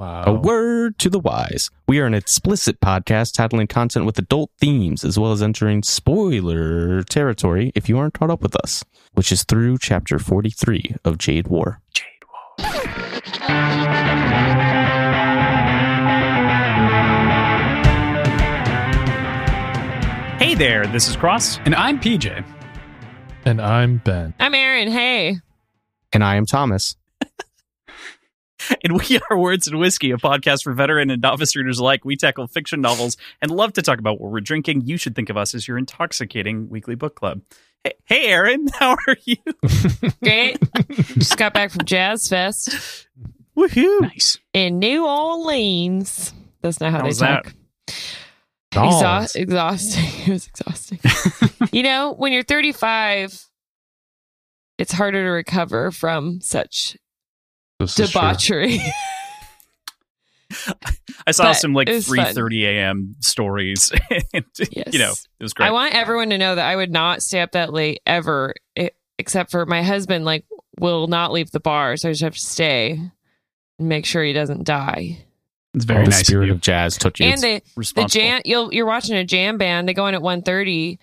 Wow. A word to the wise. We are an explicit podcast tackling content with adult themes as well as entering spoiler territory if you aren't caught up with us, which is through chapter 43 of Jade War. Hey there, this is Cross. And I'm PJ. And I'm Ben. I'm Aaron. Hey. And I am Thomas. And we are Words and Whiskey, a podcast for veteran and novice readers alike. We tackle fiction novels and love to talk about what we're drinking. You should think of us as your intoxicating weekly book club. Hey, hey Aaron, how are you? Great. Just got back from Jazz Fest Woohoo! Nice. in New Orleans. That's not how, How they talk. that? Exhaust, exhausting. It was exhausting. you know, when you're 35, it's harder to recover from such This debauchery. I saw But some like it was 3:30 a.m. stories. and, Yes. You know, it was great. I want everyone to know that I would not stay up that late ever, except for my husband. Like, will not leave the bar, so I just have to stay and make sure he doesn't die. It's very the nice. of spirit you. of jazz took you. And the the jam, you'll you're watching a jam band. They go in at 1.30.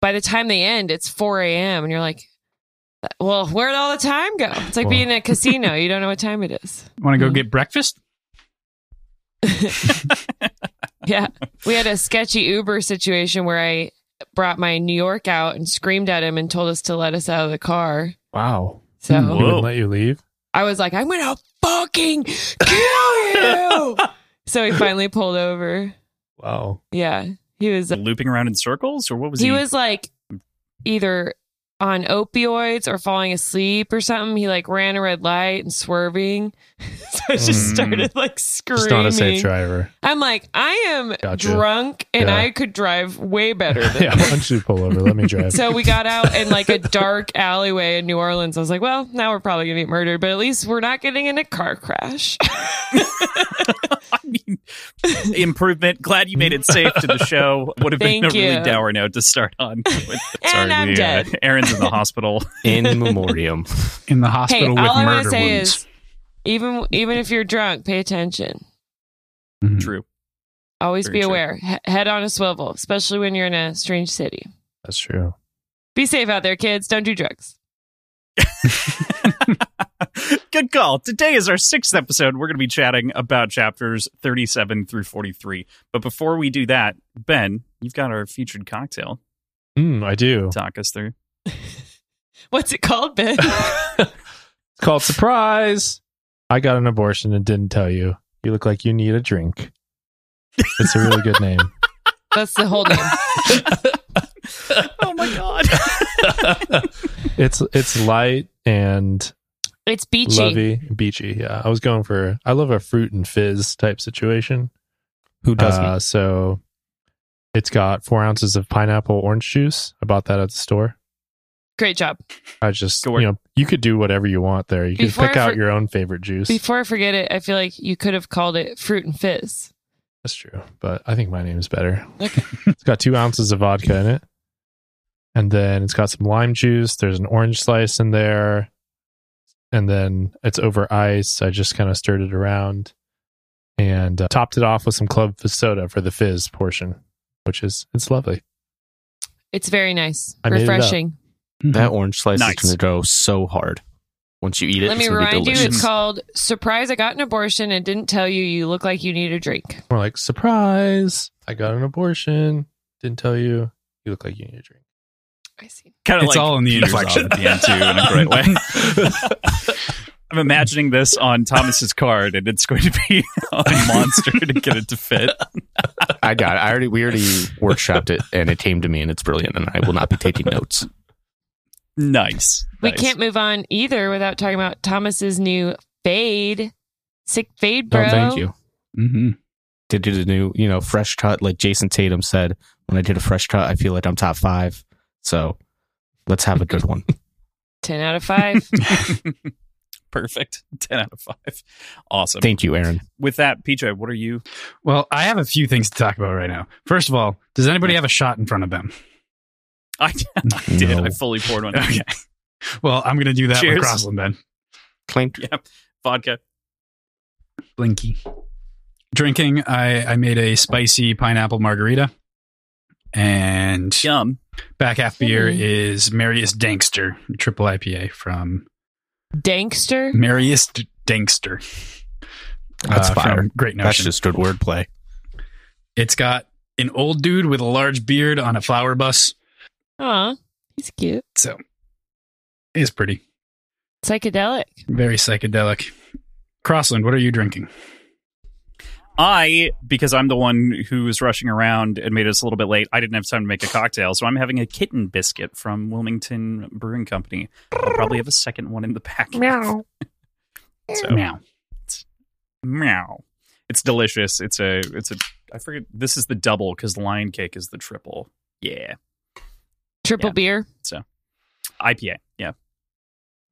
By the time they end, it's four a.m. and you're like, "Well, where'd all the time go?" It's like Well- being in a casino. You don't know what time it is. Want to go Mm. get breakfast? Yeah, we had a sketchy Uber situation where I brought my New York out and screamed at him and told us to let us out of the car. Wow. So Hmm. He wouldn't let you leave? I was like, I'm gonna fucking kill you. so he finally pulled over. Wow. Yeah. He was looping around in circles, or what was he? he was like either on opioids or falling asleep or something. He like ran a red light and swerving. so I just Mm. started like screaming. Just not a safe driver. I'm like, I am Gotcha. drunk and Yeah. I could drive way better than yeah, why don't you pull over? Let me drive. So we got out in like a dark alleyway in New Orleans. I was like, well, now we're probably gonna get murdered, but at least we're not getting in a car crash. I mean, improvement. Glad you made it safe to the show. Would have been Thank a really dour note to start on. With, And I'm we, dead. Uh, Aaron's in the hospital. in memoriam. In the hospital all with I want murder to say wounds. is, even even if you're drunk, pay attention. Mhm. True. Always Very be true. aware. He- head on a swivel, especially when you're in a strange city. That's true. Be safe out there, kids. Don't do drugs. Good call. Today is our sixth episode. We're going to be chatting about chapters 37 through 43. But before we do that, Ben, you've got our featured cocktail. Mm, I do. Talk us through. What's it called, Ben? It's called Surprise. I got an abortion and didn't tell you. You look like you need a drink. It's a really good name. That's the whole name. oh my God. it's it's light and It's beachy. lovey, beachy. Yeah, I was going for. I love a fruit and fizz type situation. Who doesn't? Uh, so it's got four ounces of pineapple orange juice. I bought that at the store. Great job. I just you know you could do whatever you want there. You could Before pick I out your own favorite juice. Before I forget it, I feel like you could have called it fruit and fizz. That's true, but I think my name is better. Okay. it's got two ounces of vodka in it, and then it's got some lime juice. There's an orange slice in there, and then it's over ice. I just kind of stirred it around and uh, topped it off with some club fizz soda for the fizz portion, which is it's lovely. It's very nice. I made it up. Refreshing. that orange slice Nice. is going to go so hard once you eat it. Let me it's gonna be remind you, it's called Surprise I Got an Abortion and Didn't Tell You You Look Like You Need a Drink. More like surprise! I got an abortion. Didn't tell you. You look like you need a drink. I see. Kind of It's like all in the peters inflection. at the end, too, in a great way. I'm imagining this on Thomas's card, and it's going to be a monster to get it to fit. I got it. I already we already workshopped it and it came to me and it's brilliant and I will not be taking notes. Nice. We Nice. can't move on either without talking about Thomas's new fade. Sick fade, bro. No, thank you. Mhm. To do the new, you know, fresh cut, like Jayson Tatum said, when I did a fresh cut, I feel like I'm top five. So let's have a good one. 10 out of 5. Perfect. 10 out of 5. Awesome. Thank you, Aaron. With that, PJ, what are you? Well, I have a few things to talk about right now. First of all, does anybody have a shot in front of them? I, I did. No. I fully poured one. Okay. Well, I'm going to do that Cheers. with Crossland then. Clink. Yeah. Vodka. Blinky. Drinking, I, I made a spicy pineapple margarita. And Yum. back half beer Mhm. is Marius Dankster, triple IPA from Dankster? Marius Dankster. That's uh, fire. Great Notion. That's just good wordplay. It's got an old dude with a large beard on a flower bus. Aw, he's cute. So it's pretty. Psychedelic. Very psychedelic. Crossland, what are you drinking? I, because I'm the one who was rushing around and made us a little bit late, I didn't have time to make a cocktail. So I'm having a kitten biscuit from Wilmington Brewing Company. I'll probably have a second one in the back. Meow. So, Meow. meow. It's delicious. It's a, it's a, I forget, this is the double because Lion Cake is the triple. Yeah. Triple Yeah. beer. So IPA. Yeah.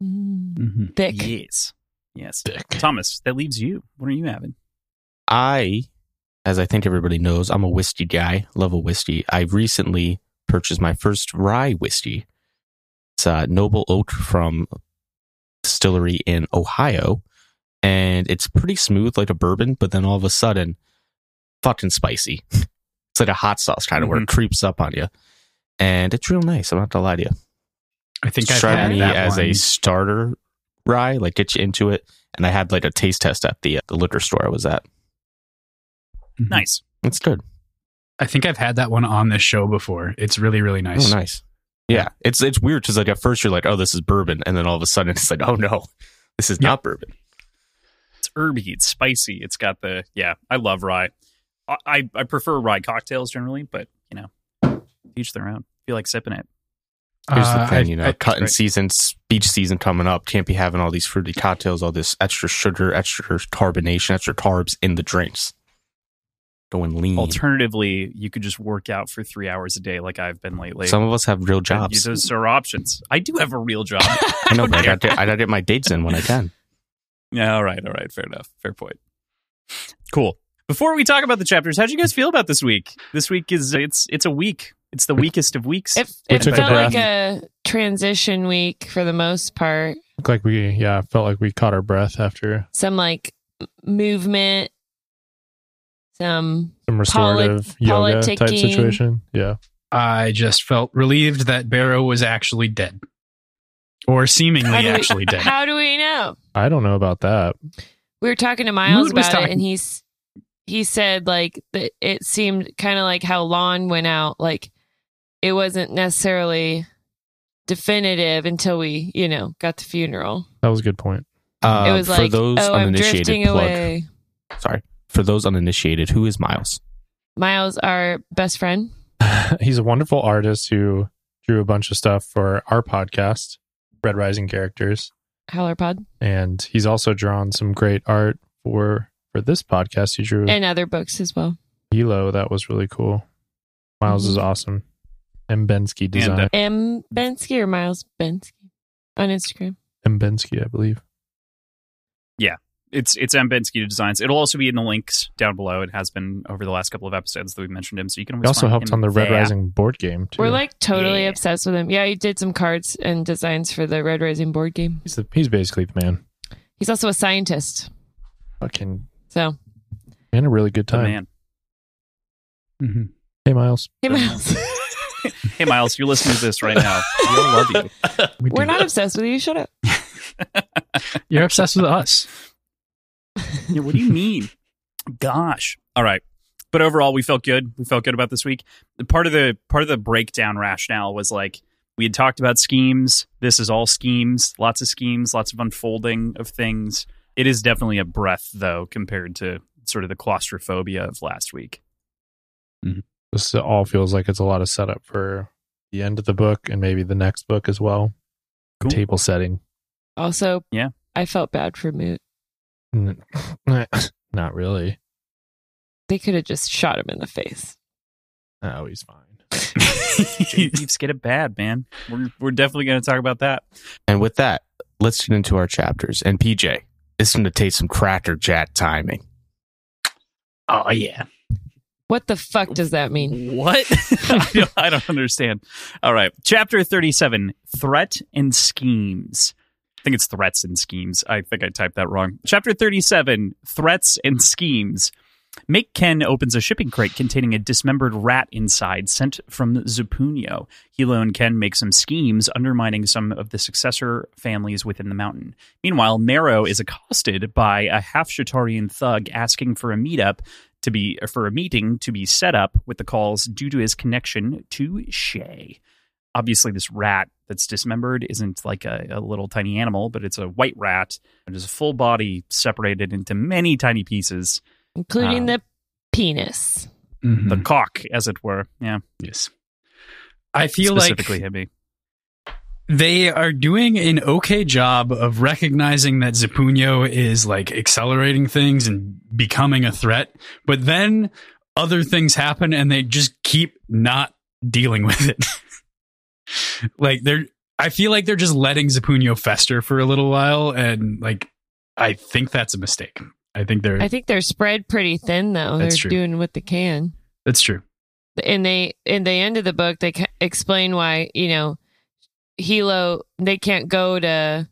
Mm, Mm-hmm. Thick. Yes. Yes. Dick. Thomas, that leaves you. What are you having? I, as I think everybody knows, I'm a whiskey guy. Love a whiskey. I recently purchased my first rye whiskey. It's uh, Noble Oak from distillery in Ohio, and it's pretty smooth like a bourbon. But then all of a sudden, fucking spicy. It's like a hot sauce kind of where it creeps up on you, and it's real nice. I'm not gonna lie to you. I think I've Tried me that as one. a starter rye, like get you into it. And I had like a taste test at the, uh, the liquor store I was at. Mhm. Nice. It's good. I think I've had that one on this show before. It's really, really nice. Oh, nice. Yeah, it's it's weird because like at first you're like, oh, this is bourbon, and then all of a sudden it's like, oh no, this is Yeah. not bourbon. It's herby. It's spicy. It's got the yeah. I love rye. I I, I prefer rye cocktails generally, but you each their own. Feel like sipping it. Here's Uh, the thing, I- you know, I- cutting right. season, beach season coming up. Can't be having all these fruity cocktails, all this extra sugar, extra carbonation, extra carbs in the drinks. Going lean. Alternatively, you could just work out for three hours a day, like I've been lately. Some of us have real Uh, jobs. Those are options. I do have a real job. I know, but I got, to, I got to get my dates in when I can. yeah, all right, all right, fair enough, fair point. Cool. Before we talk about the chapters, how do you guys feel about this week? This week is it's it's a week. It's the weakest of weeks. It, We it took a felt like a transition week for the most part. Looked like we, yeah, felt like we caught our breath after Some like movement, some some restorative yoga type situation. Yeah. I just felt relieved that Bero was actually dead. Or seemingly we- actually dead. How do we know? I don't know about that. We were talking to Miles Mood was about it, and he's he said like that it seemed kind of like how Lan went out. Like it wasn't necessarily definitive until we, you know, got the funeral. That was a good point. Uh, it was for like, those oh, I'm uninitiated, drifting plug. away. Sorry, for those uninitiated, who is Miles? Miles, our best friend. He's a wonderful artist who drew a bunch of stuff for our podcast, Red Rising Characters. Howlerpod And he's also drawn some great art for for this podcast. He drew and other books as well. Hilo. That was really cool. Miles is Mhm. awesome. M. Bensky design. uh, M. Bensky or Miles Bensky on Instagram. M. Bensky, I believe. Yeah, it's it's M Bensky Designs. It'll also be in the links down below. It has been over the last couple of episodes that we've mentioned him, so you can. He Always also find helped him on the Red there. Rising board game too. We're like totally Yeah. obsessed with him. Yeah, he did some cards and designs for the Red Rising board game. he's the, he's basically the man. He's also a scientist. Fucking So, and a really good The time. man. Mhm. Hey Miles. hey, Miles. Hey Miles, you're listening to this right now. We all love you. We We're not obsessed with you. Shut up. You're obsessed with us. Yeah, what do you mean? Gosh. All right. But overall, we felt good. We felt good about this week. Part of the part of the breakdown rationale was like we had talked about schemes. This is all schemes, lots of schemes, lots of unfolding of things. It is definitely a breath, though, compared to sort of the claustrophobia of last week. Mm-hmm. This all feels like it's a lot of setup for the end of the book and maybe the next book as well. Cool. Table setting. Also, Yeah. I felt bad for Mudt. Not really. They could have just shot him in the face. Oh, he's fine. Chiefs get it bad, man. We're we're definitely going to talk about that. And with that, let's get into our chapters. And PJ, it's going to take some cracker jack timing. Oh yeah. What the fuck does that mean? What? I, don't, I don't understand. All right. Chapter 37 Threat and Schemes. I think it's threats and schemes. I think I typed that wrong. Chapter 37 Threats and Schemes. Maik Kehn opens a shipping crate containing a dismembered rat inside sent from Zapunyo. Hilo and Ken make some schemes undermining some of the successor families within the mountain. Meanwhile, Maro is accosted by a half Shotarian thug asking for a meetup to be for a meeting to be set up with the Kauls due to his connection to Shae. Obviously, this rat that's dismembered isn't like a, a little tiny animal, but it's a white rat. It is a full body separated into many tiny pieces. including Um, the penis. Mhm. The cock, as it were. Yeah. yes. I feel like specifically Hibby. They are doing an okay job of recognizing that Zapunyo is like accelerating things and becoming a threat, but then other things happen and they just keep not dealing with it. like they're I feel like they're just letting Zapunyo fester for a little while and like I think that's a mistake. I think they're I think they're spread pretty thin though. They're true. doing what they can. that's true. And they in the end of the book they ca- explain why you know Hilo they can't go to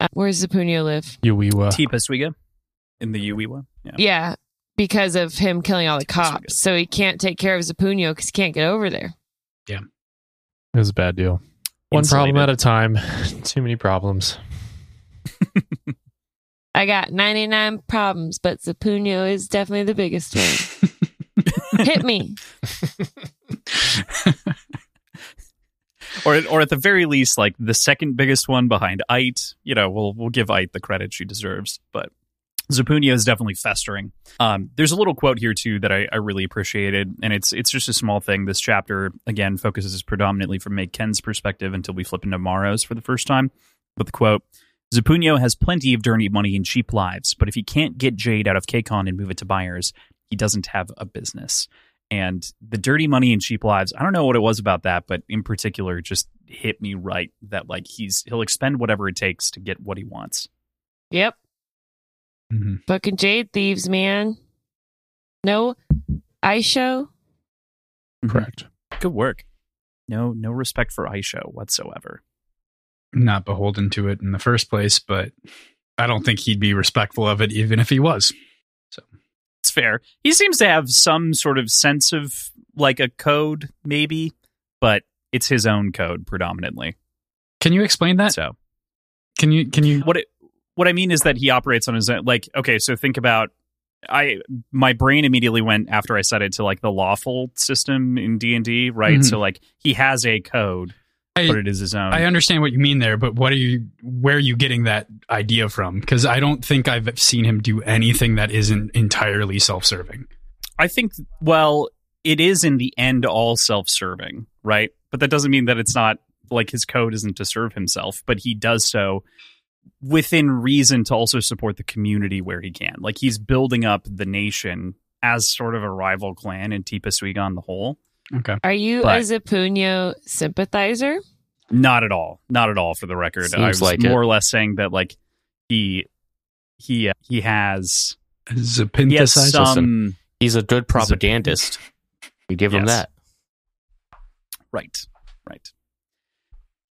uh, where's Zapunyo live? Uwiwa. Tipa Swiga in the Uwiwa. Yeah. Yeah, because of him killing all the cops, so he can't take care of Zapunyo because he can't get over there. Yeah. It was a bad deal. One Insulated. problem at a time. Too many problems. I got 99 problems, but Zapunyo is definitely the biggest one. Hit me. Or or at the very least, like the second biggest one behind Ayt. You know, we'll we'll give Ayt the credit she deserves. But Zapunyo is definitely festering. Um, there's a little quote here too that I, I really appreciated, and it's it's just a small thing. This chapter again focuses predominantly from Maik Kehn's perspective until we flip into Maro's for the first time. But the quote: Zapunyo has plenty of dirty money and cheap lives, but if he can't get Jade out of Kekon and move it to buyers, he doesn't have a business. And the dirty money and cheap lives, I don't know what it was about that, but in particular, just hit me right that like he's he'll expend whatever it takes to get what he wants. Yep. Mhm. Fucking Jade Thieves, man. No aisho. Correct. Good work. No, no respect for aisho whatsoever. Not beholden to it in the first place, but I don't think he'd be respectful of it even if he was. It's fair. He seems to have some sort of sense of like a code, maybe, but it's his own code predominantly. Can you explain that? So Can you can you what it what I mean is that he operates on his own. Like, okay, so think about I my brain immediately went after I said it to like the lawful system in D and D, right? Mhm. So like he has a code, I- but it is his own. I understand what you mean there, but what are you where are you getting that idea from? Because I don't think I've seen him do anything that isn't entirely self-serving. I think, well, it is in the end all self serving, right? But that doesn't mean that it's not like his code isn't to serve himself, but he does so within reason to also support the community where he can. Like he's building up the nation as sort of a rival clan in Tipa Swiga on the whole. Okay. Are you But- a Zapunyo sympathizer? Not at all. Not at all for the record. Seems I was like more it. or less saying that like he he uh, he has he has some He's a good propagandist. We give him that. right. Right.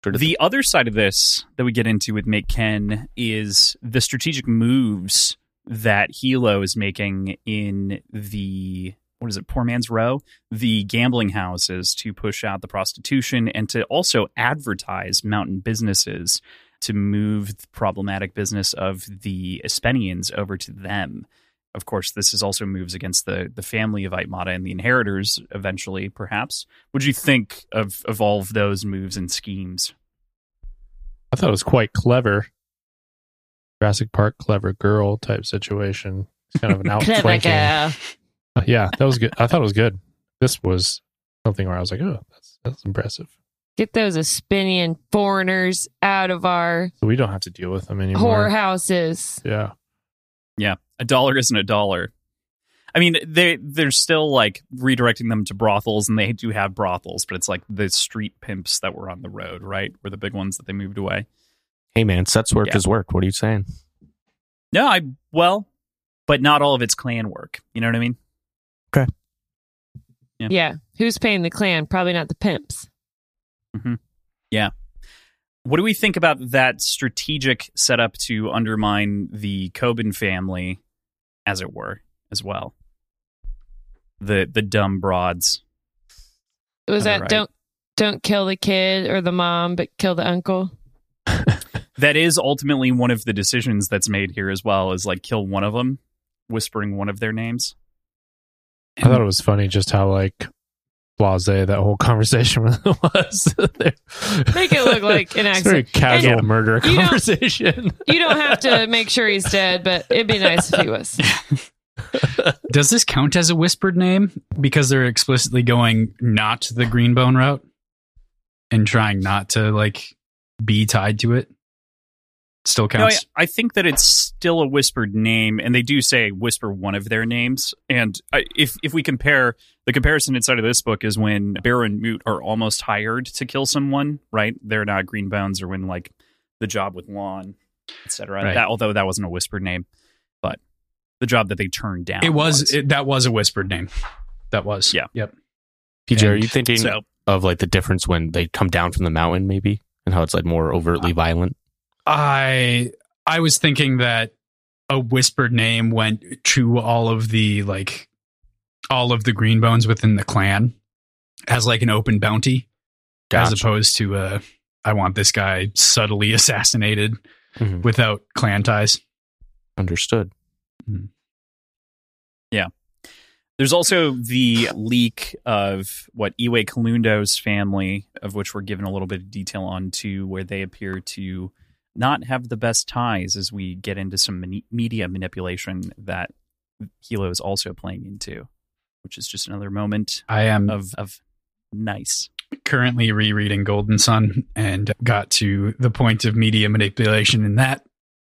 The other side of this that we get into with Maik Kehn is the strategic moves that Hilo is making in the what is it, Poor Man's Row, the gambling houses to push out the prostitution and to also advertise mountain businesses to move the problematic business of the Espenians over to them. Of course, this is also moves against the the family of Ayt Mada and the inheritors eventually, perhaps. What do you think of, of all of those moves and schemes? I thought it was quite clever. Jurassic Park clever girl type situation. It's kind of an Clever outflanking. Girl. Uh, yeah, that was good. I thought it was good. This was something where I was like, oh, that's that's impressive. Get those Espenian foreigners out of our So we don't have to deal with them anymore. whorehouses. Yeah. Yeah, a dollar isn't a dollar. I mean, they they're still like redirecting them to brothels, and they do have brothels, but it's like the street pimps that were on the road, right? Were the big ones that they moved away. Hey man, sex work Yeah. is work. What are you saying? No, I well, but not all of it's clan work. You know what I mean? Yeah. Yeah. Who's paying the clan? Probably not the pimps. Mm-hmm. Yeah. What do we think about that strategic setup to undermine the Koben family, as it were, as well? The the dumb broads. Was that right. don't don't kill the kid or the mom, but kill the uncle? That is ultimately one of the decisions that's made here as well. Is like kill one of them, whispering one of their names. I thought it was funny just how like blase that whole conversation was. Make it look like an It's very casual And murder you don't- conversation. You don't have to make sure he's dead, but it'd be nice if he was. Does this count as a whispered name because they're explicitly going not the Greenbone route and trying not to like be tied to it? Still No, I, counts. I think that it's still a whispered name, and they do say whisper one of their names. And I, if if we compare the comparison inside of this book is when Bero and Mudt are almost hired to kill someone, right? They're not green bones, or when like the job with Lan, etc. Right. That although that wasn't a whispered name, but the job that they turned down. it was it, that was a whispered name. That was Yeah. Yep. PJ, are you thinking so. of like the difference when they come down from the mountain, maybe, and how it's like more overtly uh, violent? I I was thinking that a whispered name went to all of the like all of the Greenbones within the clan as like an open bounty, as opposed to uh, I want this guy subtly assassinated Mhm. without clan ties. Understood. Yeah. There's also the leak of what Iwe Kalundo's family, of which we're given a little bit of detail on too, where they appear to not have the best ties as we get into some mani- media manipulation that Hilo is also playing into, which is just another moment I am of of nice. currently rereading Golden Son and got to the point of media manipulation in that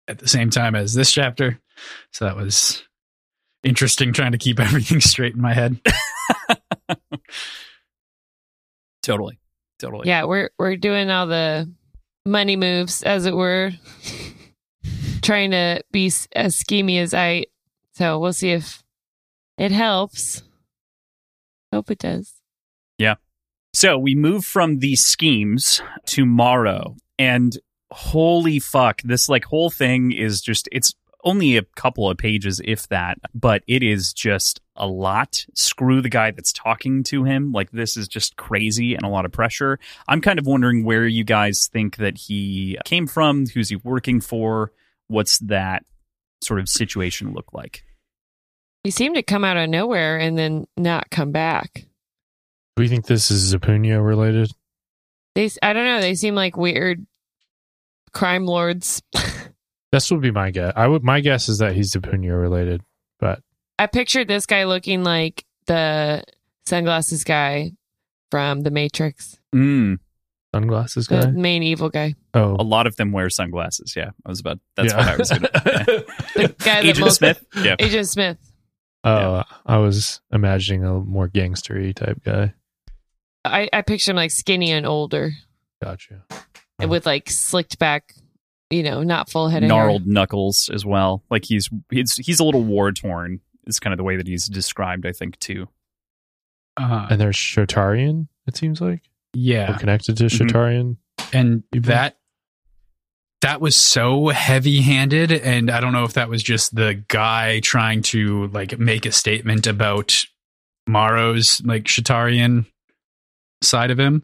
at the same time as this chapter. So that was interesting trying to keep everything straight in my head. Totally, totally. Yeah, we're we're doing all the money moves, as it were, trying to be as schemy as I. So we'll see if it helps. Hope it does. Yeah. So we move from these schemes tomorrow, and holy fuck, this like whole thing is just it's only a couple of pages, if that, but it is just a lot. Screw the guy that's talking to him. Like this is just crazy and a lot of pressure. I'm kind of wondering where you guys think that he came from, who's he working for, what's that sort of situation look like? He seemed to come out of nowhere and then not come back. Do we think this is Zapunyo related? They, I don't know. They seem like weird crime lords. This would be my guess. I would. My guess is that he's Zapunyo related, but I pictured this guy looking like the sunglasses guy from The Matrix, Mm, sunglasses the guy. main evil guy, Oh, a lot of them wear sunglasses. Yeah, I was about. That's Yeah. what I was going to. the guy Agent most Smith. Yeah. Agent Smith. oh, I was imagining a more gangstery type guy. I, I picture him like skinny and older, Gotcha. and with like slicked back, you know, not full head of gnarled hair. knuckles as well. Like he's he's he's a little war torn. Is kind of the way that he's described. I think too. Uh, And there's Shotarian. It seems like or yeah, connected to Mhm. And people. that that was so heavy-handed, and I don't know if that was just the guy trying to like make a statement about Maro's like Shotarian side of him.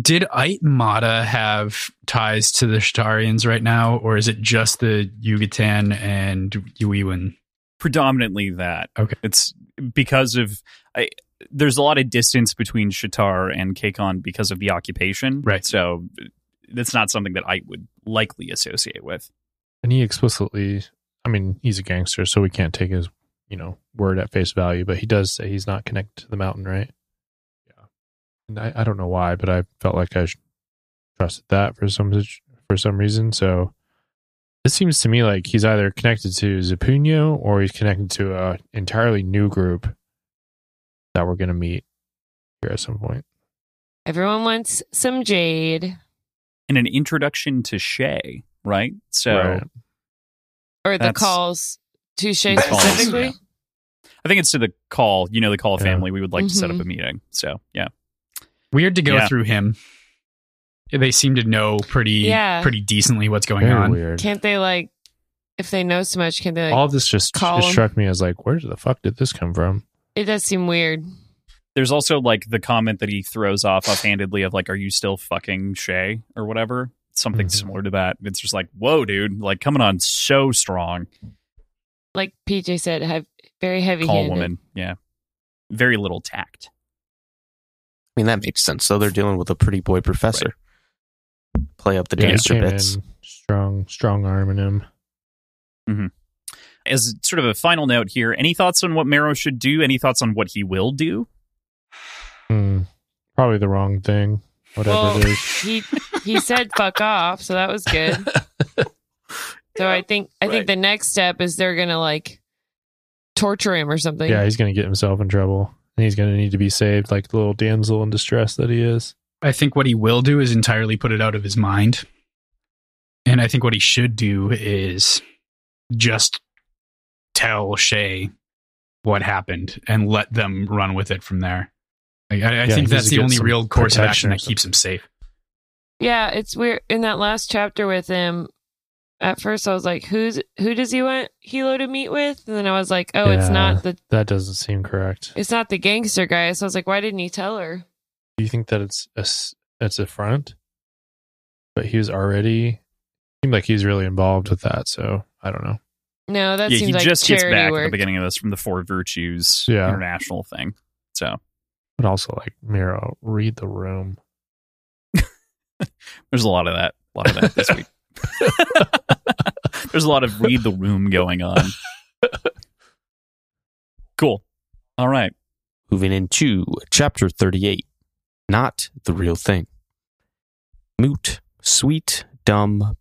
Did Ayt Mada have ties to the Shatarians right now, or is it just the Ygutan and Yuiwan? Predominantly that. Okay. It's because of. I, there's a lot of distance between Shotar and Kekon because of the occupation. Right. So that's not something that I would likely associate with. And he explicitly, I mean, he's a gangster, so we can't take his, you know, word at face value. But he does say he's not connected to the mountain, right? Yeah. And I, I don't know why, but I felt like I trusted that for some for some reason. So it seems to me like he's either connected to Zapunyo or he's connected to a entirely new group that we're going to meet here at some point. Everyone wants some jade, And an introduction to Shae, right? So Right. or the Kauls to Shae The Kauls, specifically. yeah. I think it's to the Kaul. You know, the Kaul Yeah. family. We would like to set up a mm-hmm. meeting. So yeah. Weird to go Yeah. through him they seem to know pretty Yeah. pretty decently what's going Very on. weird. Can't they like if they know so much? Can they like? All this just call it struck me as like, where the fuck did this come from? it does seem weird. There's also like the comment that he throws off offhandedly of like, "Are you still fucking Shae?" or whatever. Something Mhm. similar to that. It's just like, whoa, dude! Like coming on so strong. Like PJ said, have very heavy Kaul woman, yeah. Very little tact. I mean, that makes sense. So they're dealing with a pretty boy professor. Play up the Yeah, he gangster came bits. Strong, strong, arm in him. As sort of a final note here, any thoughts on what Maro should do? Any thoughts on what he will do? Hmm. Probably the wrong thing. Whatever Well, it is. he he said fuck off, so that was good. So I think I Right. think the next step is they're gonna like torture him or something. Yeah, he's gonna get himself in trouble, and he's gonna need to be saved, like the little damsel in distress that he is. I think what he will do is entirely put it out of his mind. And I think what he should do is just tell Shae what happened and let them run with it from there. Like, I, I Yeah, think that's the only real course of action that keeps him safe. Yeah, it's weird. In that last chapter with him, at first I was like, "Who's who does he want Hilo to meet with?" And then I was like, "Oh, it's not the That doesn't seem correct. it's not the gangster guy." So I was like, "Why didn't he tell her?" Do you think that it's a it's a front? But he was already seemed like he's really involved with that. So I don't know. No, that yeah, seems he like just gets charity back at the beginning of this from the Four Virtues Yeah. international thing. So But also like Maro, read the room. there's a lot of that. A lot of that this week. there's a lot of read the room going on. Cool. All right. Moving into chapter 38 Not the Real Thing. Mudt, sweet, dumb,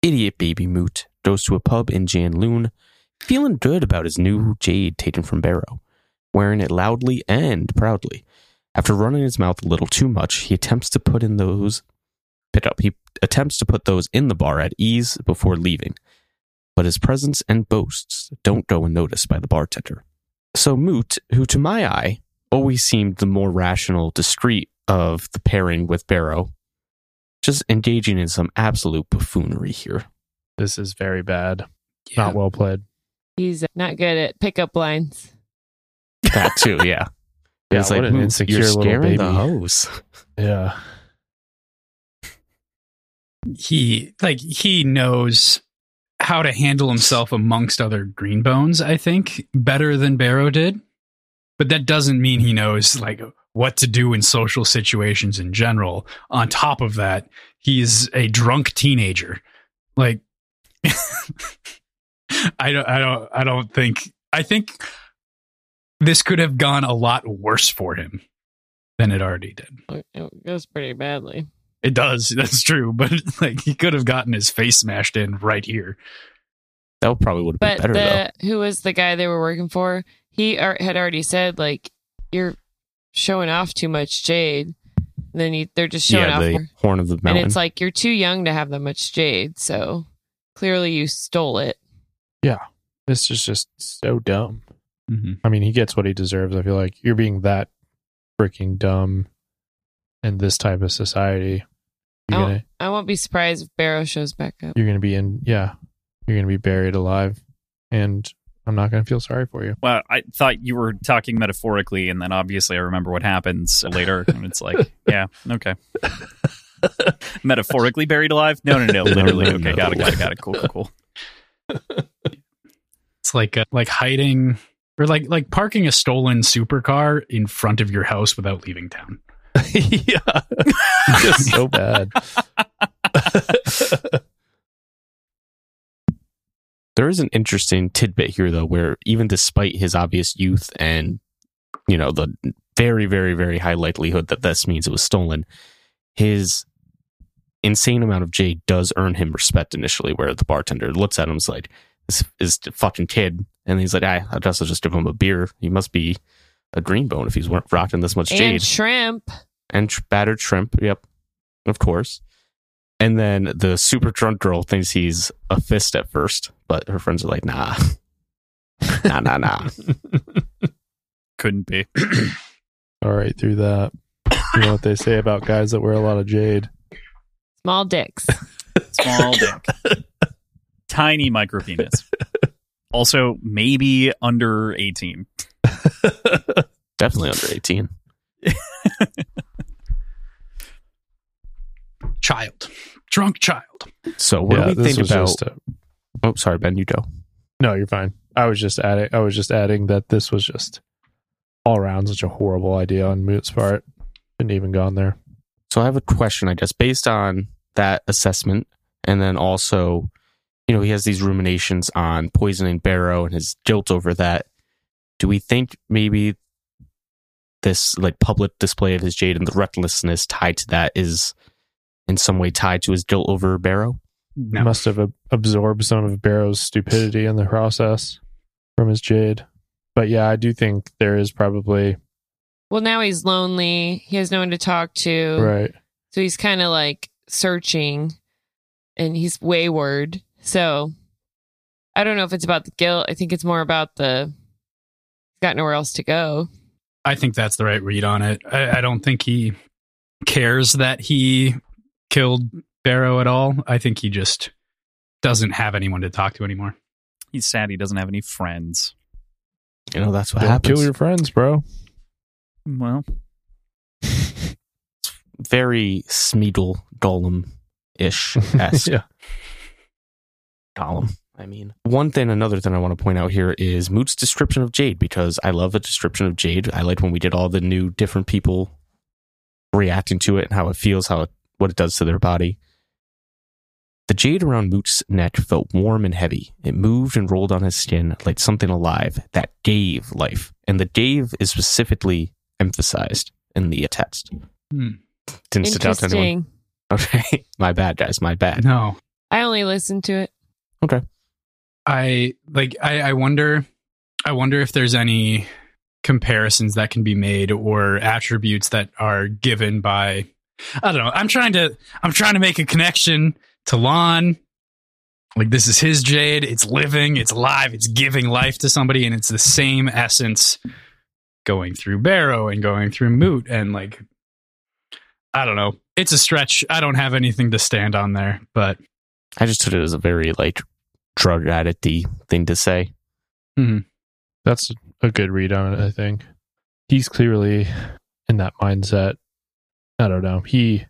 idiot baby Mudt goes to a pub in Jan Janloon, feeling good about his new jade taken from Bero, wearing it loudly and proudly. After running his mouth a little too much, he attempts to put in those pick up. He attempts to put those in the bar at ease before leaving, but his presence and boasts don't go unnoticed by the bartender. So Mudt, who to my eye always seemed the more rational, discreet of the pairing with Bero, just engaging in some absolute buffoonery here. This is very bad. Yeah. Not well played. He's not good at pickup lines. That too, yeah. Yeah, it's what like an hmm, insecure you're little scaring the hose. Yeah. he like he knows how to handle himself amongst other green bones i think better than Bero did but that doesn't mean he knows like what to do in social situations in general on top of that he's a drunk teenager like i don't i don't i don't think i think this could have gone a lot worse for him than it already did It goes pretty badly. it does. That's true. But like he could have gotten his face smashed in right here. That probably would have been But better though. the who was the guy they were working for? He ar- had already said like you're showing off too much jade. Then you, they're just showing Yeah, off, the more. horn of the mountain. and it's like you're too young to have that much jade. So clearly you stole it. Yeah, this is just so dumb. Mm-hmm. I mean, he gets what he deserves. I feel like you're being that freaking dumb in this type of society. You're Oh. gonna I won't be surprised if Bero shows back up. you're gonna be in yeah. You're gonna be buried alive. And I'm not gonna feel sorry for you. Well, I thought you were talking metaphorically, and then obviously I remember what happens later, and it's like, yeah, okay. metaphorically buried alive? No, no, no, literally. No, no, Okay, no. got it, got it, got it. Cool, cool, cool. It's like uh, like hiding or like like parking a stolen supercar in front of your house without leaving town. yeah. just so bad. There is an interesting tidbit here though where even despite his obvious youth and you know the very very very high likelihood that this means it was stolen his insane amount of jade does earn him respect initially where the bartender looks at him and is like this is a fucking kid and he's like i guess i'll just give him a beer he must be a green bone if he's rocking this much jade And shrimp. and tr- battered shrimp. Yep, of course. And then the super drunk girl thinks he's a fist at first, but her friends are like, "Nah, nah, nah, nah." Couldn't be. All right, through that. You know what they say about guys that wear a lot of jade? Small dicks. Small dick. Tiny micro penis. Also, maybe under 18. Definitely under 18. Child. Drunk child. So what yeah, do we think about? just a- oh, sorry, Ben, you go. no, you're fine. I was just adding. I was just adding that this was just all around such a horrible idea on Mudt's part. Shouldn't even gone there. So I have a question, I guess, based on that assessment, and then also, you know, he has these ruminations on poisoning Bero and his guilt over that. Do we think maybe this like public display of his jade and the recklessness tied to that is in some way tied to his guilt over Bero? No. Must have ab- absorbed some of Bero's stupidity in the process from his jade. But yeah, I do think there is probably Well, now he's lonely. He has no one to talk to. right. So he's kind of like searching and he's wayward. So I don't know if it's about the guilt. I think it's more about the got nowhere else to go. I think that's the right read on it. I, I don't think he cares that he killed Bero at all. I think he just doesn't have anyone to talk to anymore. He's sad he doesn't have any friends. You know, that's what Don't happens. kill your friends, bro. Well, Very Smeagol Gollum ish esque. yeah. column. I mean, one thing, another thing I want to point out here is Mudt's description of Jade because I love a description of Jade. I liked when we did all the new different people reacting to it and how it feels, how it, what it does to their body. The jade around Mudt's neck felt warm and heavy. It moved and rolled on his skin like something alive that gave life. And the gave is specifically emphasized in the text. Hmm. Didn't sit out to anyone. Okay. my bad, guys. My bad. No. I only listened to it. Okay. I like I, I wonder I wonder if there's any comparisons that can be made or attributes that are given by I don't know. I'm trying to I'm trying to make a connection to Lan. Like this is his jade, it's living, it's alive, it's giving life to somebody, and it's the same essence going through Bero and going through Mudt and like I don't know. It's a stretch. I don't have anything to stand on there, but I just took it as a very like drug addict thing to say. Mm-hmm. That's a good read on it, I think. He's clearly in that mindset. I don't know. He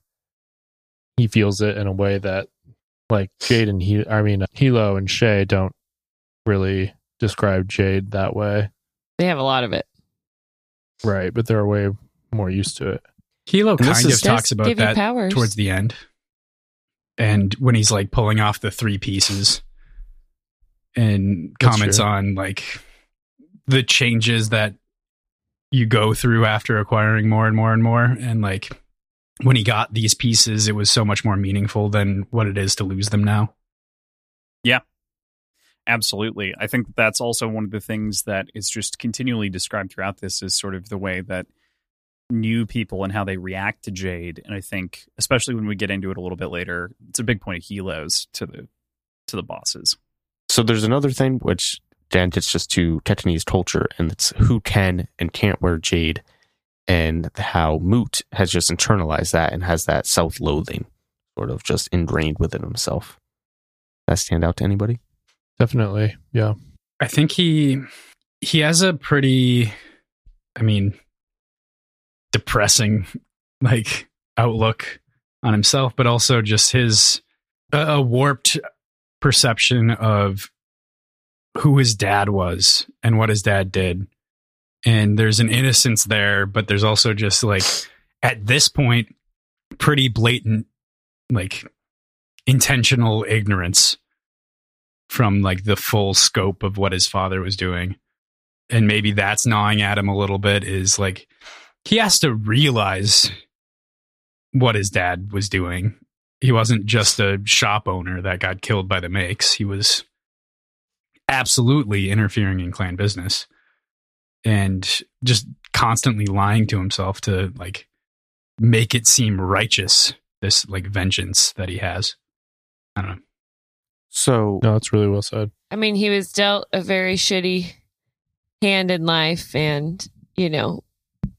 he feels it in a way that like Jade and he I mean Hilo and Shay don't really describe Jade that way. They have a lot of it. Right, but they're way more used to it. Hilo And this kind of talks about you that powers. towards the end. And when he's like pulling off the three pieces and That's comments true. on like the changes that you go through after acquiring more and more and more. And like when he got these pieces, it was so much more meaningful than what it is to lose them now. Yeah, absolutely. I think that's also one of the things that is just continually described throughout this is sort of the way that new people and how they react to Jade. And I think, especially when we get into it a little bit later, it's a big point of helos to the to the bosses. So there's another thing which Dan gets just to Tetanese culture, and it's who can and can't wear jade, and how Mudt has just internalized that and has that self-loathing sort of just ingrained within himself. That stand out to anybody? Definitely. Yeah. I think he he has a pretty I mean depressing like outlook on himself but also just his a a warped perception of who his dad was and what his dad did and there's an innocence there but there's also just like at this point pretty blatant like intentional ignorance from like the full scope of what his father was doing. And maybe that's gnawing at him a little bit is like he has to realize what his dad was doing. He wasn't just a shop owner that got killed by the Maiks. He was absolutely interfering in clan business and just constantly lying to himself to like make it seem righteous this like vengeance that he has. I don't know. So No, that's really well said. I mean, he was dealt a very shitty hand in life, and you know,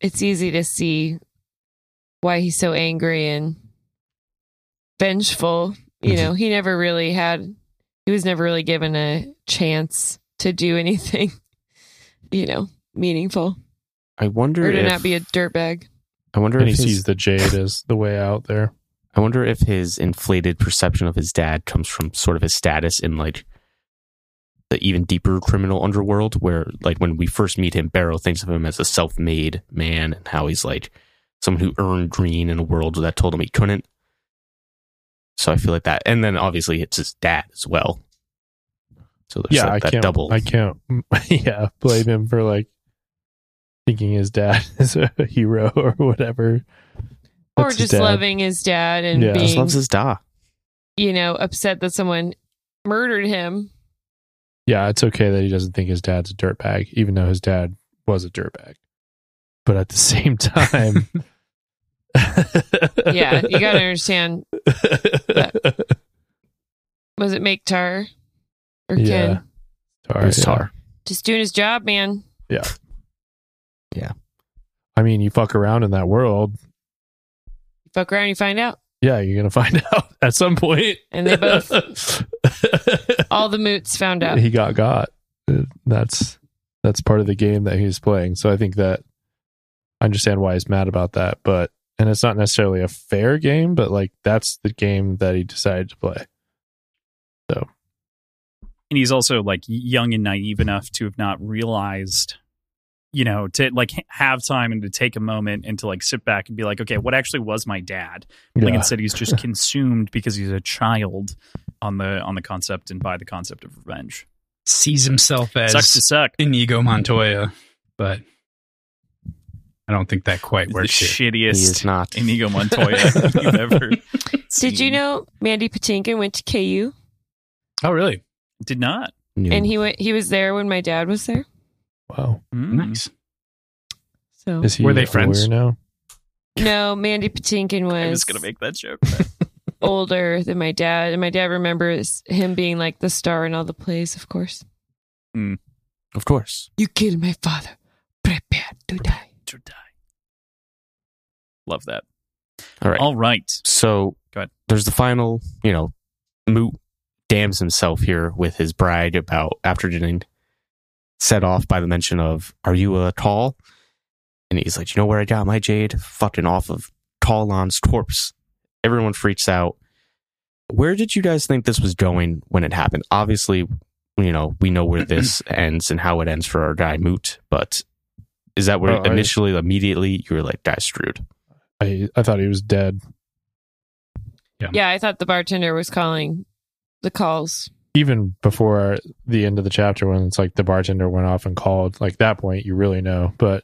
it's easy to see why he's so angry and vengeful. You mm-hmm. know, he never really had. He was never really given a chance to do anything. You know, meaningful I wonder or to if not be a dirtbag. I wonder And if he his, sees the jade as the way out there. I wonder if his inflated perception of his dad comes from sort of his status in like the even deeper criminal underworld, where like when we first meet him, Bero thinks of him as a self-made man and how he's like someone who earned green in a world that told him he couldn't. So I feel like that, and then obviously it's his dad as well. So there's yeah, that, I can't. double. I can't. Yeah, blame him for like thinking his dad is a hero or whatever. Or That's his just dad. loving his dad and Yeah. just being, loves his da. you know, upset that someone murdered him. Yeah, it's okay that he doesn't think his dad's a dirtbag, even though his dad was a dirtbag. But at the same time, Yeah, you got to understand. Was it Maik Tar or Yeah. Ken? Tar, It was yeah. Tar. Just doing his job, man. I mean, you fuck around in that world. You fuck around, you find out. Yeah, you're gonna find out at some point. And they both, all the moots found out. he got got. Uh, That's that's part of the game that he's playing. So I think that I understand why he's mad about that. But and it's not necessarily a fair game, but like that's the game that he decided to play. So, and he's also like young and naive enough to have not realized you know to like have time and to take a moment and to like sit back and be like okay what actually was my dad Yeah. lincoln said he's just consumed because he's a child on the on the concept and by the concept of revenge Sees himself as sucks to suck Inigo Montoya, but I don't think that quite the works here. He is shittiest not. Inigo Montoya you've ever Did you know Mandy Patinkin went to KU Oh, really? did not new. and he went? He was there when my dad was there. Wow. Mm. Nice. So Is he Were they aware friends? now? no, Mandy Patinkin was, i was gonna make that joke older than my dad, and my dad remembers him being like the star in all the plays. Of course, of course. you killed my father. Prepare to die. to die love that All right. all right So Go ahead. there's the final, you know, Mudt damns himself here with his bride about after getting set off by the mention of, Are you a tall? And he's like, You know where I got my jade? Fucking off of Tallon's corpse. Everyone freaks out. Where did you guys think this was going when it happened? Obviously, you know, we know where this ends and how it ends for our guy Mudt, but is that where Oh, I- initially, immediately, you were like, Guy's screwed? I I thought he was dead. Yeah. Yeah, I thought the bartender was calling the Kauls. Even before the end of the chapter, when it's like the bartender went off and called, like that point, you really know. But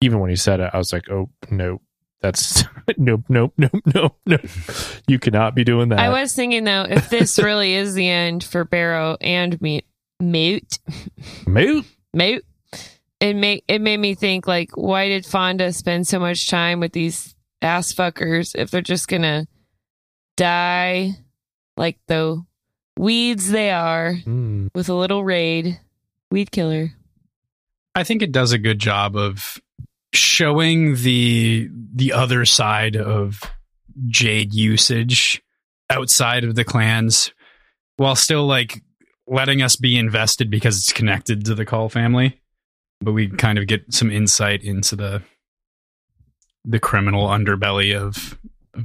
even when he said it, I was like, oh no, that's nope, nope, nope, nope, nope. You cannot be doing that. I was thinking though, if this really is the end for Bero and Mute, Mute, Moot. Mute, it made it made me think like, why did Fonda spend so much time with these ass fuckers if they're just gonna die like the weeds they are Hmm. with a little raid, weed killer. I think it does a good job of showing the the other side of jade usage outside of the clans while still like letting us be invested because it's connected to the Kaul family but we kind of get some insight into the the criminal underbelly of, of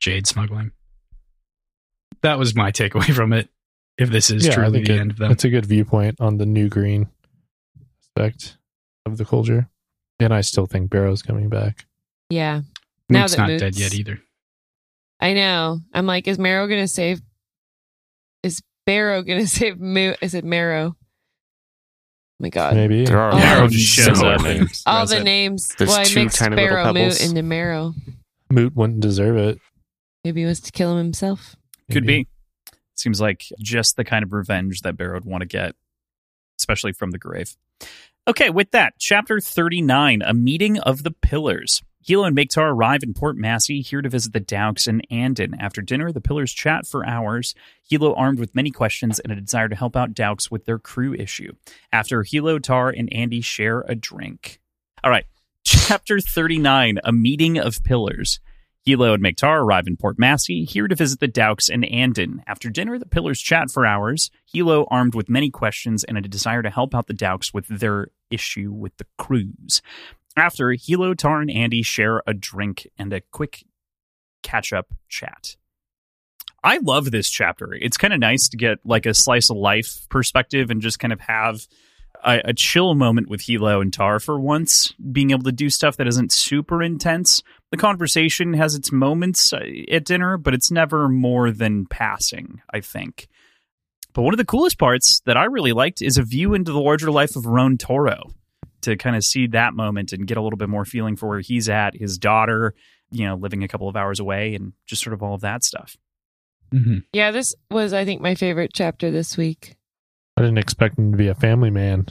jade smuggling that was my takeaway from it if this is Yeah, truly the it- end of them That's a good viewpoint on the new green aspect of the culture. And I still think Bero's coming back. Yeah, now Mudt's that not Mudt's- dead yet either I know. I'm like, is Maro gonna save? Is Bero gonna save Mudt? I said Marrow. Oh my God. Maybe. There are Oh, a lot Arrow of just shows similar names. All the names. There's well, I two mixed tiny little Bero Mudt pebbles. into Marrow. Mudt wouldn't deserve it. Maybe he was to kill him himself. Could Maybe. be. Seems like just the kind of revenge that Bero would want to get, especially from the grave. Okay, with that, chapter 39, A Meeting of the Pillars. Hilo and Maik Tar arrive in Port Massy, here to visit the Dauks and Anden. After dinner, the Pillars chat for hours, Hilo armed with many questions and a desire to help out Dauks with their crew issue. After Hilo, Tar, and Andy share a drink. All right, chapter 39, A Meeting of Pillars. Hilo and Maik Tar arrive in Port Massy, here to visit the Dauks and Anden. After dinner, the pillars chat for hours. Hilo, armed with many questions and a desire to help out the Dauks with their issue with the cruise. After, Hilo, Tar, and Andy share a drink and a quick catch up chat. I love this chapter. It's kind of nice to get like a slice of life perspective and just kind of have a, a, chill moment with Hilo and Tar for once, being able to do stuff that isn't super intense. The conversation has its moments uh, at dinner, but it's never more than passing, I think. But one of the coolest parts that I really liked is a view into the larger life of Ron Toro to kind of see that moment and get a little bit more feeling for where he's at, his daughter, you know, living a couple of hours away, and just sort of all of that stuff. Mm-hmm. Yeah, this was, I think, my favorite chapter this week. I didn't expect him to be a family man.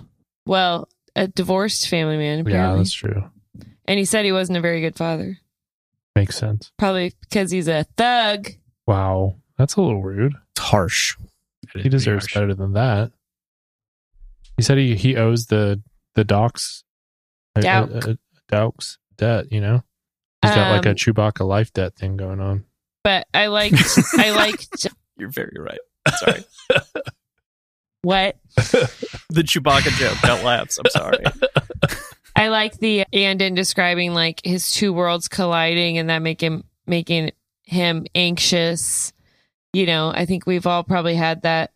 Well, a divorced family man, apparently. Yeah, that's true. And he said he wasn't a very good father. Makes sense. Probably because he's a thug. Wow. That's a little rude. It's harsh. He deserves better than that. He said he, he owes the the Dauks Dauk. a, a, a debt, you know? He's got like a Um, Chewbacca life debt thing going on. But I liked, I liked You're very right. Sorry. what? the Chewbacca joke that laughs. I'm sorry. I like the and in describing like his two worlds colliding and that make him making him anxious. You know, I think we've all probably had that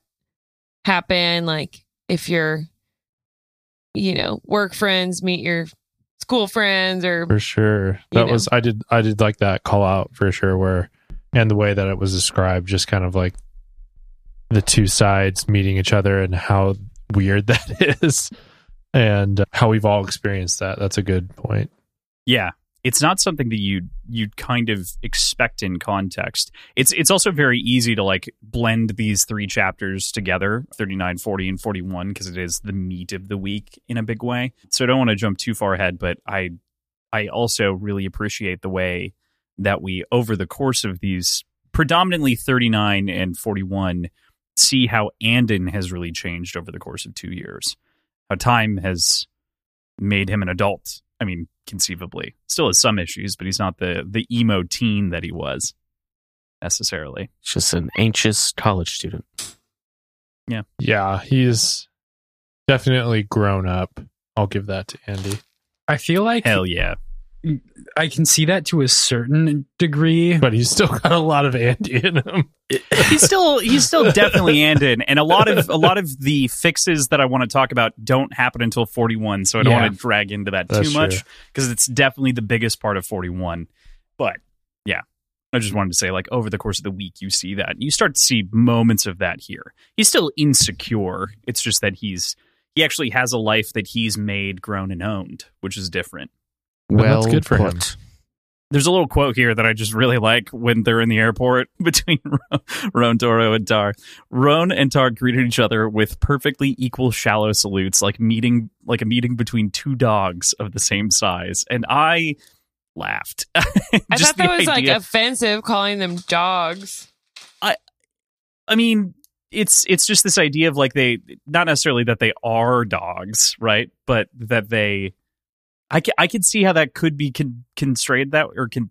happen. Like if you're, you know, work friends meet your school friends or For sure. You That know. was I did I did like that call out for sure where and the way that it was described just kind of like the two sides meeting each other and how weird that is and how we've all experienced that. That's a good point. Yeah. It's not something that you you'd kind of expect in context. It's it's also very easy to like blend these three chapters together, 39, 40 and 41 because it is the meat of the week in a big way. So I don't want to jump too far ahead, but I I also really appreciate the way that we over the course of these predominantly 39 and 41 see how Anden has really changed over the course of 2 years. How time has made him an adult. I mean, conceivably, still has some issues, but he's not the the emo teen that he was necessarily. Just an anxious college student. Yeah, yeah, he's definitely grown up. I'll give that to Andy. I feel like Hell yeah! I can see that to a certain degree. But he's still got a lot of Andy in him. He's still he's still definitely Anden, and a lot of a lot of the fixes that I want to talk about don't happen until forty one. So I don't Yeah. want to drag into that That's too much because it's definitely the biggest part of forty one. But yeah, I just wanted to say, like over the course of the week, you see that you start to see moments of that here. He's still insecure. It's just that he's he actually has a life that he's made, grown, and owned, which is different. Well, Well, that's good for him. There's a little quote here that I just really like when they're in the airport between Ro- Roan Toro and Tar. Roan and Tar greeted each other with perfectly equal shallow salutes, like meeting like a meeting between two dogs of the same size. And I laughed. I thought that the was like offensive calling them dogs. I I mean, it's it's just this idea of like they not necessarily that they are dogs, right? But that they, I can, I can see how that could be con, constrained that or can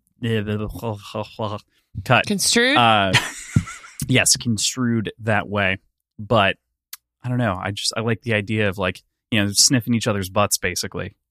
cut. Construed? Uh, yes, construed that way. But I don't know. I just I like the idea of like you know sniffing each other's butts, basically.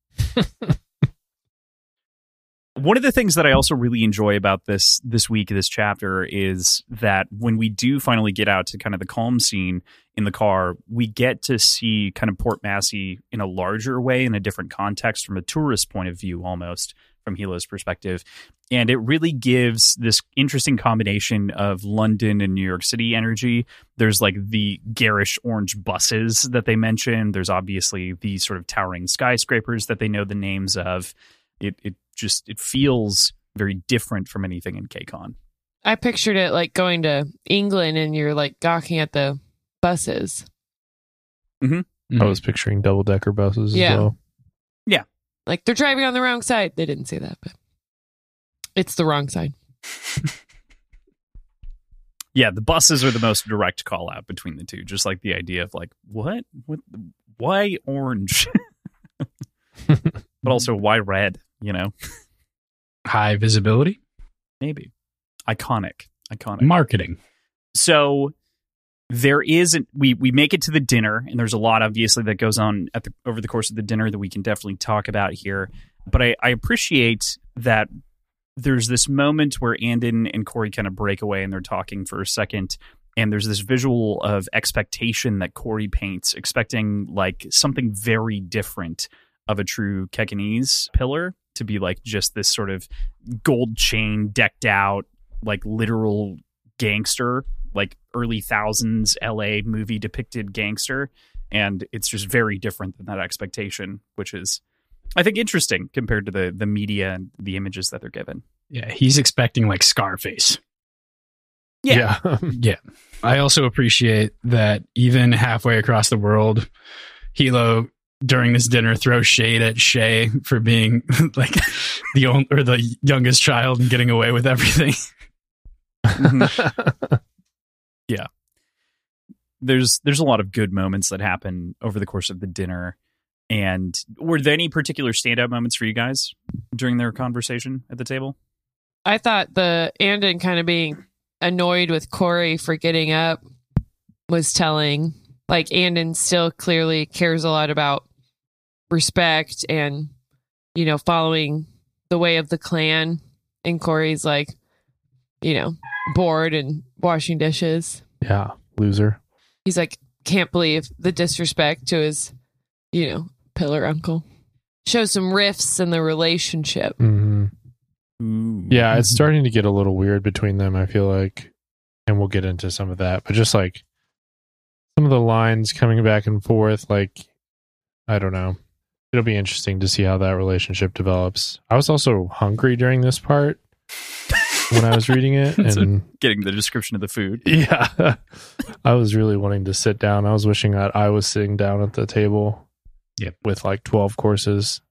One of the things that I also really enjoy about this this week, this chapter, is that when we do finally get out to kind of the calm scene in the car, we get to see kind of Port Massy in a larger way, in a different context, from a tourist point of view, almost from Hilo's perspective. And it really gives this interesting combination of London and New York City energy. There's like the garish orange buses that they mention. There's obviously the sort of towering skyscrapers that they know the names of. It it just it feels very different from anything in Kekon. I pictured it like going to England and you're like gawking at the buses. Mm-hmm. Mm-hmm. I was picturing double decker buses Yeah. as well. Yeah. Like they're driving on the wrong side. They didn't say that, but it's the wrong side. Yeah, the buses are the most direct call out between the two. Just like the idea of like, what, what, why orange, but also why red? You know, High visibility. Maybe. Iconic. Iconic. Marketing. so there is we we make it to the dinner and there's a lot obviously that goes on at the over the course of the dinner that we can definitely talk about here. But i, I appreciate that there's this moment where andon and corey kind of break away and they're talking for a second and there's this visual of expectation that corey paints expecting like something very different of a true Kekonese pillar to be like just this sort of gold chain decked out like literal gangster like early thousands LA movie depicted gangster. And it's just very different than that expectation, which is I think interesting compared to the the media and the images that they're given. Yeah, he's expecting like Scarface. Yeah. Yeah. I also appreciate that even halfway across the world, Hilo during this dinner throws shade at Shae for being like the only or the youngest child and getting away with everything. Mm-hmm. There's there's a lot of good moments that happen over the course of the dinner. And were there any particular standout moments for you guys during their conversation at the table? I thought the Anden kind of being annoyed with Corey for getting up was telling. Like Anden still clearly cares a lot about respect and you know following the way of the clan, and Corey's like, you know, bored and washing dishes. yeah. Loser. He's like, can't believe the disrespect to his, you know, pillar uncle. Shows some rifts in the relationship. hmm Yeah, it's starting to get a little weird between them, I feel like. And we'll get into some of that. But just like some of the lines coming back and forth, like, I don't know. It'll be interesting to see how that relationship develops. I was also hungry during this part when I was reading it. So- and Getting the description of the food. yeah, I was really wanting to sit down. I was wishing that I was sitting down at the table Yep. with like 12 courses.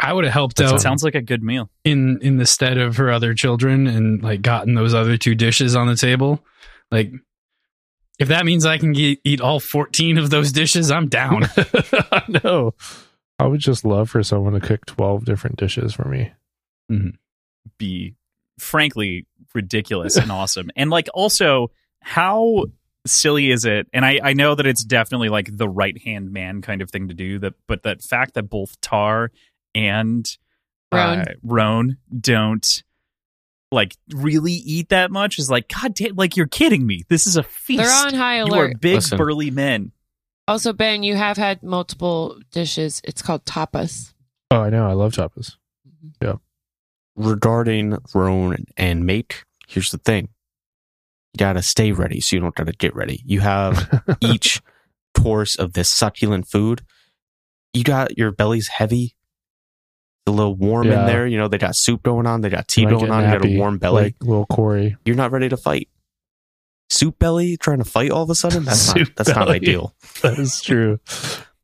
I would have helped That's out Sounds like a good meal. in in the stead of her other children and like gotten those other two dishes on the table. Like if that means I can ge- eat all 14 of those dishes, I'm down. I know. I would just love for someone to cook 12 different dishes for me. Mm-hmm. be frankly ridiculous and awesome. And like also how silly is it? And I, I know that it's definitely like the right hand man kind of thing to do that, but that fact that both Tar and Roan. uh, Roan don't like really eat that much is like, God damn, like you're kidding me. This is a feast. They're on high alert you are big Listen. burly men. Also, Ben, you have had multiple dishes. It's called tapas. Oh, I know. I love tapas. Regarding Roan and mate, here's the thing. You gotta stay ready so you don't gotta get ready. You have each course of this succulent food. You got your belly's heavy. A little warm in there. You know, they got soup going on, they got tea going on, you got a warm belly. Like little Corey. You're not ready to fight. Soup belly trying to fight all of a sudden? That's not that's not ideal. That is true.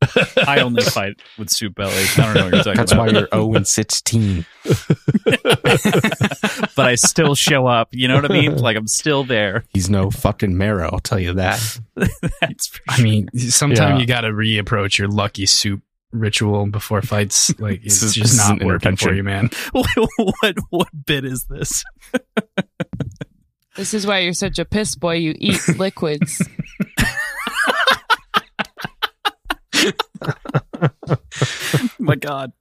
I only fight with soup belly. I don't know what you're talking That's about. why you're 0 and 16. but I still show up. You know what I mean? Like I'm still there. He's no fucking marrow, I'll tell you that. That's for I mean, sometimes Yeah. you got to reapproach your lucky soup ritual before fights. Like it's is- just is not working for you, man. what what bit is this? This is why you're such a piss boy. You eat liquids. My God.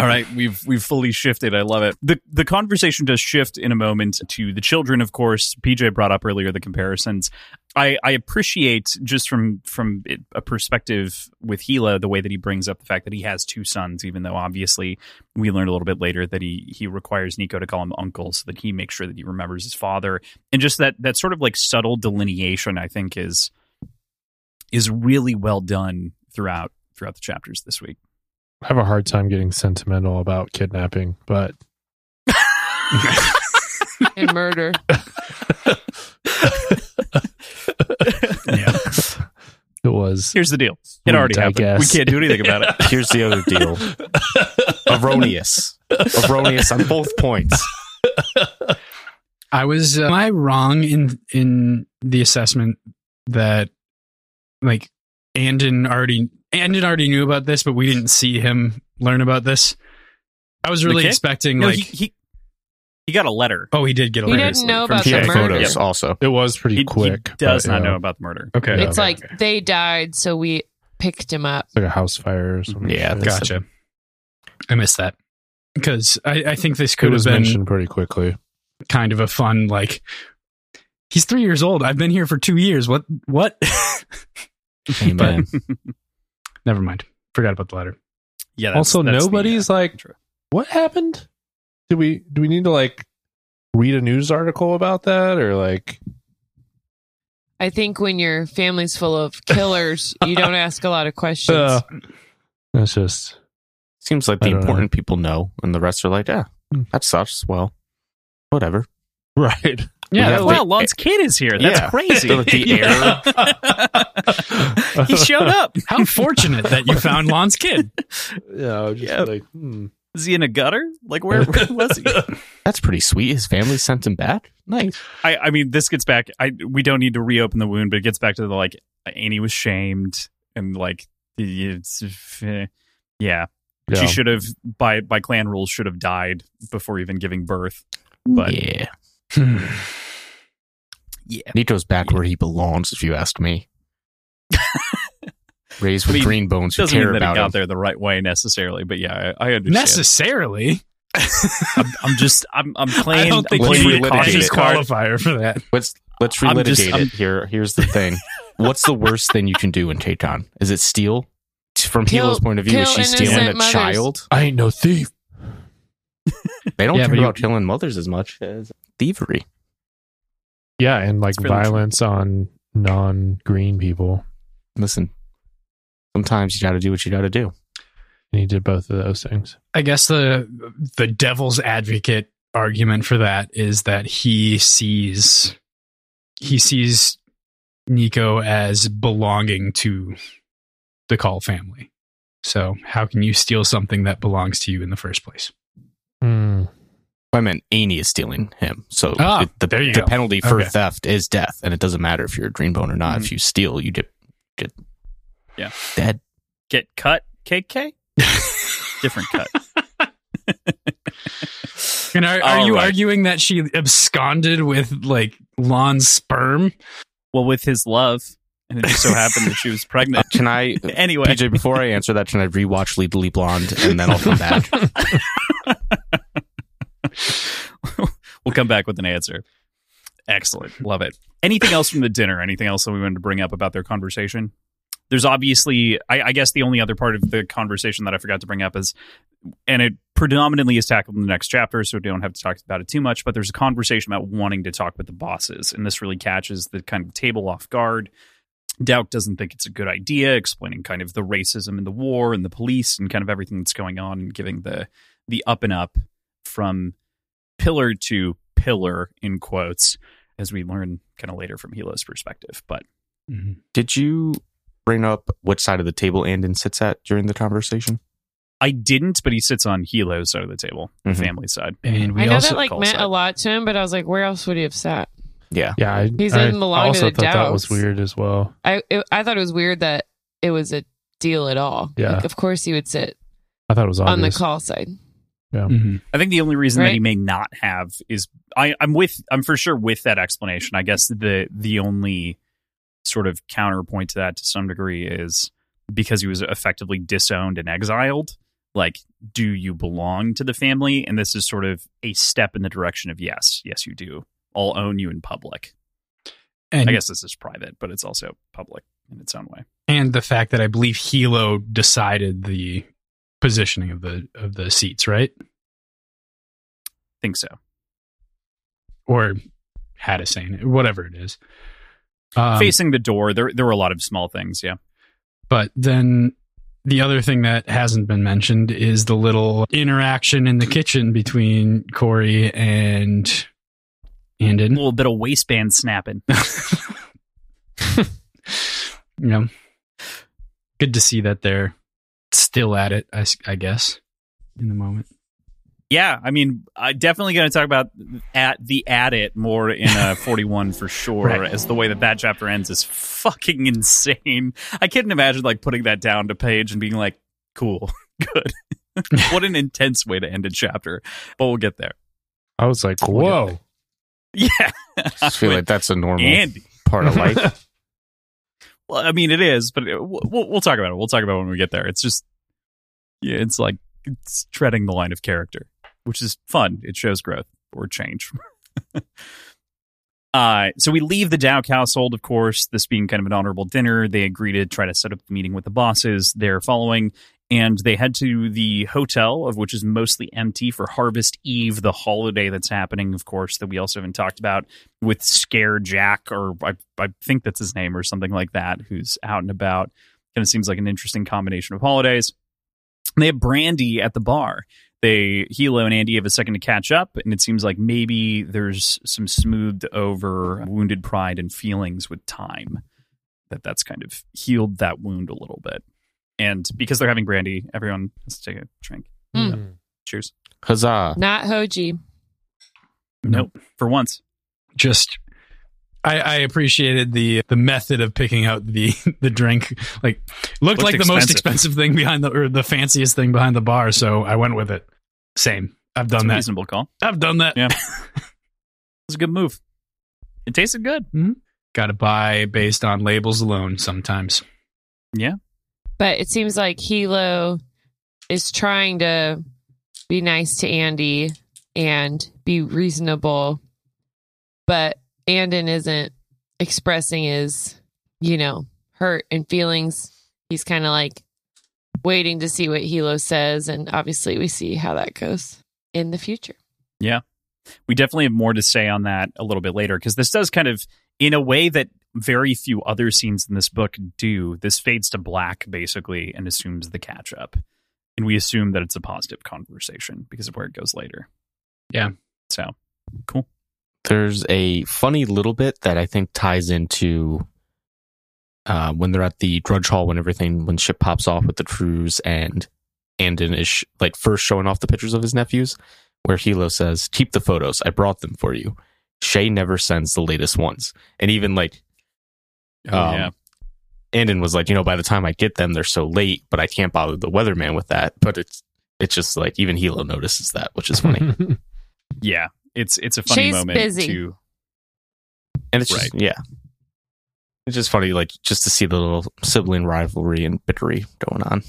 All right, we've we've fully shifted. I love it. The the conversation does shift in a moment to the children, of course. PJ brought up earlier the comparisons. I, I appreciate just from from a perspective with Hilo the way that he brings up the fact that he has two sons, even though obviously we learned a little bit later that he he requires Niko to call him uncle so that he makes sure that he remembers his father, and just that that sort of like subtle delineation I think is is really well done throughout throughout the chapters this week. I have a hard time getting sentimental about kidnapping, but and murder. Yeah. it was. Here's the deal. It Sweet, already I happened. guess. We can't do anything about it. Here's the other deal. Erroneous. Erroneous on both points. I was. Uh, am I wrong in in the assessment that like Anden already Anden already knew about this, but we didn't see him learn about this? I was really expecting No, like he, he He got a letter. Oh, he did get a He letter. He didn't know from about He the had Shannon. murder. photos also. It was pretty He, quick. he does but, not yeah. know about the murder. Okay. Yeah. It's okay, like they died, so we picked him up. It's like a house fire or something. Yeah, Shit. Gotcha. I missed that because I, I think this It could have been mentioned pretty quickly. kind of a fun like. He's three years old. I've been here for two years. What? What? Amen. Never mind. Forgot about the letter. Yeah. That's, also, that's the, nobody's uh, like, intro. what happened? Do we do we need to like read a news article about that or like? I think when your family's full of killers, you don't ask a lot of questions. Uh, that's just Seems like the don't know. important people know, and the rest are like, yeah, Hmm. that sucks. Well, whatever. right. Yeah. Yeah, Oh, wow, Lan's kid is here. That's Yeah. crazy. Like the heir. he showed up. How fortunate that you found Lan's kid. Yeah, I was just Yeah. like, hmm. Is he in a gutter? Like where, where was he? That's pretty sweet. His family sent him back. Nice. I, I mean, this gets back. I we don't need to reopen the wound, but it gets back to the like Annie was shamed and like it's yeah. Yeah. She should have by by clan rules should have died before even giving birth. But yeah. Yeah, Niko's back where he belongs, if you ask me. Raised with I mean, green bones who doesn't mean care that it about got him. there the right way necessarily. But yeah, I, I understand. Necessarily. I'm, I'm just I'm I'm playing. I don't think I'm let's playing need the relitigate a cautious qualifier for that. Let's let's I'm relitigate just- I'm- it. Here, here's the thing. What's the worst thing you can do in Tayton? Is it steal? From Kill- Hilo's point of view, is she stealing a mothers. child? I ain't no thief. They don't Yeah, care but you- about killing mothers as much as thievery. Yeah, and like It's fairly true. violence on non-green people. Listen, sometimes you got to do what you got to do. And he did both of those things. I guess the the devil's advocate argument for that is that he sees he sees Niko as belonging to the Kaul family. So how can you steal something that belongs to you in the first place? Hmm. I meant Annie is stealing him. So Ah, it- the, there you the go. penalty for Okay. theft is death, and it doesn't matter if you're a greenbone or not. Mhm. If you steal, you get get Yeah. dead. Get cut, KK. Different cut. And are, are you right. arguing that she absconded with like Lan's sperm? Well, with his love, and it just so happened that she was pregnant. Can I, Anyway, PJ? Before I answer that, can I rewatch Legally Blonde and then I'll come back? we'll come back with an answer. Excellent. Love it. Anything else from the dinner? Anything else that we wanted to bring up about their conversation? There's obviously, I, I guess, the only other part of the conversation that I forgot to bring up is, and it predominantly is tackled in the next chapter, so we don't have to talk about it too much. But there's a conversation about wanting to talk with the bosses, and this really catches the kind of table off guard. Dauk doesn't think it's a good idea, explaining kind of the racism in the war and the police and kind of everything that's going on, and giving the the up and up from pillar to pillar in quotes, as we learn kind of later from Hilo's perspective. But Did you bring up which side of the table Anden sits at during the conversation? I didn't, but he sits on Hilo's side of the table, the Mhm. family side. And we I know also that like meant side. a lot to him, but I was like, where else would he have sat? Yeah. Yeah, I, He I didn't belong to also the thought that was weird as well. I it, I thought it was weird that it was a deal at all. Yeah. Like, of course he would sit I thought it was on the Kaul side. Mhm. I think the only reason that he may not have is I, I'm with I'm for sure with that explanation. I guess the the only sort of counterpoint to that to some degree is because he was effectively disowned and exiled. Like, do you belong to the family? And this is sort of a step in the direction of yes, yes, you do. I'll own you in public. and I guess this is private, but it's also public in its own way. and the fact that I believe Hilo decided the positioning of the of the seats, right? think so. Or had a say in it, whatever it is. Um, Facing the door, there there were a lot of small things. Yeah, But then the other thing that hasn't been mentioned is the little interaction in the kitchen between Corey and Anden. a little bit of waistband snapping. you know, good to see that they're still at it. I guess in the moment. Yeah, I mean, I definitely going to talk about at the at it more in uh, 41 for sure. Right. As the way that that chapter ends is fucking insane. I couldn't imagine like putting that down to page and being like, "Cool, good." what an intense way to end a chapter. But we'll get there. I was like, whoa. Yeah, I just feel like that's a normal Andy. part of life. Well, I mean, it is, but it, we'll, we'll talk about it. We'll talk about it when we get there. It's just, yeah, it's like it's treading the line of character, which is fun. It shows growth or change. uh, so we leave the Dauk household, of course, this being kind of an honorable dinner. They agree to try to set up the meeting with the bosses. They're following, and they head to the hotel, of which is mostly empty for Harvest Eve, the holiday that's happening, of course, that we also haven't talked about with Scare Jack, or I, I think that's his name, or something like that, who's out and about. Kind of seems like an interesting combination of holidays. They have Brandy at the bar. They Hilo and Andy have a second to catch up, and it seems like maybe there's some smoothed over wounded pride and feelings with time. That that's kind of healed that wound a little bit. And because they're having Brandy, everyone has to take a drink. Mm. Cheers. Huzzah. Not Hoji. Nope. For once. just I, I appreciated the the method of picking out the the drink. Like looked, Looked like the most expensive. expensive thing behind the or the fanciest thing behind the bar, so I went with it. Same. I've It's a done that. reasonable call. I've done that. Yeah. It's a good move. It tasted good. Mm-hmm. Got to buy based on labels alone sometimes. But it seems like Hilo is trying to be nice to Andy and be reasonable, but Anden isn't expressing his, you know, hurt and feelings. He's kind of like waiting to see what Hilo says, and obviously we see how that goes in the future. Yeah. We definitely have more to say on that a little bit later because this does kind of in a way that very few other scenes in this book do this fades to black basically and assumes the catch up and we assume that it's a positive conversation because of where it goes later Yeah. so cool There's a funny little bit that I think ties into uh, when they're at the Drudge Hall when everything when ship pops off with the crews and Anden is sh- like first showing off the pictures of his nephews, where Hilo says, "Keep the photos. I brought them for you." Shae never sends the latest ones, and even like Oh, um, yeah. Anden was like, you know, by the time I get them, they're so late, but I can't bother the weatherman with that. But it's it's just like even Hilo notices that, which is funny. yeah it's it's a funny Shae's moment busy. to And it's just yeah. It's just funny, like just to see the little sibling rivalry and bittery going on.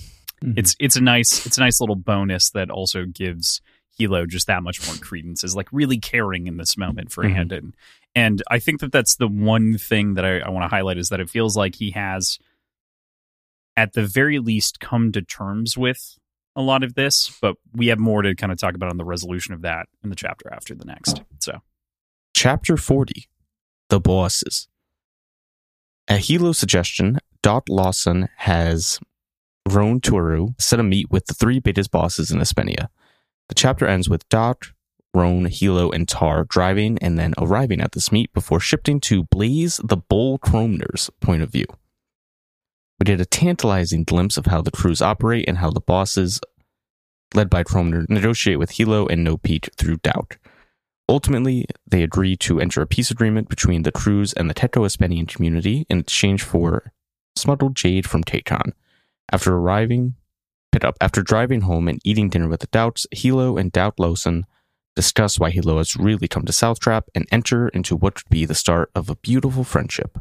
it's it's a nice it's a nice little bonus that also gives Hilo just that much more credence is like really caring in this moment for Mhm. Anden. And I think that that's the one thing that I, I want to highlight is that it feels like he has, at the very least, come to terms with a lot of this. But we have more to kind of talk about on the resolution of that in the chapter after the next. So Chapter 40 The Bosses. At Hilo's suggestion, Dauk Losun has Roan Turu set a meet with the three Betas bosses in Espenia. The chapter ends with Dauk, Roan, Hilo, and Tar driving and then arriving at this meet before shifting to Blaze the Bull Cromner's point of view. We get a tantalizing glimpse of how the crews operate and how the bosses, led by Cromner, negotiate with Hilo and No Pete through Dauk. Ultimately, they agree to enter a peace agreement between the crews and the Teto-Espenian community in exchange for smuggled jade from Taton. After arriving, pit up after driving home and eating dinner with the Dauks, Hilo and Dauk Losun discuss why Hilo has really come to Southtrap and enter into what would be the start of a beautiful friendship.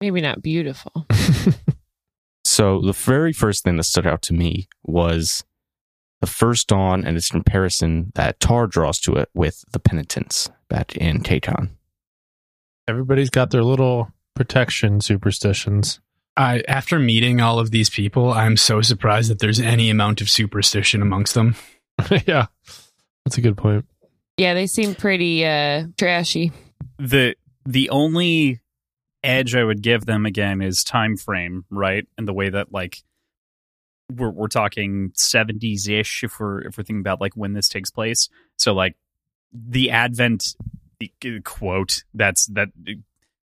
Maybe not beautiful. So the very first thing that stood out to me was the first dawn and its comparison that Tar draws to it with the penitents back in Taton. Everybody's got their little protection superstitions. I after meeting all of these people, I'm so surprised that there's any amount of superstition amongst them. yeah. That's a good point. Yeah, they seem pretty uh trashy. the the only edge I would give them again is time frame, right? And the way that like we're we're talking seventies ish if we're if we're thinking about like when this takes place. So like the advent quote that's that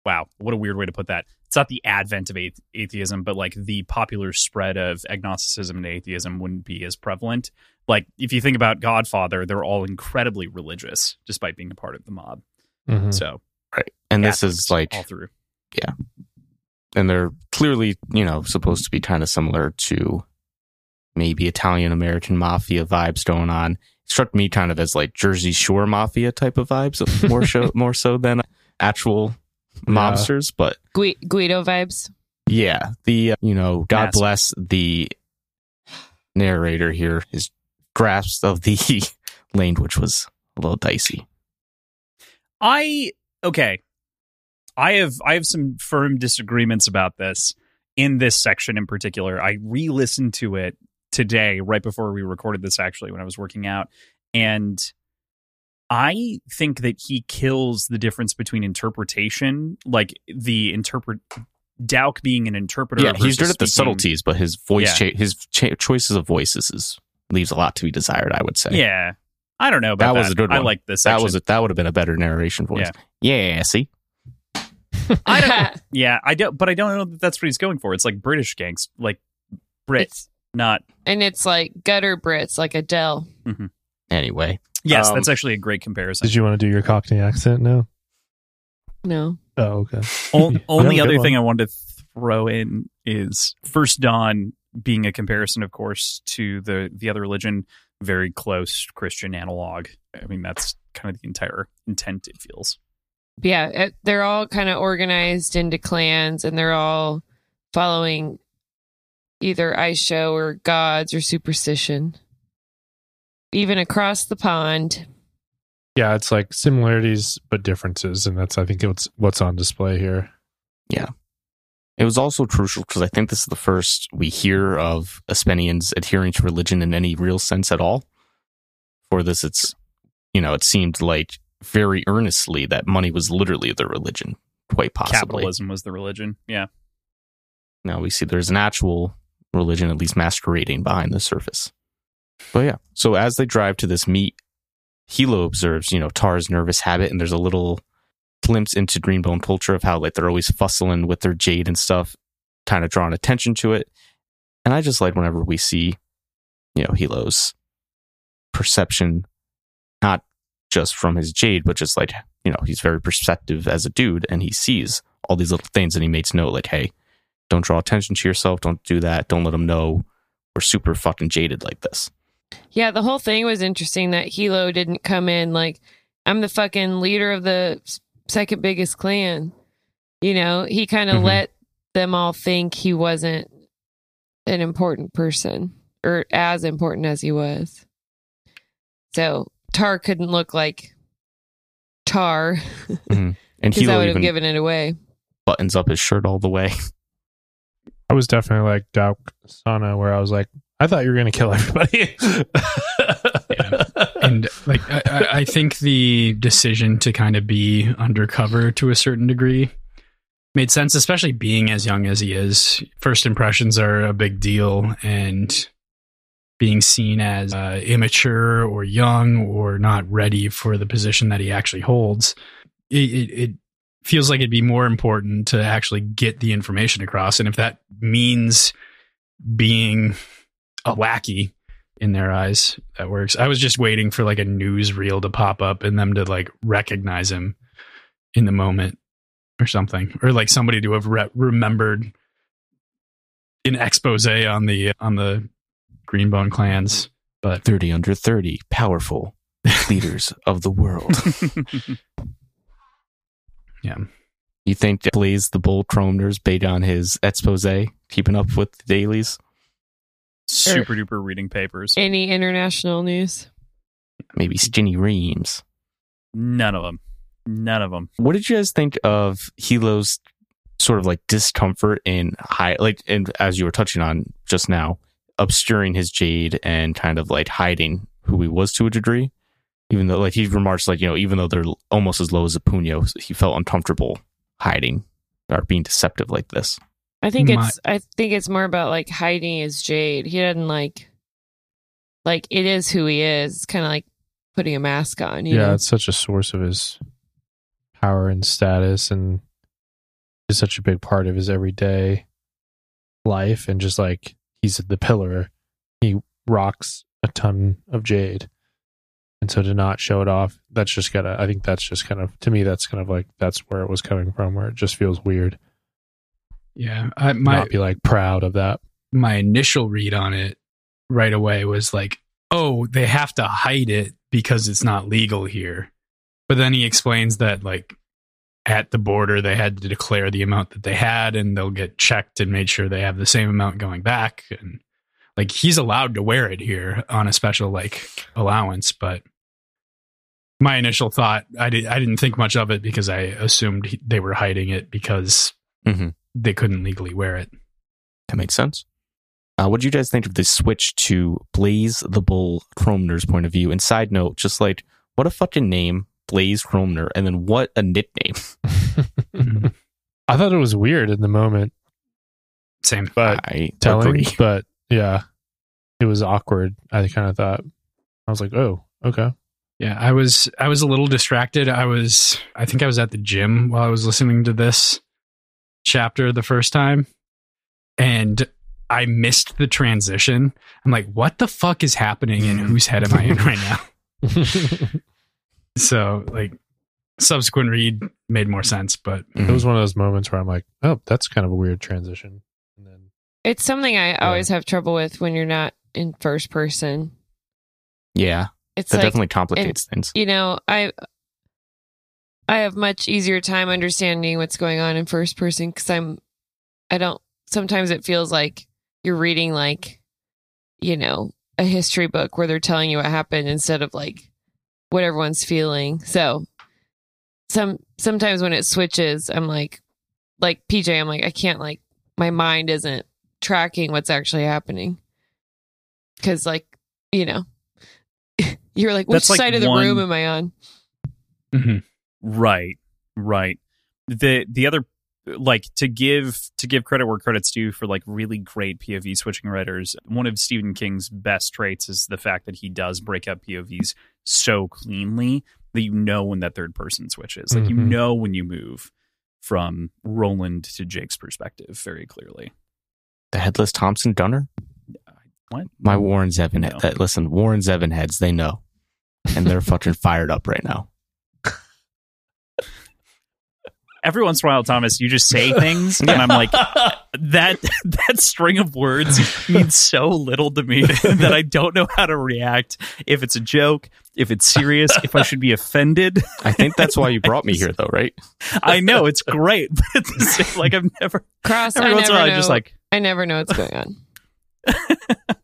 wow what a weird way to put that it's not the advent of atheism but like the popular spread of agnosticism and atheism wouldn't be as prevalent like if you think about godfather they're all incredibly religious despite being a part of the mob Mhm. so Right. And this is like, all through Yeah. and they're clearly, you know, supposed to be kind of similar to maybe Italian American mafia vibes going on. It's struck me kind of as like Jersey Shore mafia type of vibes, more so more so than actual mobsters. But Gui- Guido vibes. yeah, the uh, you know, God Massive. bless the narrator here. His grasp of the language was a little dicey. I okay. I have I have some firm disagreements about this in this section in particular. I re-listened to it today right before we recorded this actually when I was working out and I think that he kills the difference between interpretation like the interpret Dauk being an interpreter Yeah, he's good at the subtleties, but his voice, Yeah. cha- his cha- choices of voices is leaves a lot to be desired. I would say. Yeah. I don't know about That that. was a good one. I like this that was a, that would have been a better narration voice. Yeah, see, I don't Yeah, I don't but I don't know that that's what he's going for. It's like British gangs, like Brits, It's- not and it's like gutter Brits, like Adele. Mm-hmm. anyway, Yes, Um, that's actually a great comparison. Did you want to do your Cockney accent now? No. Oh, okay. O- only other one. thing I wanted to throw in is First Dawn being a comparison, of course, to the the other religion, very close Christian analog. I mean, that's kind of the entire intent. It feels. Yeah, it, they're all kind of organized into clans and they're all following either Aisho or gods or superstition. Even across the pond. Yeah, it's like similarities but differences, and that's I think what's what's on display here. Yeah. It was also crucial because I think this is the first we hear of Espenians adhering to religion in any real sense at all. For this, it's you know it seemed like very earnestly that money was literally the religion, quite possibly. Capitalism was the religion. Yeah. Now we see there's an actual religion, at least masquerading behind the surface. But yeah, so as they drive to this meet, Hilo observes, you know, Tar's nervous habit, and there's a little glimpse into Greenbone culture of how like they're always fussling with their jade and stuff, kind of drawing attention to it. And I just like whenever we see, you know, Hilo's perception, not just from his jade, but just like, you know, he's very perceptive as a dude and he sees all these little things and he makes note like, hey, don't draw attention to yourself. Don't do that. Don't let them know we're super fucking jaded like this. Yeah, the whole thing was interesting that Hilo didn't come in like, I'm the fucking leader of the second biggest clan. You know, he kind of Mhm. let them all think he wasn't an important person or as important as he was. So Tar couldn't look like Tar And because I Hilo would have given it away. buttons up his shirt all the way. I was definitely like Dauk Sana, where I was like, I thought you were going to kill everybody. and like I, I- I think the decision to kind of be undercover to a certain degree made sense, especially being as young as he is. First impressions are a big deal, and being seen as uh, immature or young or not ready for the position that he actually holds, it, it, it feels like it'd be more important to actually get the information across. And if that means being Oh. a lackey in their eyes, that works. I was just waiting for like a newsreel to pop up and them to like recognize him in the moment or something, or like somebody to have re- remembered an expose on the on the Greenbone clans. But 30 under 30, powerful leaders of the world. yeah, You think Blaze the Bull Cromner's bait on his expose, keeping up with the dailies? Super duper reading papers. Any international news? Maybe Skinny Reams. None of them. None of them. What did you guys think of Hilo's sort of like discomfort in high, like, and as you were touching on just now, obscuring his jade and kind of like hiding who he was to a degree? Even though, like, he remarks, like, you know, even though they're almost as low as Zapunyo, he felt uncomfortable hiding or being deceptive like this. I think My- it's I think it's more about like hiding his jade. He doesn't like like it is who he is. It's kind of like putting a mask on. You yeah, know? it's such a source of his power and status, and is such a big part of his everyday life. And just like he's the pillar, he rocks a ton of jade, and so to not show it off, that's just gotta. I think that's just kind of to me. That's kind of like that's where it was coming from. Where it just feels weird. Yeah. I, might not be like proud of that. my initial read on it right away was like oh, they have to hide it because it's not legal here. But then he explains that, like, at the border, they had to declare the amount that they had and they'll get checked and made sure they have the same amount going back. And, like, he's allowed to wear it here on a special, like, allowance. But my initial thought, I, did, I didn't think much of it because I assumed he- they were hiding it because hmm they couldn't legally wear it. That makes sense. Uh, what do you guys think of this switch to Blaze the Bull Cromner's point of view? And side note, just like, what a fucking name, Blaze Cromner, and then what a nickname. I thought it was weird in the moment Same. But I telling, agree. but yeah, it was awkward. I kind of thought I was like, oh, okay. Yeah, I was I was a little distracted. I was I think I was at the gym while I was listening to this chapter the first time and I missed the transition. I'm like, what the fuck is happening and mm. whose head am I in right now? So like subsequent read made more sense, but it was mm-hmm. one of those moments where I'm like, oh, that's kind of a weird transition. And then It's something I always have trouble with when you're not in first person. yeah, It's that like definitely complicates things. you know, I I have much easier time understanding what's going on in first person because I'm I don't sometimes it feels like you're reading like you know a history book where they're telling you what happened instead of like what everyone's feeling. So some sometimes when it switches, I'm like like PJ, I'm like I can't like my mind isn't tracking what's actually happening because like you know you're like which like side of the one- room am I on? mhm. Right, right. The the other like to give to give credit where credit's due for like really great POV switching writers. One of Stephen King's best traits is the fact that he does break up POVs so cleanly that you know when that third person switches. Like you Mhm. know when you move from Roland to Jake's perspective very clearly. The headless Thompson Gunner? What? My Warren Zevon. That, listen, Warren Zevon heads, they know. And they're fucking fired up right now. Every once in a while, Thomas, you just say things, and I'm like, that that string of words means so little to me that I don't know how to react. If it's a joke, if it's serious, if I should be offended. I think that's why you brought me here, though, right? I know it's great, but at same, like I've never. Cross. Every I once in a while, know. I just like, I never know what's going on.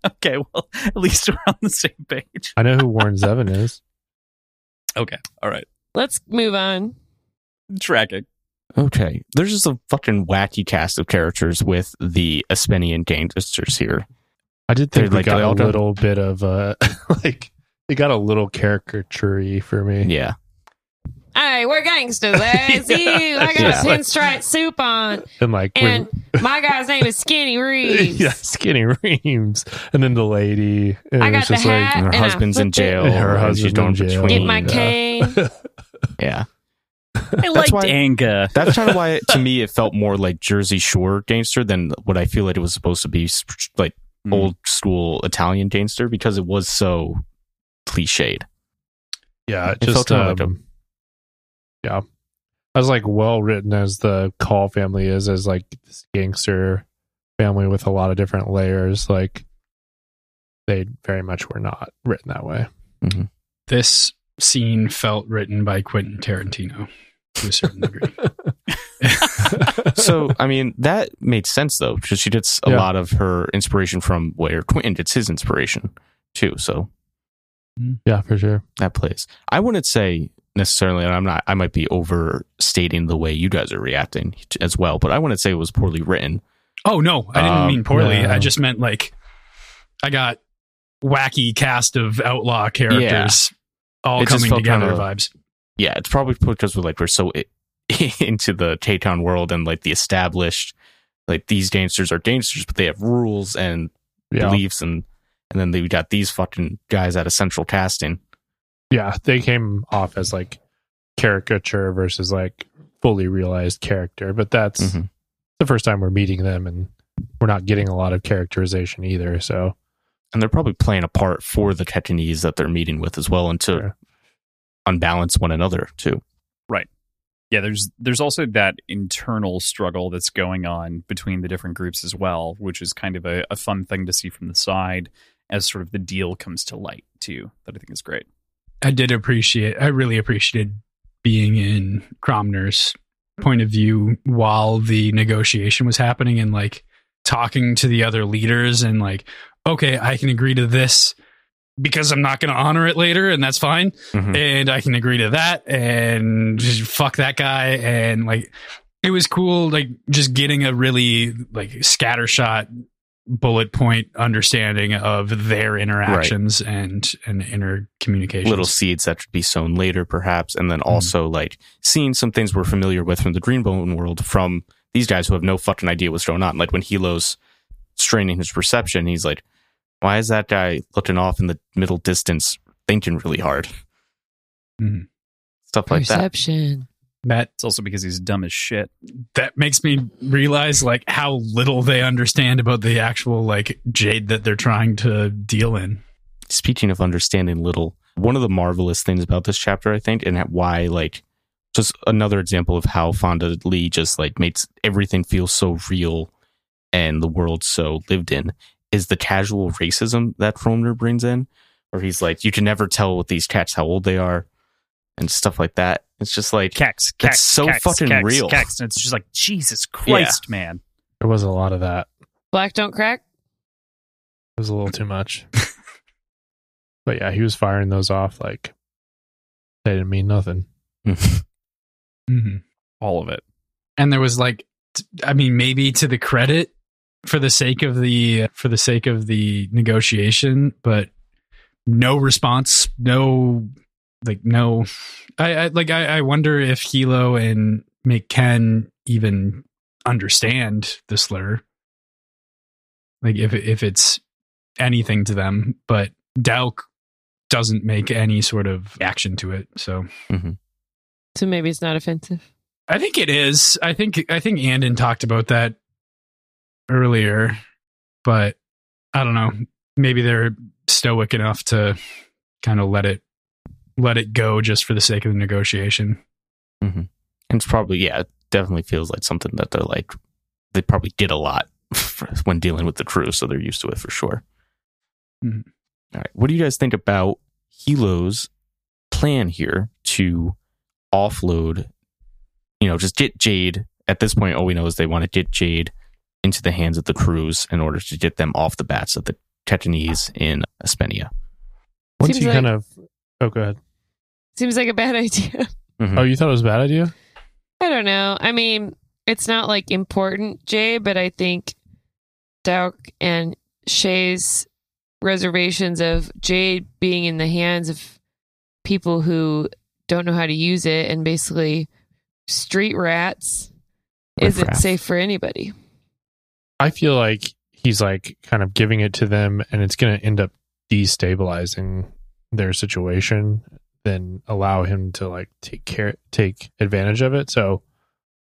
okay, well, at least we're on the same page. I know who Warren Zevon is. Okay, all right, Let's move on. tracking. Okay. There's just a fucking wacky cast of characters with the Espenian gangsters here. I did They're think like- got a all got- little bit of uh like it got a little caricature for me. Yeah. Hey, we're gangsters. Hey, see you. I got Yeah. a pinstripe soup on, And like and my guy's name is Skinny Reeves. yeah, skinny reams. And then the lady and I got the just like hat. And her husband's in jail. And her and she's husband's going in jail. between. Get my Yeah. cane. Yeah. I liked why- Anga. That's kind of why, it, to me, it felt more like Jersey Shore gangster than what I feel like it was supposed to be, like Mm. old school Italian gangster, because it was so cliched. Yeah, it It felt just kinda like a- um, yeah, as like well written as the Kaul family is, as like this gangster family with a lot of different layers. Like they very much were not written that way. this scene felt written by Quentin Tarantino to a certain degree. so I mean that made sense though because she gets a Yeah. lot of her inspiration from where Quentin gets his inspiration too. So yeah, for sure. that plays. I wouldn't say necessarily, and I'm not. I might be overstating the way you guys are reacting as well, but I wouldn't say it was poorly written. Oh no, I didn't Um, mean poorly. no. I just meant like I got wacky cast of outlaw characters all It coming together kinda- vibes. Yeah, it's probably because we're like we're so into the K Town world and like the established, like these gangsters are gangsters, but they have rules and Yeah, beliefs, and and then they got these fucking guys out of central casting. yeah, they came off as like caricature versus like fully realized character, but that's Mhm. the first time we're meeting them, and we're not getting a lot of characterization either. So and they're probably playing a part for the Kekonese that they're meeting with as well, and to Sure. Unbalance one another too. Right. Yeah there's there's also that internal struggle that's going on between the different groups as well which is kind of a, a fun thing to see from the side as sort of the deal comes to light too. That I think is great. I did appreciate. I really appreciated being in Cromner's point of view while the negotiation was happening and like talking to the other leaders and like, okay, I can agree to this because I'm not going to honor it later, and that's fine. Mhm. And I can agree to that, and just fuck that guy. And like, it was cool, like just getting a really like scattershot bullet point understanding of their interactions and and inner communication. little seeds that should be sown later, perhaps, and then also like seeing some things we're familiar with from the Green Bone world from these guys who have no fucking idea what's going on. Like when Hilo's straining his perception, he's like, "Why is that guy looking off in the middle distance, thinking really hard?" Mhm. Stuff like that. Perception. that It's also because he's dumb as shit. that makes me realize like how little they understand about the actual like jade that they're trying to deal in. speaking of understanding little, one of the marvelous things about this chapter, I think, and why, like, just another example of how Fonda Lee just like makes everything feel so real and the world so lived in is the casual racism that Cromner brings in, where he's like, you can never tell with these cats how old they are and stuff like that. It's just like, Kex, That's Kex, so Kex, fucking Kex, real. Kex. And it's just like Jesus Christ, man. There was a lot of that. Black don't crack. It was a little too much. but yeah, he was firing those off like they didn't mean nothing. Mm-hmm. All of it. And there was like, I mean, maybe to the credit for the sake of the for the sake of the negotiation, but no response, no like no. I, I like I, I wonder if Hilo and Maik Kehn even understand the slur. Like if if it's anything to them, but Dauk doesn't make any sort of action to it. So mm-hmm. So maybe it's not offensive. I think it is. I think I think Anden talked about that earlier, but I don't know. Maybe they're stoic enough to kind of let it let it go just for the sake of the negotiation. And it's probably, yeah, it definitely feels like something that they're like, they probably did a lot when dealing with the crew, so they're used to it for sure. Mhm. All right. What do you guys think about Hilo's plan here to offload, you know, just get Jade? At this point, all we know is they want to get Jade into the hands of the crews in order to get them off the bats of the Kekonese in Espenia. Once Seems you like- kind of oh go ahead. Seems like a bad idea. Mhm. Oh, you thought it was a bad idea? I don't know. I mean, it's not like important, Jay, but I think Dauk and Shae's reservations of Jade being in the hands of people who don't know how to use it and basically street rats isn't Riffraff. safe for anybody. I feel like he's like kind of giving it to them and it's going to end up destabilizing their situation then allow him to like take care take advantage of it. So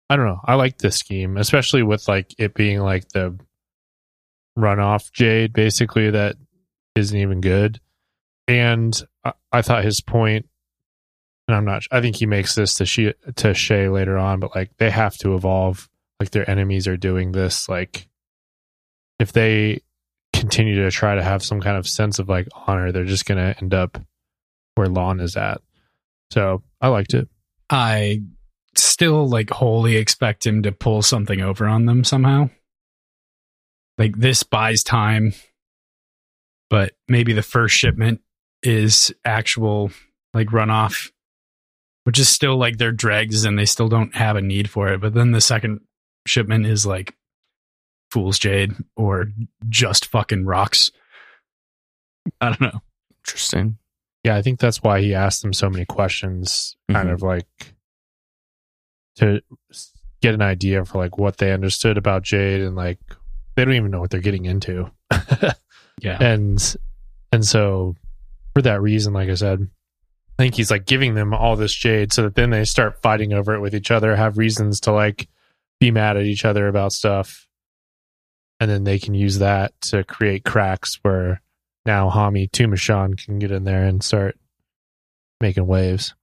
i don't know. I like this scheme especially with like it being like the runoff jade basically that isn't even good. And i, I thought his point and i'm not i think he makes this to she to shae later on but like they have to evolve. Like their enemies are doing this like if they continue to try to have some kind of sense of like honor they're just going to end up where Lan is at so i liked it I still like wholly expect him to pull something over on them somehow. Like this buys time, but maybe the first shipment is actual like runoff, which is still like their dregs and they still don't have a need for it. But then the second shipment is like Fool's Jade or just fucking rocks. I don't know. Interesting. yeah i think that's why he asked them so many questions kind Mhm. of like to get an idea for like what they understood about jade and like they don't even know what they're getting into Yeah. and and so for that reason like i said i think he's like giving them all this jade so that then they start fighting over it with each other have reasons to like be mad at each other about stuff and then they can use that to create cracks where now hami tumashon can get in there and start making waves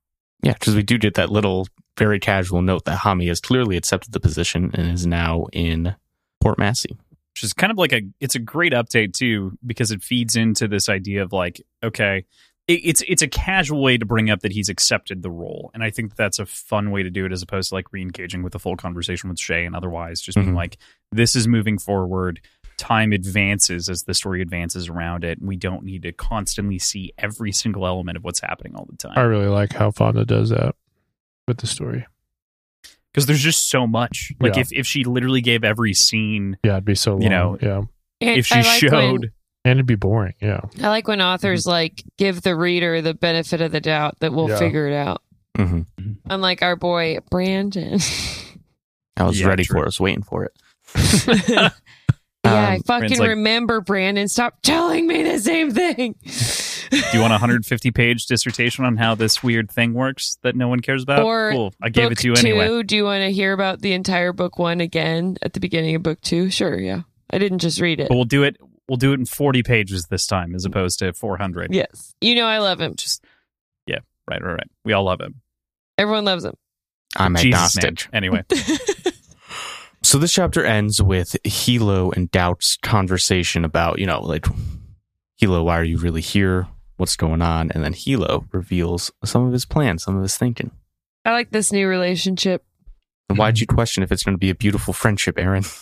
Yeah, because we do get that little very casual note that Hami has clearly accepted the position and is now in Port Massy. which is kind of like a it's a great update too because it feeds into this idea of like okay it, it's it's a casual way to bring up that he's accepted the role and i think that's a fun way to do it as opposed to like re-engaging with a full conversation with shae and otherwise just being Mhm. like this is moving forward time advances as the story advances around it and we don't need to constantly see every single element of what's happening all the time I really like how Fonda does that with the story. because there's just so much like Yeah. if, if she literally gave every scene Yeah, it'd be so long. You know, yeah, if she like showed when, and it'd be boring. Yeah, I like when authors like give the reader the benefit of the doubt that we'll Yeah. figure it out. hmm Unlike our boy Brandon. I was Yeah, ready true. for it. I was waiting for it. yeah, I Um, fucking like- remember Brandon. Stop telling me the same thing. Do you want a 150 page dissertation on how this weird thing works that no one cares about? Or cool. I gave it to you two, anyway. do you want to hear about the entire book one again at the beginning of book two? Sure, yeah. I didn't just read it. But we'll do it. We'll do it in 40 pages this time as opposed to 400. Yes. You know I love him. Just yeah, right, right, right. We all love him. Everyone loves him. I'm Jesus, man. Anyway, So this chapter ends with Hilo and Dauk's conversation about, you know, like, Hilo, why are you really here? What's going on? And then Hilo reveals some of his plans, some of his thinking. I like this new relationship. And why'd mm-hmm. you question if it's going to be a beautiful friendship, Aaron?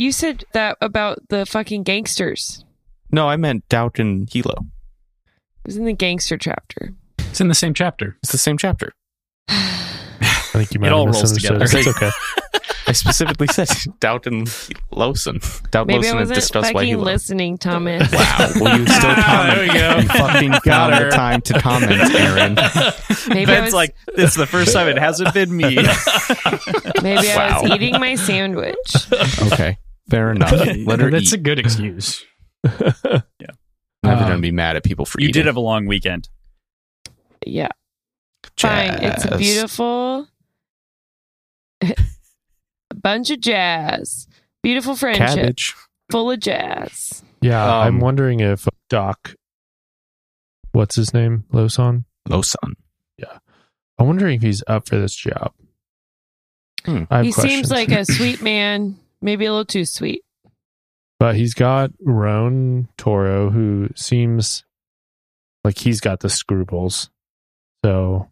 You said that about the fucking gangsters. No, I meant Dauk and Hilo. It was in the gangster chapter. It's in the same chapter. It's the same chapter. I think you might It all have rolls misunderstood. together. It's okay. I specifically said Dauk and Losun. Dauk Maybe I Losun had wasn't discussed why fucking Hilo. listening, Thomas. Wow. Will you still comment? There we go. You fucking got her. the time to comment, Aaron. Maybe I Ben's was like, it's the first time it hasn't been me. maybe I was eating my sandwich. Okay. Fair enough. Let her That's eat. a good excuse. Yeah, never Um, gonna be mad at people for you eating. did have a long weekend. Yeah. Fine. It's beautiful. a bunch of jazz. Beautiful friendship. cabbage. Full of jazz. Yeah, Um, I'm wondering if Dauk, what's his name, Losun. Losun. Yeah. I'm wondering if he's up for this job. Hmm. I have He questions. seems like a sweet man, maybe a little too sweet. but he's got Rohn Toro, who seems like he's got the scruples. So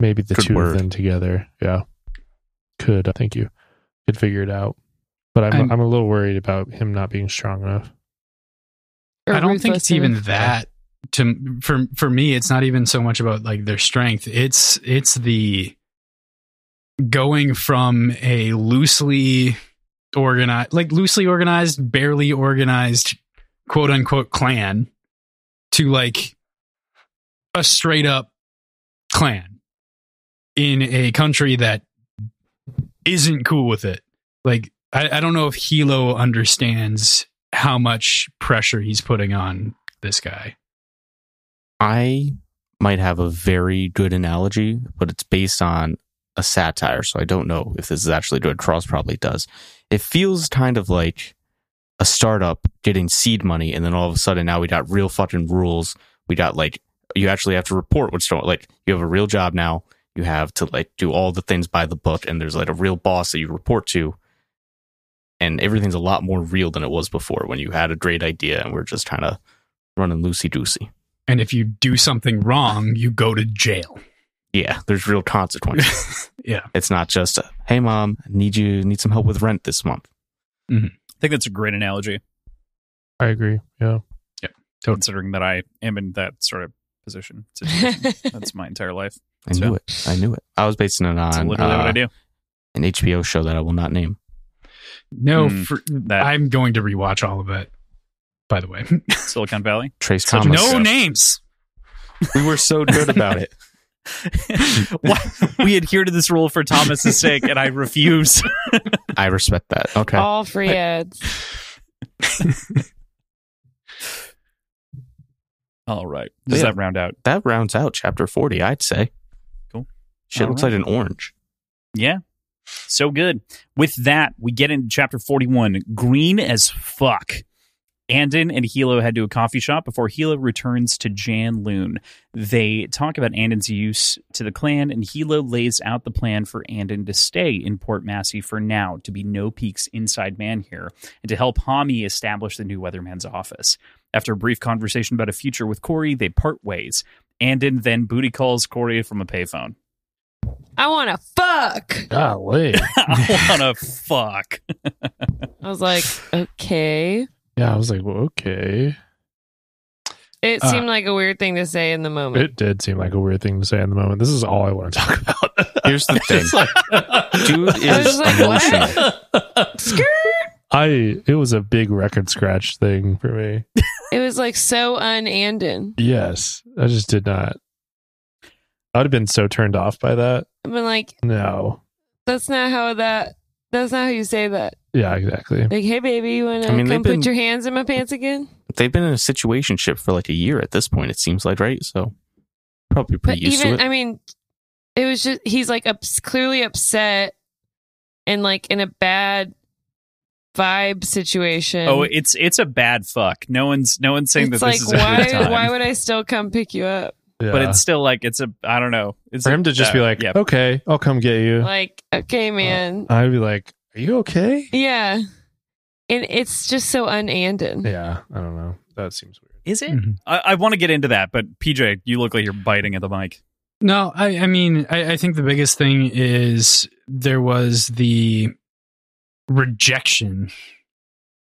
maybe the Good two word. of them together, yeah, could uh, thank you, could figure it out. But I'm I'm- I'm, a little worried about him not being strong enough. I don't think it's even that. To for for me, it's not even so much about like their strength. It's it's the going from a loosely organized, like loosely organized, barely organized, quote unquote clan, to like a straight up clan in a country that isn't cool with it. Like I, I don't know if Hilo understands how much pressure he's putting on this guy. I might have a very good analogy, but it's based on a satire, so I don't know if this is actually good. Cross probably does. It feels kind of like a startup getting seed money, and then all of a sudden now we got real fucking rules. We got like you actually have to report what's going. Like you have a real job now. You have to like do all the things by the book, and there's like a real boss that you report to. And everything's a lot more real than it was before when you had a great idea and we're just kind of running loosey goosey. And if you do something wrong, you go to jail. Yeah, there's real consequences. yeah. it's not just, a, hey mom, need you need some help with rent this month. I think that's a great analogy, I agree. Yeah, Yeah. considering that I am in that sort of position. that's my entire life. I So- knew it. I knew it. I was basing it on literally what uh, I do. an HBO show that I will not name. No, Hmm, for, that- I'm going to rewatch all of it. By the way, Silicon Valley. Trace Such Thomas. no no names. We were so good about it. Why- we adhere to this rule for Thomas's sake, and I refuse. I respect that. Okay. All free ads. All right. Does Yeah. that round out? That rounds out chapter 40, I'd say. Cool. Shit All looks right. like an orange. Yeah. So good. With that, we get into chapter 41, green as fuck. Anden and Hilo head to a coffee shop before Hilo returns to Janloon. They talk about Anden's use to the clan, and Hilo lays out the plan for Anden to stay in Port Massy for now, to be No Peak's inside man here, and to help Hami establish the new weatherman's office. After a brief conversation about a future with Cory, they part ways. Anden then booty calls Cory from a payphone. I want to fuck. Golly. I wanna fuck. I was like, okay. Yeah, I was like, well, okay. It Uh, seemed like a weird thing to say in the moment. It did seem like a weird thing to say in the moment. This is all I want to talk about. Here's the thing. Like- Dude I is like, emotional. what? Skirt. I it was a big record scratch thing for me. It was like so un-Anden. Yes, I just did not. I'd have been so turned off by that. I've been like, No. that's not how that. That's not how you say that. Yeah, exactly. Like, hey, baby, you want to I mean, come been- put your hands in my pants again? They've been in a situation ship for like a year at this point. It seems like, right? So probably But pretty used even, to it. I mean, it was just he's like ups, clearly upset and like in a bad vibe situation. Oh, it's it's a bad fuck. No one's no one's saying it's that like this is a why? good time. Why would I still come pick you up? Yeah. but it's still like it's a I don't know. It's for a- him to just be uh, like, yeah. "Okay, I'll come get you." Like, okay, man, I'd be like, "Are you okay?" yeah. And it's just so un-Anden. Yeah, I don't know. That seems weird. Is it? Mhm. I, I want to get into that, but PJ, you look like you're biting at the mic. No, I, I mean, I, I think the biggest thing is there was the rejection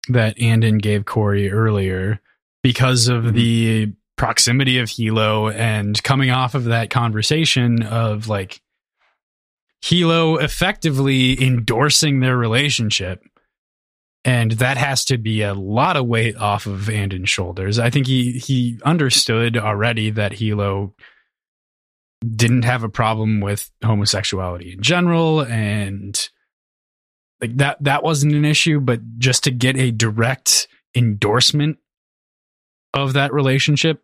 that Anden gave Cory earlier because of the proximity of Hilo and coming off of that conversation of like Hilo effectively endorsing their relationship. And that has to be a lot of weight off of Anden's shoulders. I think he he understood already that Hilo didn't have a problem with homosexuality in general and like that that wasn't an issue but just to get a direct endorsement of that relationship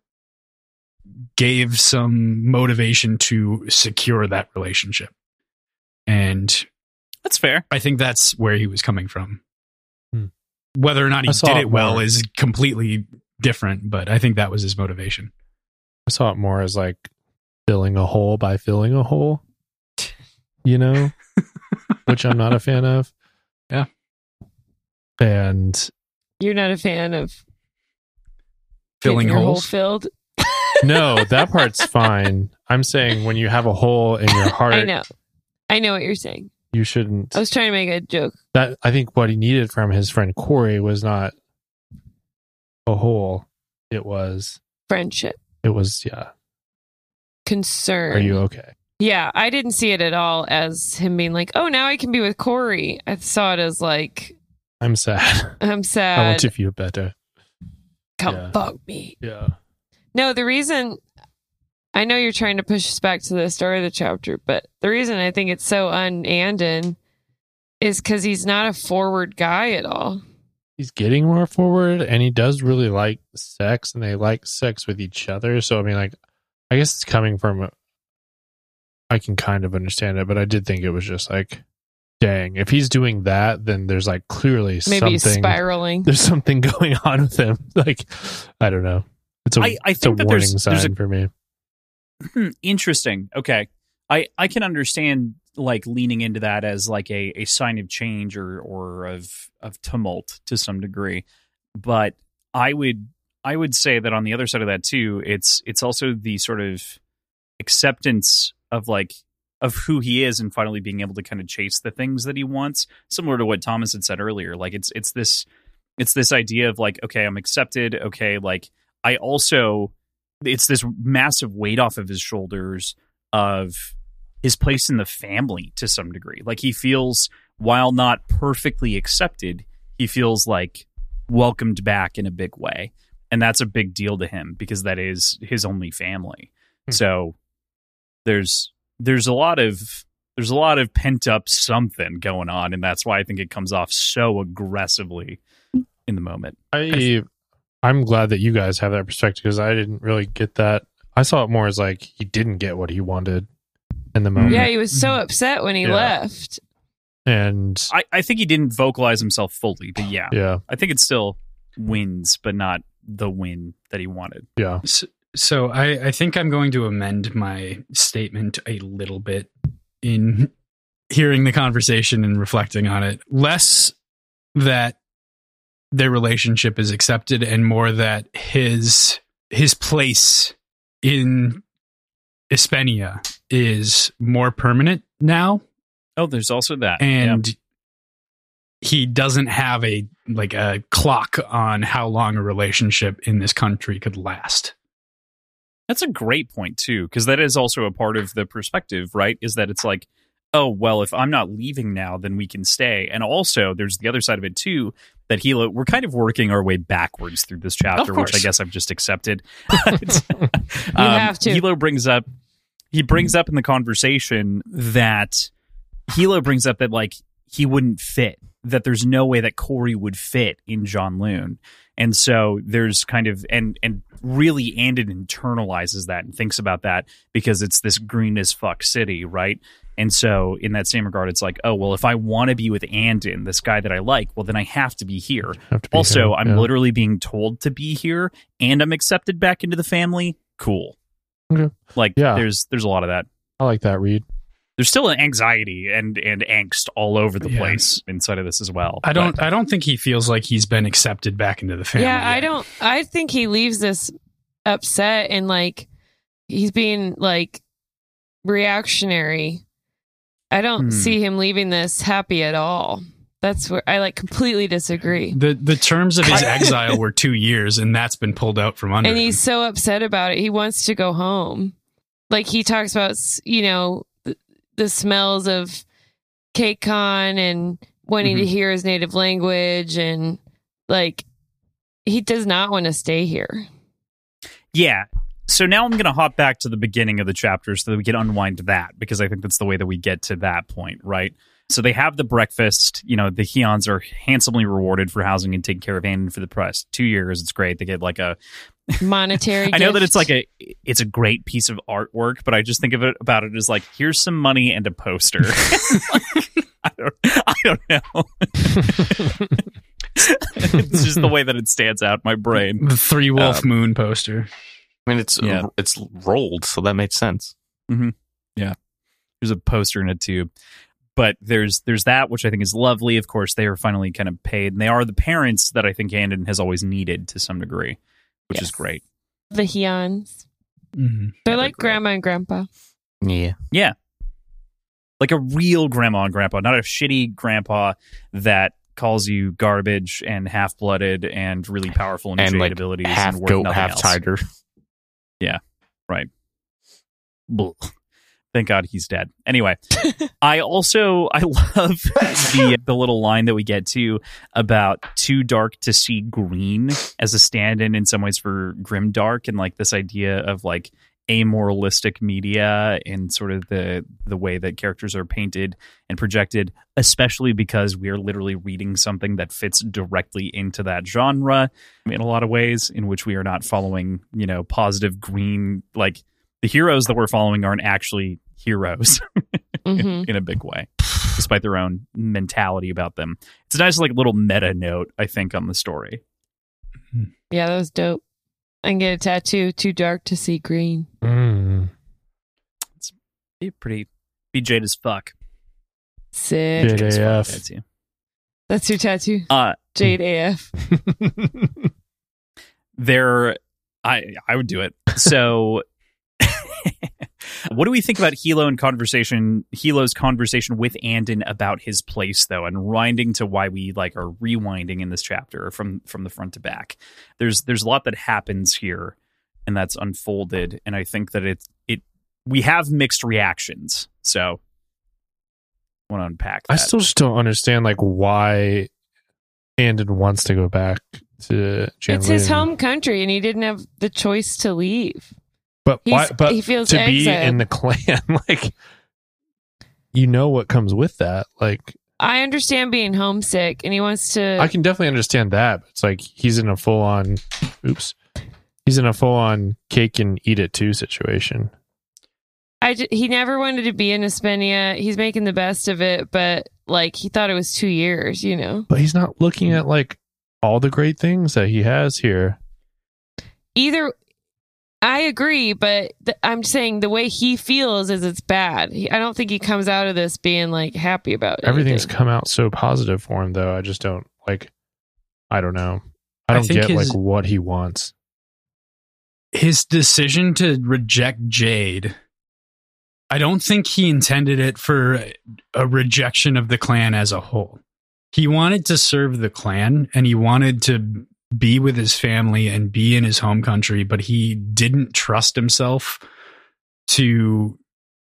gave some motivation to secure that relationship and That's fair. i think that's where he was coming from Hmm. whether or not he did it it well more. is completely different but i think that was his motivation I saw it more as like filling a hole by filling a hole. You know, which I'm not a fan of. Yeah. And You're not a fan of filling getting hole holes filled. No, that part's fine. I'm saying when you have a hole in your heart, I know. I know what you're saying. you shouldn't. I was trying to make a joke. that I think what he needed from his friend Cory was not a hole. It was. Friendship, It was. Yeah. concern. Are you okay? Yeah, I didn't see it at all as him being like, "Oh, now I can be with Cory." I saw it as like, I'm sad. "I'm sad. I want to feel better. Come yeah. fuck me." Yeah. No, the reason I know you're trying to push us back to the start of the chapter, but the reason I think it's so un-Anden is because he's not a forward guy at all. he's getting more forward and he does really like sex and they like sex with each other so i mean like i guess it's coming from i can kind of understand it but i did think it was just like dang if he's doing that then there's like clearly Maybe something spiraling. there's something going on with him like i don't know it's a, I- I it's think a that warning there's- sign there's a- for me Hmm, interesting. Okay. I I can understand like leaning into that as like a, a sign of change or or of of tumult to some degree. But I would I would say that on the other side of that too, it's it's also the sort of acceptance of like of who he is and finally being able to kind of chase the things that he wants, similar to what Thomas had said earlier. Like it's it's this it's this idea of like, okay, I'm accepted, okay, like I also it's this massive weight off of his shoulders of his place in the family to some degree. Like he feels, while not perfectly accepted, he feels like welcomed back in a big way. And that's a big deal to him because that is his only family. Hmm. So there's there's a lot of there's a lot of pent up something going on, and that's why I think it comes off so aggressively in the moment. i i'm glad that you guys have that perspective because i didn't really get that i saw it more as like he didn't get what he wanted in the moment Yeah, he was so upset when he Yeah. left. and I, I think he didn't vocalize himself fully, but yeah, yeah I think it's still wins, but not the win that he wanted. Yeah. So, so I, I think I'm going to amend my statement a little bit in hearing the conversation and reflecting on it. Less that their relationship is accepted and more that his his place in Espenia is more permanent now Oh, there's also that. and he doesn't have a like a clock on how long a relationship in this country could last. That's a great point too, because that is also a part of the perspective, right? Is that it's like, oh well, if I'm not leaving now, then we can stay. And also, there's the other side of it too. That Hilo, we're kind of working our way backwards through this chapter, which I guess I've just accepted. You um, have to. Hilo brings up, he brings up in the conversation that Hilo brings up that like he wouldn't fit, that there's no way that Cory would fit in Janloon. And so there's kind of and and really Anden internalizes that and thinks about that because it's this green as fuck city, right? And so in that same regard, it's like, oh well, if I want to be with Anden, this guy that I like, well then I have to be here. To be Also, here. I'm Yeah. literally being told to be here and I'm accepted back into the family. Cool. Okay. Like Yeah. there's there's a lot of that. I like that read. There's still an anxiety and and angst all over the Yeah. place inside of this as well. I don't But- I don't think he feels like he's been accepted back into the family. yeah, I don't. I think he leaves this upset and like he's being like reactionary. I don't Hmm. see him leaving this happy at all. That's where I like completely disagree. The the terms of his exile were two years, and that's been pulled out from under. And him. he's so upset about it. He wants to go home. Like he talks about, you know, the, the smells of Kekon and wanting to Mhm. hear his native language and like he does not want to stay here. Yeah. So now I'm going to hop back to the beginning of the chapter so that we can unwind that because I think that's the way that we get to that point, right? So they have the breakfast. You know, the Heons are handsomely rewarded for housing and taking care of Anden for the press. Two years, it's great. They get like a. Monetary. I know that it's like a, it's a great piece of artwork, but I just think of it about it as like here's some money and a poster. I don't, I don't know. it's just the way that it stands out in my brain. the three wolf Um, moon poster. I mean, it's Yeah. it's rolled, so that makes sense. Yeah. There's a poster in a tube, but there's there's that which i think is lovely of course they are finally kind of paid and they are the parents that i think Anden has always needed to some degree which is great the Heons. Mhm. They're Yeah, like they're grandma and grandpa. Yeah. Yeah, like a real grandma and grandpa not a shitty grandpa that calls you garbage and half-blooded and really powerful in his And jade like abilities half and worth goat, half else. tiger. Blah. Thank God he's dead. Anyway, I also I love the the little line that we get to about too dark to see green as a stand-in in some ways for grim dark and like this idea of like amoralistic media and sort of the the way that characters are painted and projected especially because we are literally reading something that fits directly into that genre in a lot of ways in which we are not following you know positive green like the heroes that we're following aren't actually heroes hmm in a big way, despite their own mentality about them. It's a nice, like, little meta note, I think, on the story. Yeah, that was dope. I can get a tattoo. Too dark to see green. Mm. Be pretty, be jade as fuck. Sick. Jade As fuck AF. tattoo. That's your tattoo. Uh, Jade AF. there, I I would do it. So, what do we think about Hilo and conversation? Hilo's conversation with Anden about his place, though, and winding to why we like are rewinding in this chapter from from the front to back. There's there's a lot that happens here, and that's unfolded, and I think that it it we have mixed reactions. So, want to unpack. That. I still just don't understand like why Anden wants to go back to Janloon. It's his home country, and he didn't have the choice to leave. But why? But he feels to be in the clan, like you know what comes with that. Like I understand being homesick, and he wants to. I can definitely understand that. But it's like he's in a full on. Oops. He's in a full on cake and eat it too situation. I he never wanted to be in Espenia. He's making the best of it, but like he thought it was two years. You know. But he's not looking at like all the great things that he has here. Either I agree, but th- I'm saying the way he feels is it's bad. He, I don't think he comes out of this being like happy about it. Everything's come out so positive for him, though. I just don't like. I don't know. I I don't think get his- like what he wants. his decision to reject Jade, I don't think he intended it for a rejection of the clan as a whole. He wanted to serve the clan and he wanted to be with his family and be in his home country, but he didn't trust himself to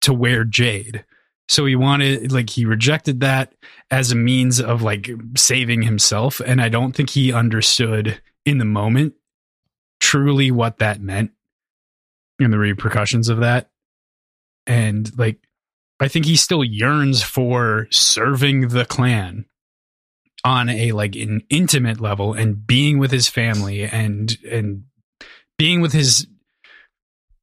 to wear Jade. So he wanted like he rejected that as a means of like saving himself and I don't think he understood in the moment truly what that meant and the repercussions of that. And like, I think he still yearns for serving the clan on a like an intimate level and being with his family and and being with his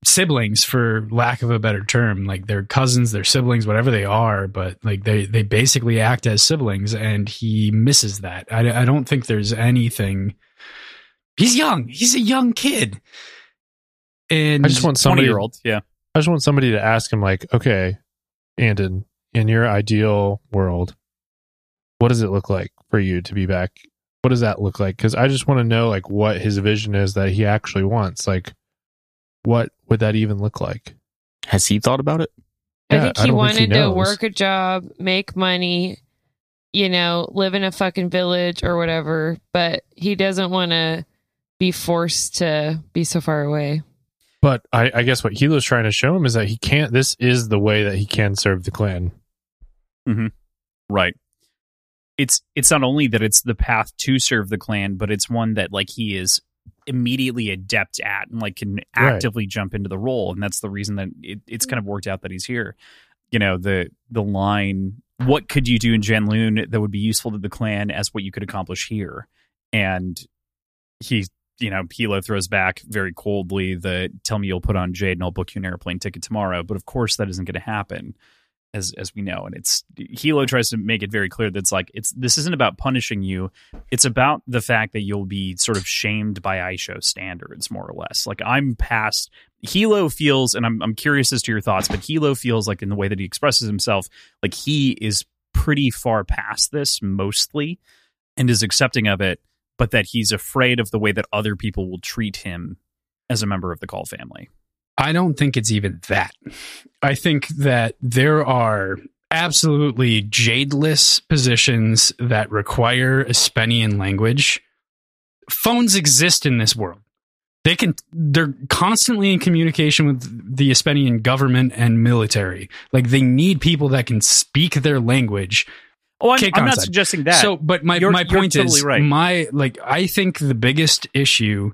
siblings for lack of a better term like their cousins their siblings whatever they are but like they they basically act as siblings and he misses that i, I don't think there's anything he's young he's a young kid and I just want somebody. year old. Yeah. I just want somebody to ask him, like, okay, Anden, in your ideal world, what does it look like for you to be back? What does that look like? Because I just want to know, like, what his vision is that he actually wants. Like, what would that even look like? Has he thought about it? I Yeah, think I he don't wanted think he to work a job, make money, you know, live in a fucking village or whatever, but he doesn't want to be forced to be so far away. But I, I guess what Hilo's trying to show him is that he can't. This is the way that he can serve the clan. Mm-hmm. Right. It's it's not only that it's the path to serve the clan, but it's one that like he is immediately adept at and like can actively jump into the role. And that's the reason that it, it's kind of worked out that he's here. You know, the the line, what could you do in Janloon that would be useful to the clan as what you could accomplish here? And he you know, Hilo throws back very coldly the tell me you'll put on Jade and I'll book you an airplane ticket tomorrow. But of course that isn't going to happen as as we know and it's Hilo tries to make it very clear that it's like it's this isn't about punishing you. It's about the fact that you'll be sort of shamed by Aisho standards more or less. Like I'm past Hilo feels and I'm I'm curious as to your thoughts but Hilo feels like in the way that he expresses himself like he is pretty far past this mostly and is accepting of it but that he's afraid of the way that other people will treat him as a member of the Kaul family I don't think it's even that. I think that there are absolutely jadeless positions that require Espenian language. Phones exist in this world. They can they're constantly in communication with the Espenian government and military. Like they need people that can speak their language oh I'm, I'm not side. suggesting that So, but my You're- my point totally is, right. my like, I think the biggest issue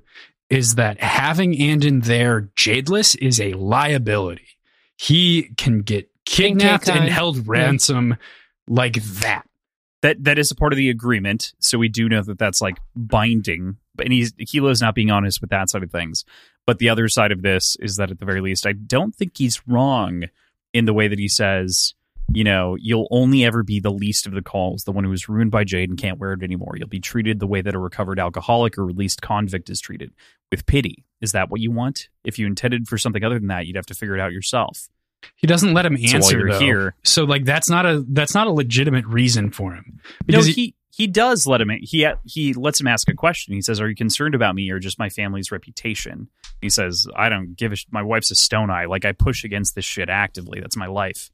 is that having Anden there, Jadeless, is a liability. He can get kidnapped and held ransom like that. that that is a part of the agreement. So we do know that that's like binding. But and he's Hilo's not being honest with that side of things. But the other side of this is that at the very least, I don't think he's wrong in the way that he says, you know, you'll only ever be the least of the Kauls, the one who was ruined by Jade and can't wear it anymore. You'll be treated the way that a recovered alcoholic or released convict is treated, with pity. Is that what you want? If you intended for something other than that, you'd have to figure it out yourself. He doesn't let him So answer you're here- So like that's not a that's not a legitimate reason for him. No, Because he, he does let him. He he lets him ask a question. He says, "Are you concerned about me or just my family's reputation?" He says, "I don't give a. Sh- my wife's a stone eye. Like I push against this shit actively. That's my life."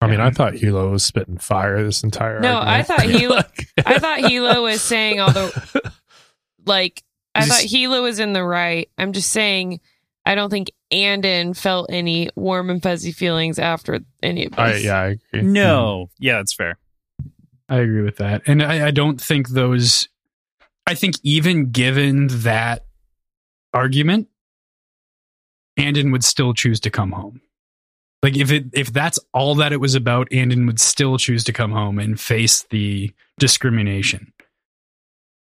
I mean, I thought Hilo was spitting fire this entire. No, I thought Hilo- I thought Hilo was saying all the like I Just- thought Hilo was in the right. I'm just saying I don't think Anden felt any warm and fuzzy feelings after any of this. I, yeah, I agree. No, mm-hmm. yeah, that's fair. I agree with that. And I, I don't think those, I think even given that argument, Anden would still choose to come home. Like if it if that's all that it was about, Anden would still choose to come home and face the discrimination.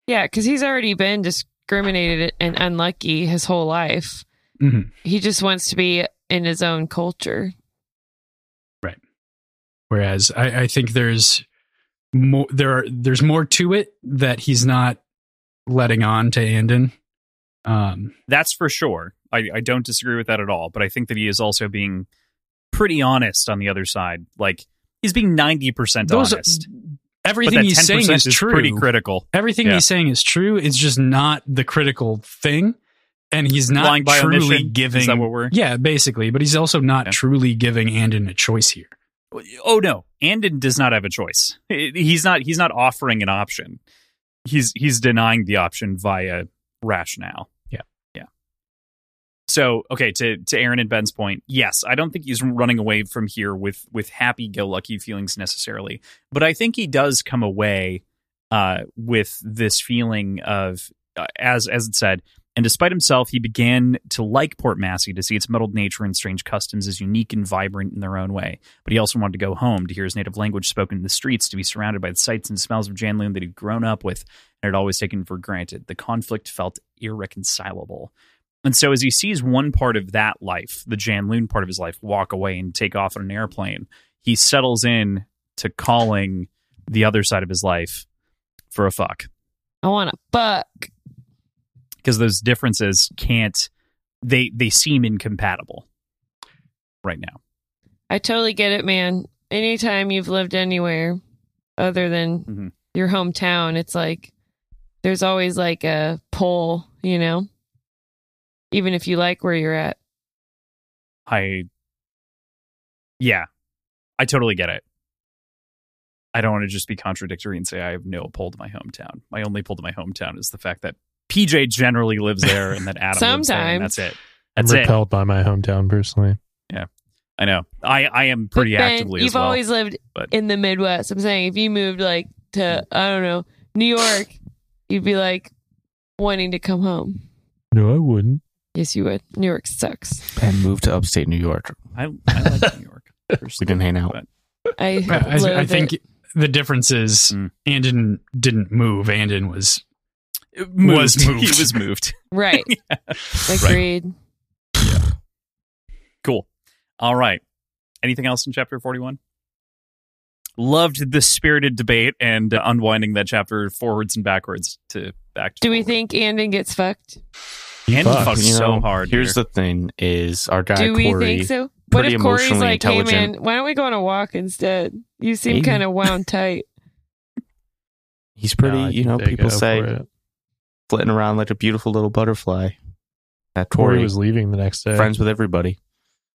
Yeah, because he's already been discriminated and unlucky his whole life. Mhm. He just wants to be in his own culture. Right whereas I, I think there's more there are there's more to it that he's not letting on to Anden. Um, That's for sure. I, I don't disagree with that at all. But I think that he is also being pretty honest on the other side. Like he's being ninety percent honest. Everything he's saying 10% is, true. pretty critical. everything Yeah. he's saying is true. It's just not the critical thing, and he's not Lying truly omission? giving. Is that what we're? yeah, basically, but he's also not Yeah. truly giving Anden a choice here. Oh no, Anden does not have a choice. He's not. He's not offering an option. He's he's denying the option via rationale. So okay, to to Aaron and Ben's point, yes, I don't think he's running away from here with with happy go lucky feelings necessarily, but I think he does come away uh, with this feeling of uh, as as it said. And despite himself, he began to like Port Massy to see its muddled nature and strange customs as unique and vibrant in their own way but he also wanted to go home to hear his native language spoken in the streets, to be surrounded by the sights and smells of Janloon that he'd grown up with and had always taken for granted. The conflict felt irreconcilable. And so, as he sees one part of that life, the Janloon part of his life, walk away and take off on an airplane, he settles in to calling the other side of his life for a fuck I want to fuck. because those differences can't they they seem incompatible right now. I totally get it, man. Anytime you've lived anywhere other than Mhm. your hometown, it's like there's always like a pull, you know? Even if you like where you're at. I, yeah, I totally get it. I don't want to just be contradictory and say I have no pull to my hometown. My only pull to my hometown is the fact that PJ generally lives there and that Adam lives there, and Sometimes. that's it. I'm That's it. repelled by my hometown personally. Yeah, I know. I I am pretty But Ben, actively You've as well. always lived but- in the Midwest. I'm saying if you moved like to, hmm. I don't know, New York, you'd be like wanting to come home. No, I wouldn't. Yes, you would. New York sucks. And moved to upstate New York. I, I like New York. We didn't hang out. But I, I, I, I think it. the difference is Mm. Anden didn't move. Anden was moved. Was moved. He was moved. Right. Agreed. Cool. All right. Anything else in chapter 41? Loved the spirited debate and uh, unwinding that chapter forwards and backwards to back to Do we think Anden gets fucked? And Fuck, fucked You so know, hard. Here's here. the thing: is our guy Do we Cory. think so? What pretty if Cory's emotionally like, hey intelligent. man, why don't we go on a walk instead? You seem kind of wound tight. He's pretty. No, you know, people say flitting around like a beautiful little butterfly. That Cory Cory was leaving the next day. friends with everybody.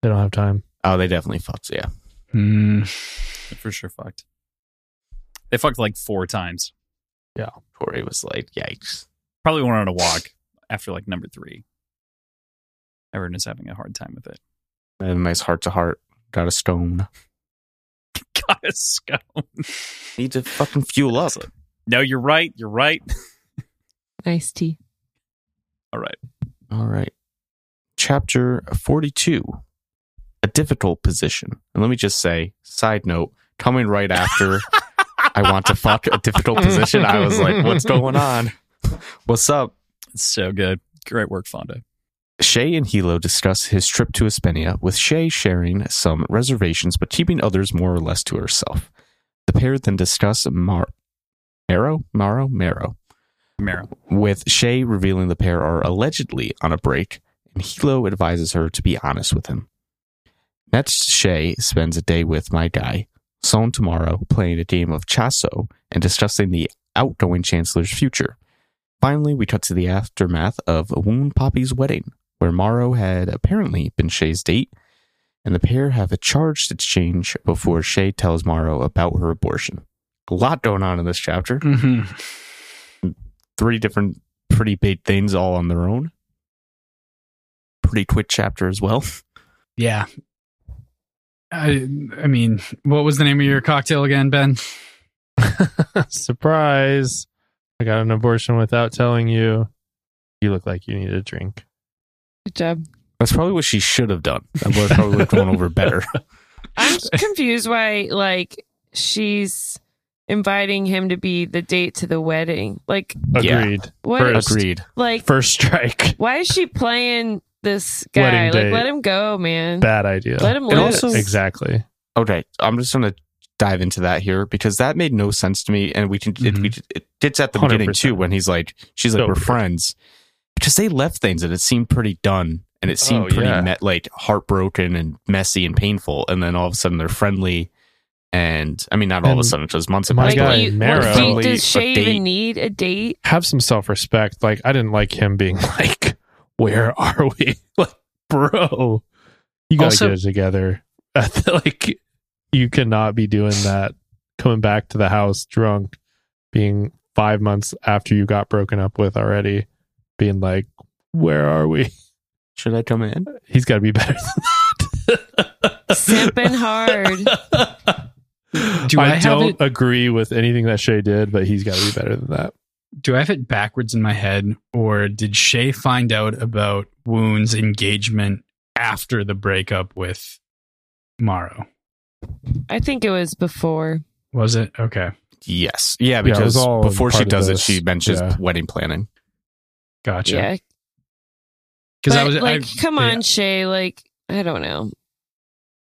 They don't have time. Oh, they definitely fucked. Yeah, mm, for sure fucked. They fucked like four times. Yeah, Cory was like, "Yikes." Probably went on a walk after like number three. Everyone is having a hard time with it. They had a nice heart to heart. Got a stone. Got a stone. Need to fucking fuel up. No, you're right. You're right. Nice tea. All right. All right. Chapter 42 A difficult position. And let me just say, side note, coming right after I want to fuck a difficult position, I was like, what's going on? What's up? It's so good. Great work, Fonda. Shae and Hilo discuss his trip to Espenia, with Shae sharing some reservations but keeping others more or less to herself. The pair then discuss Mar- Maro? Maro? Maro. Maro. with Shae revealing the pair are allegedly on a break, and Hilo advises her to be honest with him. Next, Shae spends a day with my guy, Son Tomarho, playing a game of Chasso and discussing the outgoing Chancellor's future. Finally, we cut to the aftermath of Woon Poppy's wedding, where Maro had apparently been Shae's date, and the pair have a charged exchange before Shae tells Maro about her abortion. A lot going on in this chapter mhm. three different pretty big things all on their own. Pretty quick chapter as well. yeah. I, I mean, what was the name of your cocktail again, Ben? Surprise. I got an abortion without telling you. You look like you need a drink. Good job. That's probably what she should have done. That would probably would have gone over better. I'm confused why like she's inviting him to be the date to the wedding. Like Yeah. Agreed. what First. Agreed. like First strike. why is she playing this guy? Wedding Like date. let him go, man. Bad idea. Let him It live. also- exactly. Okay, I'm just gonna dive into that here because that made no sense to me, and we can it, Mhm. we, it it's at the beginning 100%. too when he's like, she's like, So we're weird. friends because they left things and it seemed pretty done and it seemed Oh, pretty yeah. met, like heartbroken and messy and painful, and then all of a sudden they're friendly. And I mean, not all of a And sudden, just months my have passed. guy, but you- Maro- do does but Shae even need a date? Have some self respect. Like I didn't like him being like, "Where are we?" Like, bro, you gotta Also- get it together. like, you cannot be doing that. Coming back to the house drunk, being five months after you got broken up with already, being like, "Where are we?" Should I come in? He's got to be better than that. Simping hard. Do I I, have don't it- agree with anything that Shae did, but he's got to be better than that. Do I have it backwards in my head, or did Shae find out about Woon's engagement after the breakup with Maro? I think it was before. Was it okay? Yes, yeah, because all before she part of does it, she mentions Yeah. wedding planning. Gotcha. Yeah. because I was like, I- come on, yeah. Shae. Like, I don't know.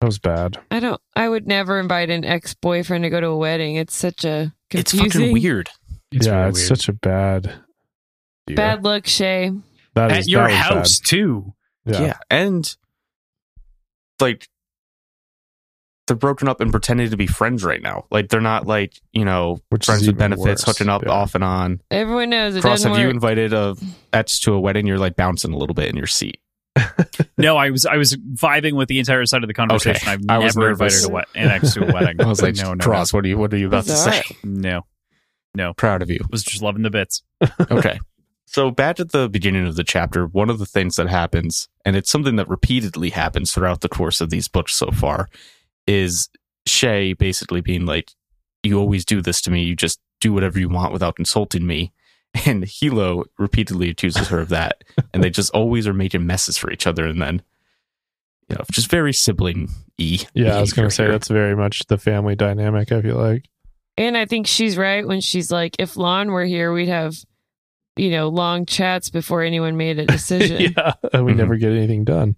That was bad. I don't. I would never invite an ex boyfriend to go to a wedding. It's such a It's confusing. fucking weird. It's yeah, really it's weird. such a bad. deal. Bad look, Shae. That at is- your that was house too. bad. Yeah. and like they're broken up and pretending to be friends right now. Like they're not like you know Which is friends with benefits, worse. hooking up Yeah. off and on. Everyone knows it Cross, doesn't have you invited a ex to a wedding? You're like bouncing a little bit in your seat. No, I was I was vibing with the entire side of the conversation. Okay. I've I was never nervous. invited a wed- an ex to a wedding. I was like, no, no, Cross, what are you? What are you about to Bizarre. say? no, no. Proud of you. Was just loving the bits. okay. So back at the beginning of the chapter, one of the things that happens, and it's something that repeatedly happens throughout the course of these books so far, is Shae basically being like, You always do this to me. You just do whatever you want without insulting me. And Hilo repeatedly accuses her of that. and they just always are making messes for each other. And then, you know, just very sibling y. Yeah, I was going to say that's very much the family dynamic. I feel like. And I think she's right when she's like, if Lan were here, we'd have, you know, long chats before anyone made a decision. yeah, and we Mhm. never get anything done.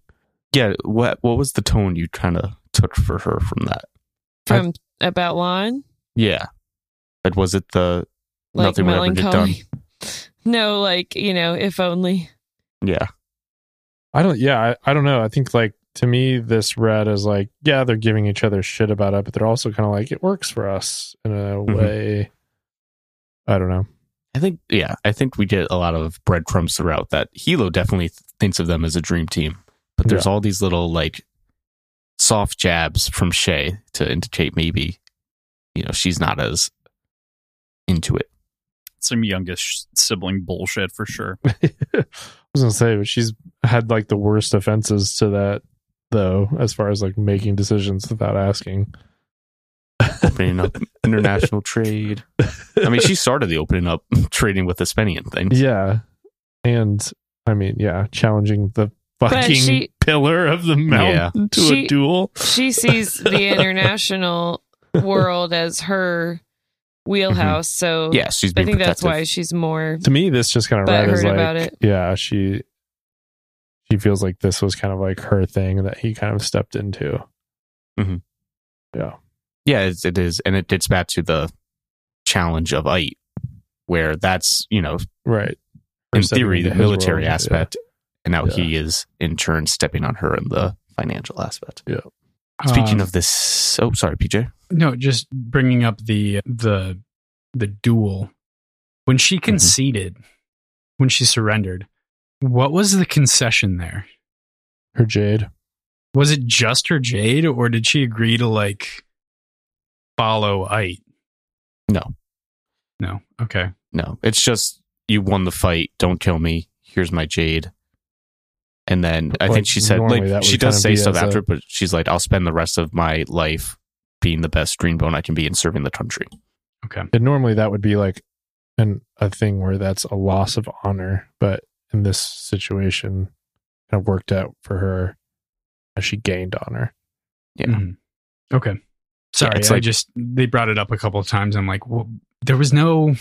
Yeah. What, what was the tone you kind of took for her from that? From about Lan, Yeah. But was it the, like Nothing would ever get melancholy. No, like you know, if only. yeah. I don't. Yeah, I, I don't know. I think like to me, this read as like, yeah, they're giving each other shit about it, but they're also kind of like it works for us in a Mhm. way. I don't know. I think, yeah, I think we get a lot of breadcrumbs throughout that. Hilo definitely th- thinks of them as a dream team, but there's all these little like soft jabs from Shae to indicate maybe, you know, she's not as into it. Some youngest sibling bullshit for sure. I was gonna say, but she's had like the worst offenses to that, though, as far as like making decisions without asking. Opening up international trade. I mean, she started the opening up trading with the Espenian thing. Yeah, and I mean, yeah, challenging the fucking she- pillar of the mountain to She- a duel. She sees the international world as her wheelhouse. So Yeah, she's I being think that's why she's more To me, this just kind of read as like, about it. yeah, she she feels like this was kind of like her thing that he kind of stepped into. Mhm. Yeah, Yeah, it's, it is, and it gets back to the challenge of Ayt, where that's you know right. In theory the military world, yeah. aspect, and now Yeah. he is in turn stepping on her in the financial aspect. Yeah. Speaking Um, of this, oh sorry, PJ. no, just bringing up the the the duel when she conceded, when she surrendered. What was the concession there? Her jade. Was it just her jade, or did she agree to like follow Ayt? No, No. Okay. no, it's just you won the fight. Don't kill me. Here's my jade. And then I Like, think she said like she does say stuff as a- after, but she's like, I'll spend the rest of my life being the best Greenbone I can be and serving the country. Okay. And normally that would be like an a thing where that's a loss of honor, but in this situation, kind of worked out for her as she gained honor. Yeah. Mhm. Okay. Sorry, it's I like- just they brought it up a couple of times. I'm like, well, there was no.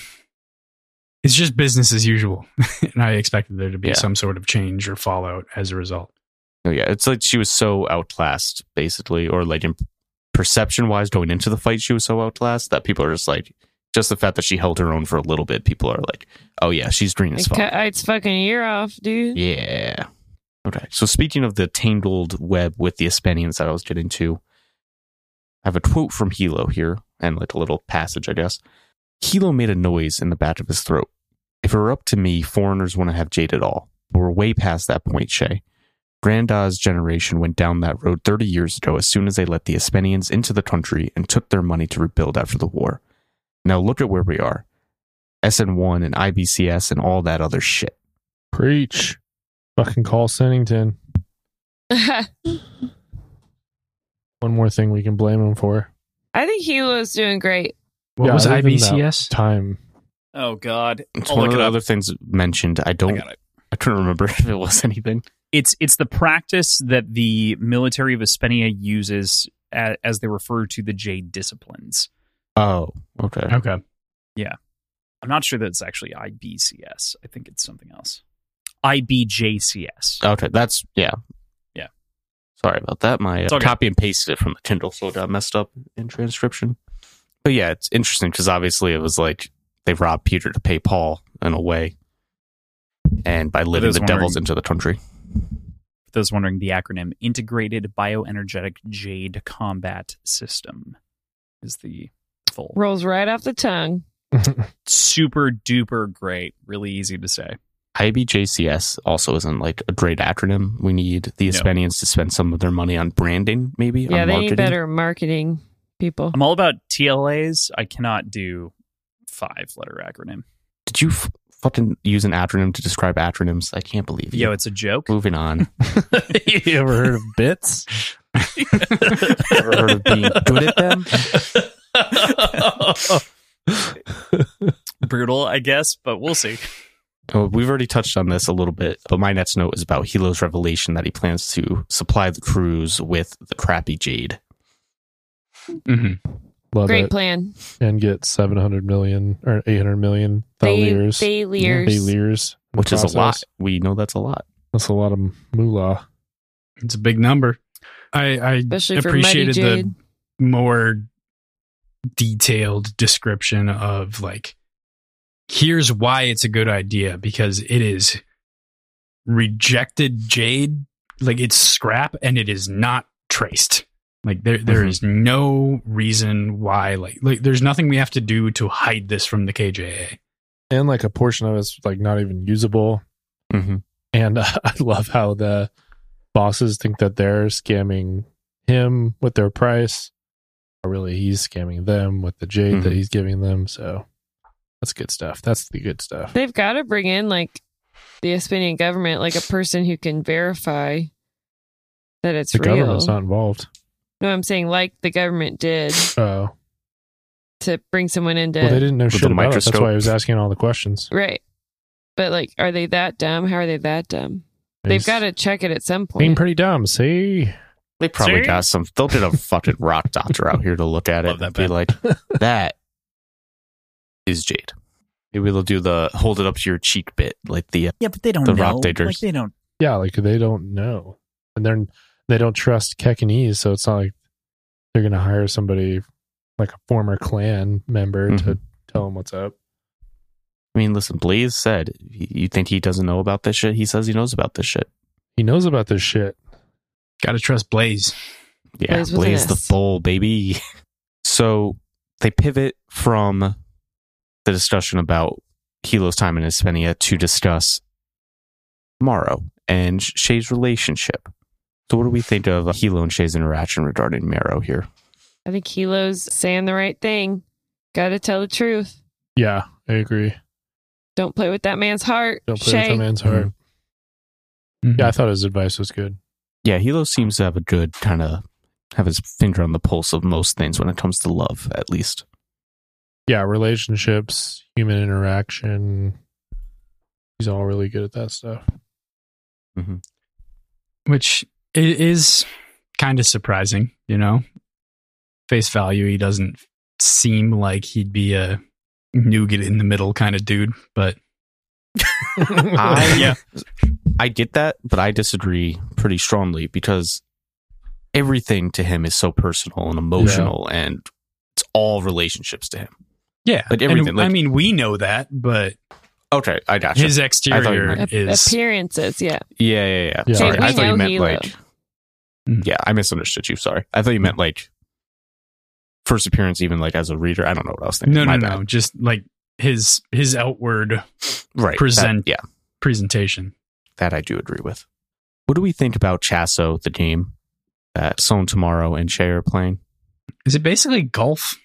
It's just business as usual, and I expected there to be Yeah. some sort of change or fallout as a result. Oh yeah, it's like she was so outclassed, basically, or like in perception wise going into the fight she was so outclassed that people are just like just the fact that she held her own for a little bit people are like oh yeah she's green as fuck. cut Ayt's fucking ear off, dude. yeah. Okay. So speaking of the tangled web with the Espenians that I was getting to I have a quote from Hilo here and like a little passage I guess. Hilo made a noise in the back of his throat if it were up to me foreigners wouldn't have Jade at all but we're way past that point Shae Grandad's generation went down that road 30 years ago as soon as they let the Espenians into the country and took their money to rebuild after the war. Now look at where we are. SN1 and IBCS and all that other shit. Preach. Fucking Kaul Seningtun. One more thing we can blame him for. I think Hilo's doing great. What Yeah, was other than that IBCS? Time. Oh God, It's I'll one of the up. other things mentioned. I I don't, got it. I couldn't remember if it was anything. It's it's the practice that the military of Espenia uses as, as they refer to the Jade disciplines. Oh, okay. Okay. Yeah. I'm not sure that it's actually IBCS. I think it's something else. IBJCS. Okay, that's, yeah. Yeah. Sorry about that. My It's uh, all copy and pasted it from the Kindle, so it got messed up in transcription. But yeah, it's interesting because obviously it was like they robbed Peter to pay Paul in a way. And by letting the devils into the country. For those wondering, the acronym Integrated Bioenergetic Jade Combat System is the full. Rolls right off the tongue. Super duper great. Really easy to say. IBJCS also isn't like a great acronym. We need the No. Espenians to spend some of their money on branding, maybe. Yeah, on they marketing. need better marketing people. I'm all about TLAs. I cannot do five letter acronym. Did you f- fucking use an acronym to describe acronyms? I can't believe you. Yo, it's a joke. Moving on. you ever heard of bits? Ever heard of being good at them? Brutal, I guess, but we'll see. Oh, we've already touched on this a little bit, but my next note is about Hilo's revelation that he plans to supply the crews with the crappy jade. hmm Love Great it. plan. And get 700 million or 800 million They, Thalirs. they. Thalirs. in the Which is a lot. We know that's a lot. That's a lot of moolah. It's a big number. I, I Especially appreciated the more detailed description of like here's why it's a good idea because it is rejected jade like it's scrap and it is not traced like there there Mhm. is no reason why like like there's nothing we have to do to hide this from the KJA And like a portion of it's like not even usable. Mm-hmm. And uh, I love how the bosses think that they're scamming him with their price. Or really, he's scamming them with the jade that Mhm. he's giving them. So that's good stuff. That's the good stuff. They've got to bring in like the Espenian government, like a person who can verify that it's The real. government's not involved. No, I'm saying like the government did Oh, to bring someone into well, they didn't know With shit the about it. That's microscope. why I was asking all the questions. right. But like, are they that dumb? How are they that dumb? They've He's got to check it at some point. being pretty dumb. See, They probably See? got some. They'll get a fucking rock doctor out here to look at it Love that and be bit. like, "That is jade." Maybe they'll do the hold it up to your cheek bit, like the. Uh, Yeah, but they don't The know. rock diggers. Like they don't. yeah, like they don't know, and they're they don't trust Kekonese, so it's not like they're gonna hire somebody like a former clan member to Mhm. tell them what's up. I mean, listen, Blaze said, "You think he doesn't know about this shit?" He says he knows about this shit. He knows about this shit. gotta trust Blaze Yeah, Blaze Blaze, the S. bull, baby. So they pivot from the discussion about Hilo's time in Espenia to discuss Maro and Shae's relationship. So, what do we think of uh, Hilo and Shae's interaction regarding Maro here? I think Hilo's saying the right thing. Got to tell the truth. Yeah, I agree. Don't play with that man's heart. Don't play Shae. with a man's mm-hmm. heart. Mhm. Yeah, I thought his advice was good. Yeah, Hilo seems to have a good kind of have his finger on the pulse of most things when it comes to love, at least. Yeah, relationships, human interaction. He's all really good at that stuff. Mm-hmm. which i- is kind of surprising, you know. Face value, he doesn't seem like he'd be a nougat in the middle kind of dude, but I Yeah. I get that, but I disagree pretty strongly because everything to him is so personal and emotional, and it's all relationships to him. Yeah, Like And, everything, like- I mean, we know that, but Okay, I got you. his I you exterior meant- is Appearances, yeah. Yeah, yeah, yeah. Yeah. Sorry, I thought you meant Hilo. like. Mm. Mm-hmm. Yeah, I misunderstood you. Sorry, I thought you meant like first appearance, even like as a reader. I don't know what I was thinking. no, no, My no. bad. Just like his his outward Right. Present- That, yeah, presentation. that I do agree with. What do we think about Chasso, the game that Son Tomarho and Shae are playing? Is it basically golf?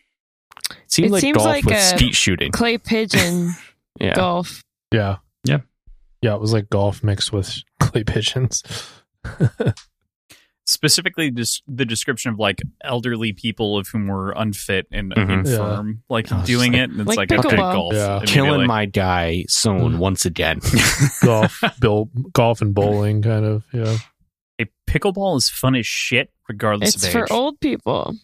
It seemed It like seems golf like with a- skeet shooting. Clay pigeon Yeah. golf. Yeah. Yeah. Yeah, it was like golf mixed with clay pigeons. Specifically, just the description of like elderly people of whom were unfit and Mhm. infirm, like I doing like- it. And it's Like like, okay, pickleball. golf. Yeah. Killing immediately. my guy Son Mm. once again. golf, bill, golf and bowling, kind of. Yeah. Hey, pickleball is fun as shit, regardless It's of age. It's for old people.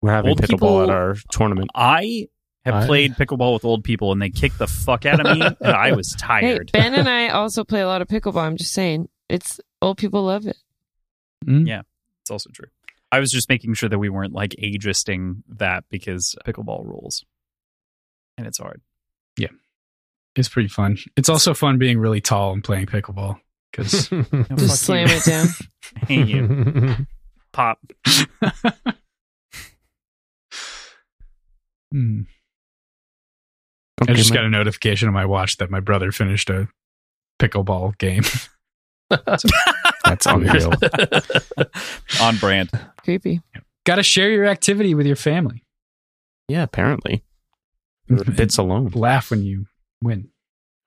We're having Old pickleball people- at our tournament. I have I- played pickleball with old people, and they kicked the fuck out of me, and I was tired. Hey, tired. Ben and I also play a lot of pickleball. I'm just saying, it's old people love it. Mm. Yeah. It's also true. I was just making sure that we weren't like ageisting that because pickleball rules, and it's hard. Yeah, it's pretty fun. It's also fun being really tall and playing pickleball because No, fuck you. Just slam it down. Hey, you pop. Hmm. I just man. got a notification on my watch that my brother finished a pickleball game. That's unreal. On brand. Creepy. got to share your activity with your family. yeah, apparently. It's alone. Laugh when you win.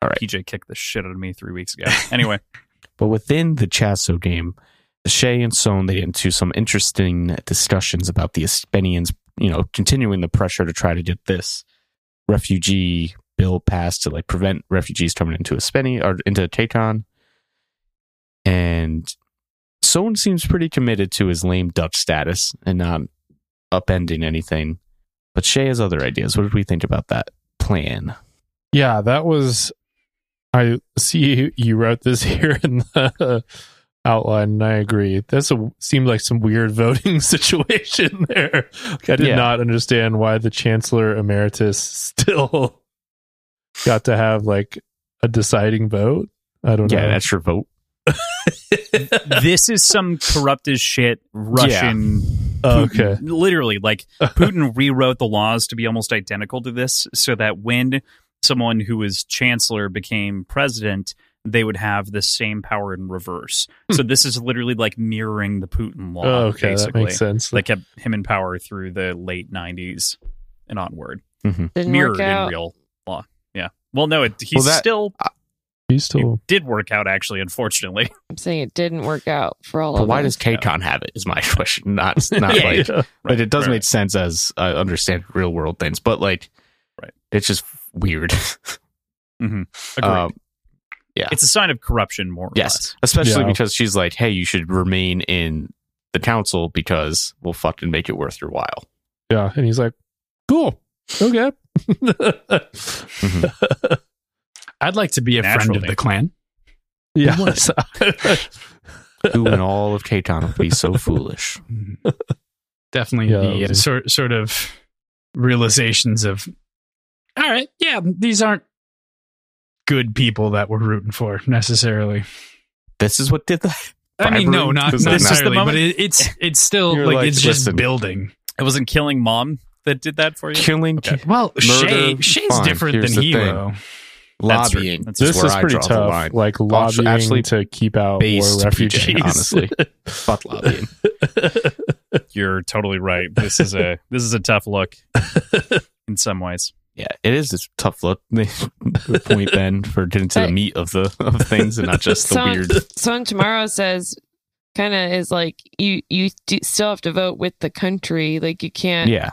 All right. PJ kicked the shit out of me three weeks ago. Anyway, But within the Chasso game, Shae and Son they get into some interesting discussions about the Espenians, you know, continuing the pressure to try to get this refugee bill passed to like prevent refugees coming into Espenia or into Kekon. And Son seems pretty committed to his lame Dutch status and not upending anything. But Shae has other ideas. What did we think about that plan? Yeah, that was. I see you, wrote this here in the outline, and I agree. This a, seemed like some weird voting situation there. Like, I did Yeah. not understand why the Chancellor Emeritus still got to have like a deciding vote. I don't Yeah, know. Yeah, that's your vote. this is some corrupt as shit Russian. Oh, Putin- okay. Literally, like Putin rewrote the laws to be almost identical to this so that when someone who was chancellor became president, they would have the same power in reverse. So this is literally like mirroring the Putin law, Hmm. Oh, okay, that makes sense. That kept him in power through the late 90s and onward. Didn't mirrored in real law. Yeah. Well, no, it, he's Well, that- still He's still. it did work out actually. Unfortunately, I'm saying it didn't work out for all But of why us. does Kekon have it? Is my question. Not not Yeah, like Yeah. but it does right, make sense as I understand real world things. But like, Right. it's just weird. Agreed. um, yeah. it's a sign of corruption, more or yes, less. especially Yeah. because she's like, "Hey, you should remain in the council because we'll fucking make it worth your while." Yeah, and he's like, "Cool, okay." I'd like to be a friend of Naturally. the clan. yeah, Who in all of K-Town would be so foolish? Definitely Yeah, the uh, was- sort sort of realizations of, all right, yeah, these aren't good people that we're rooting for necessarily. This is what did that. I mean, no, not, not This is the necessarily, but moment- it, it's it's still like, like, it's just listen. building. It wasn't killing mom that did that for you. Killing, Okay. Well, Shae Shae's fine. different Here's than the thing. Hero. That's lobbying. That's this where is I pretty draw tough. line. Like lobbying actually to keep out more based refugees. PJ, honestly. Fuck lobbying. You're totally right. This is a this is a tough look in some ways. Yeah, it is a tough look. Good point, Ben, for getting to the meat of the of things and not just the Son, weird. Son Tomarho says, kind of is like you you do still have to vote with the country. Like you can't Yeah,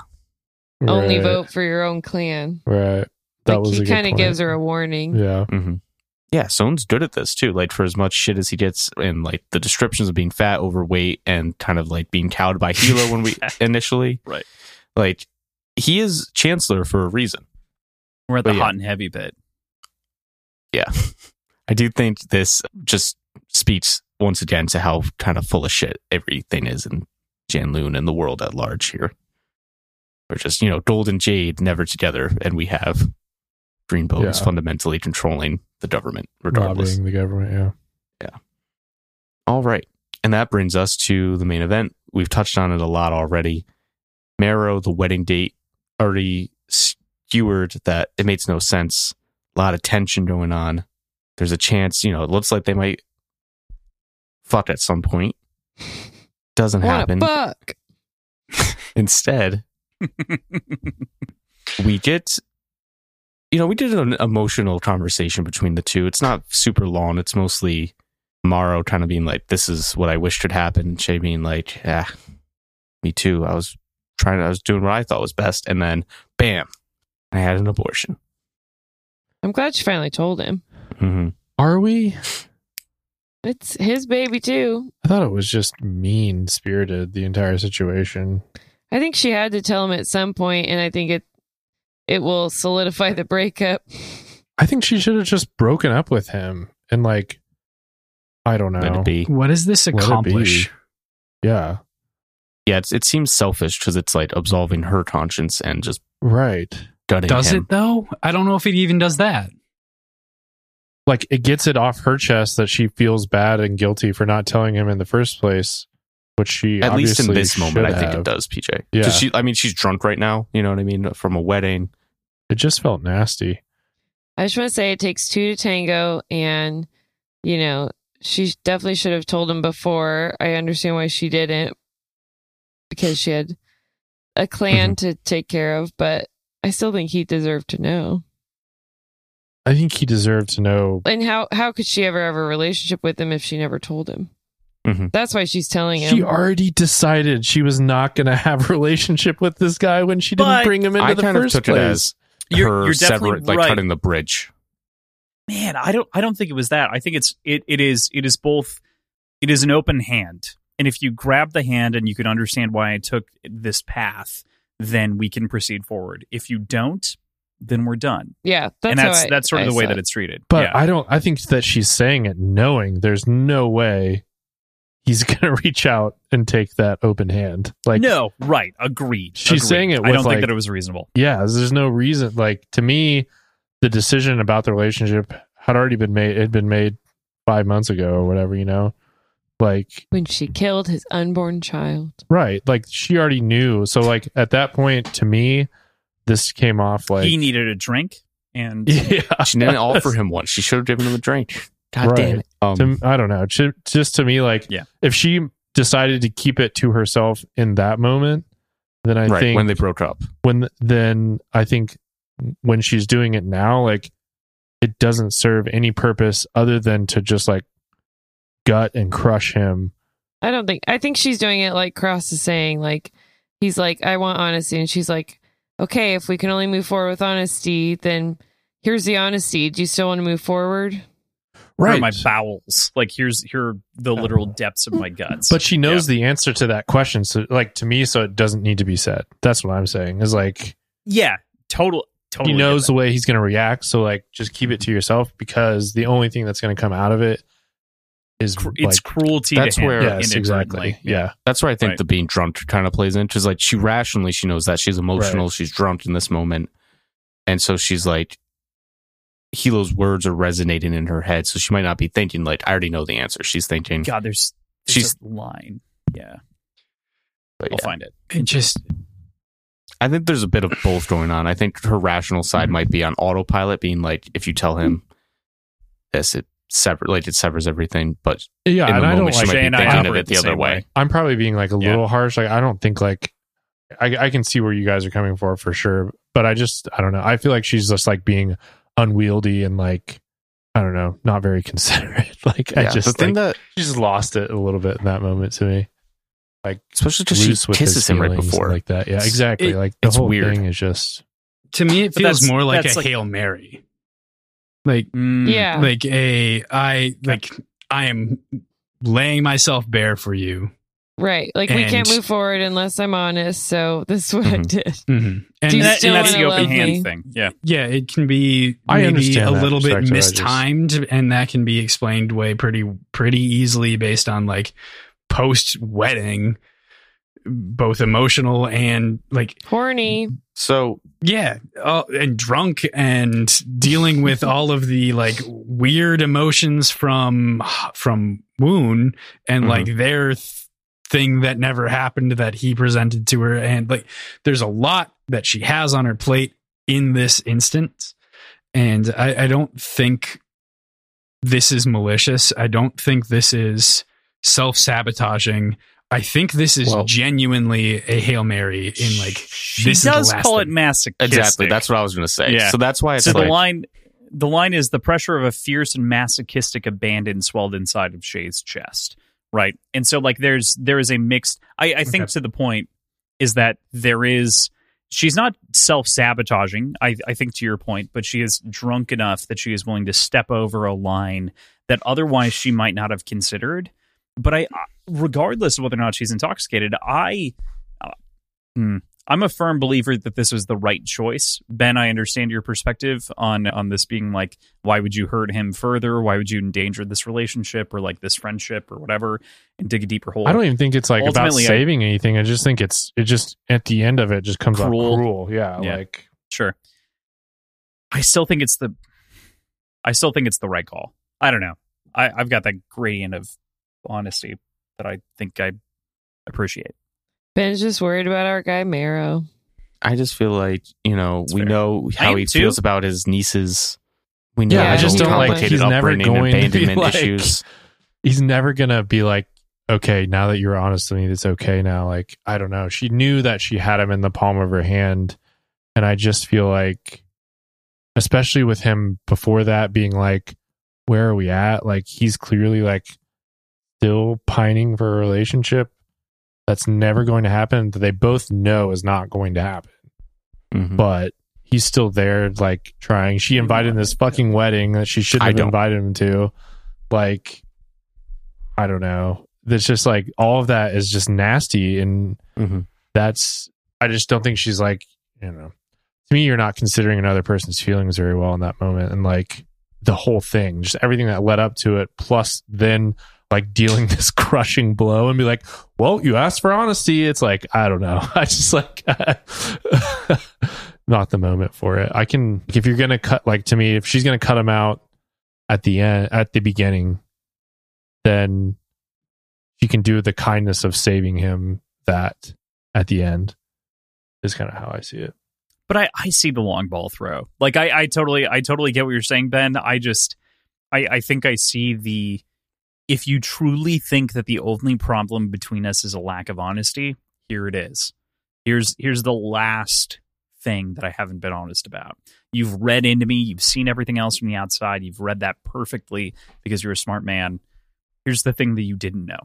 only Right, vote for your own clan. Right. That like was he kind of gives her a warning. Yeah. hmm yeah. Someone's good at this too. Like for as much shit as he gets, and like the descriptions of being fat, overweight, and kind of like being cowed by Hilo when we initially, Right. Like he is chancellor for a reason. We're at the yeah. hot and heavy bit. Yeah, I do think this just speaks once again to how kind of full of shit everything is in Janloon and the world at large here. We're just, you know, Gold and Jade never together, and we have Green Bones Yeah. fundamentally controlling the government, regardless. Lobbying the government, yeah. Yeah. All right. And that brings us to the main event. We've touched on it a lot already. Maro, the wedding date, already skewered that it makes no sense. A lot of tension going on. There's a chance, you know, it looks like they might fuck at some point. Doesn't What happen. fuck. Instead, we get you know we did an emotional conversation between the two it's not super long it's mostly Maro kind of being like this is what i wish could happen shae being like yeah me too i was trying i was doing what i thought was best and then bam i had an abortion I'm glad she finally told him. hmm Are we? It's his baby too. I thought it was just mean spirited, the entire situation. I think she had to tell him at some point, and I think it it will solidify the breakup. I think she should have just broken up with him and like I don't let know. it be What does this Let it be. accomplish? Yeah. yeah it's, it seems selfish because it's like absolving her conscience and just Right. gutting Does him. it though? I don't know if it even does that. Like it gets it off her chest that she feels bad and guilty for not telling him in the first place, which she at least in this moment i think it does pj Yeah. she i mean she's drunk right now you know what i mean from a wedding It just felt nasty. I just want to say it takes two to tango, and you know she definitely should have told him before. I understand why she didn't because she had a clan to take care of, but I still think he deserved to know. I think he deserved to know. And how how could she ever have a relationship with him if she never told him? Mhm. That's why she's telling him. She already decided she was not going to have a relationship with this guy when she didn't But bring him into i the kind of first took place. It as You're- her you're definitely sever- like right. cutting the bridge man i don't i don't think it was that i think it's it it is it is both it is an open hand and if you grab the hand and you can understand why i took this path then we can proceed forward if you don't then we're done yeah, that's and that's I- that's sort of I the way that it's treated But yeah. I don't. I think that she's saying it knowing there's no way he's going to reach out and take that open hand. Like, no right agreed She's agreed. saying it i don't like- think that it was reasonable yeah, there's no reason. Like to me, the decision about the relationship had already been made. It had been made five months ago or whatever. You know, like when she killed his unborn child. right. Like she already knew. So like at that point, to me, this came off like he needed a drink and yeah. She didn't offer him one. She should have given him a drink. God Right. damn it. Um, to, I don't know. Just to me, like, Yeah. if she decided to keep it to herself in that moment, then I right think when they broke up. when then I think when she's doing it now, like, it doesn't serve any purpose other than to just like gut and crush him. I don't think. I think she's doing it like Cross is saying. Like he's like, I want honesty, and she's like, okay, if we can only move forward with honesty, then here's the honesty. Do you still want to move forward? Here are my bowels like here's here are the literal depths of my guts But she knows the answer to that question. So, like, to me, so it doesn't need to be said. That's what I'm saying. Is like, yeah total totally he knows the way he's going to react. So, like, just keep it to yourself because the only thing that's going to come out of it is Cru- like, it's cruelty That's to where- yes, exactly. Yeah. That's where I think Right. the being drunk kind of plays in because, like, she rationally she knows that she's emotional, Right. she's drunk in this moment, and so she's like, Hilo's words are resonating in her head, so she might not be thinking like, I already know the answer. She's thinking, God, there's, there's She's- a line. Yeah, but I'll yeah. find it. It just I think there's a bit of both going on. I think her rational side might be on autopilot, being like, if you tell him this, it sever like it severs everything. But Yeah. in And the I don't like, might and I thinking of it the the other way. way. I'm probably being like a Yeah. little harsh. Like, I don't think like, I, I can see where you guys are coming for for sure. But I just, I don't know. I feel like she's just like being unwieldy and like, I don't know, not very considerate. Like, I just the thing like, that, she just lost it a little bit in that moment to me. Like, especially because she with kisses him right before. like that. Yeah, exactly. It- like the it's whole weird. thing is just to me it feels more like a like- hail mary. Like Mm, Yeah. like a I like I am laying myself bare for you. Right. Like we can't move forward unless I'm honest. So this is what I Mhm. did. Mm-hmm. And Do And, you that, still and that's the open love hand me? thing. Yeah, yeah, it can be I maybe understand a that little bit perspective, I just- mistimed, and that can be explained way pretty pretty easily based on like post wedding both emotional and like Horny. So yeah, uh, and drunk and dealing with all of the like weird emotions from from Woon and Mhm. like their th- thing that never happened that he presented to her and like there's a lot that she has on her plate in this instance and I, I don't think this is malicious. I don't think this is self sabotaging. I think this is Well- genuinely a hail mary in like She this is does last call it thing. masochistic. exactly, that's what I was going to say. Yeah. So that's why it's so like the line the line is the pressure of a fierce and masochistic abandon swelled inside of Shae's chest. Right. And so like there's there is a mixed I, I think Okay. to the point is that there is she's not self sabotaging, I, I think to your point, but she is drunk enough that she is willing to step over a line that otherwise she might not have considered. But I regardless of whether or not she's intoxicated, I uh, hmm, I'm a firm believer that this was the right choice. Ben, I understand your perspective on on this being like, why would you hurt him further? Why would you endanger this relationship or like this friendship or whatever and dig a deeper hole? I don't even think it's like about Ultimately, I- saving anything. I just think it's it just at the end of it just comes Cruel. out cruel. Yeah, Yeah. like Sure. I still think it's the I still think it's the right call. I don't know. I, I've got that gradient of honesty that I think I appreciate. Ben's just worried about our guy Maro. I just feel like you know we fair. know how he too. feels about his nieces. We know Yeah, I just don't like- he's never going to be abandonment like- issues. he's never gonna be like, okay, now that you're honest with me, it's okay now. Like, I don't know. She knew that she had him in the palm of her hand, and I just feel like, especially with him before that being like, where are we at? Like, he's clearly like still pining for a relationship that's never going to happen. That they both know is not going to happen, Mhm. but. He's still there, like trying. She invited him this fucking wedding that she shouldn't have invited him to. Like, I don't know. It's just like all of that is just nasty, and Mhm. that's. I just don't think she's like you know. To me, you're not considering another person's feelings very well in that moment, and like the whole thing, just everything that led up to it, plus then like dealing this crushing blow and be like, "Well, you asked for honesty." It's like I don't know. I just like not the moment for it. I can if you're gonna cut like to me, if she's gonna cut him out at the end at the beginning, then she can do the kindness of saving him that at the end is kind of how I see it. but I, I see the long ball throw. Like I, I totally I totally get what you're saying, Ben. I just I, I think I see the if you truly think that the only problem between us is a lack of honesty, here it is. Here's here's the last thing that I haven't been honest about. You've read into me, you've seen everything else from the outside, you've read that perfectly because you're a smart man. Here's the thing that you didn't know.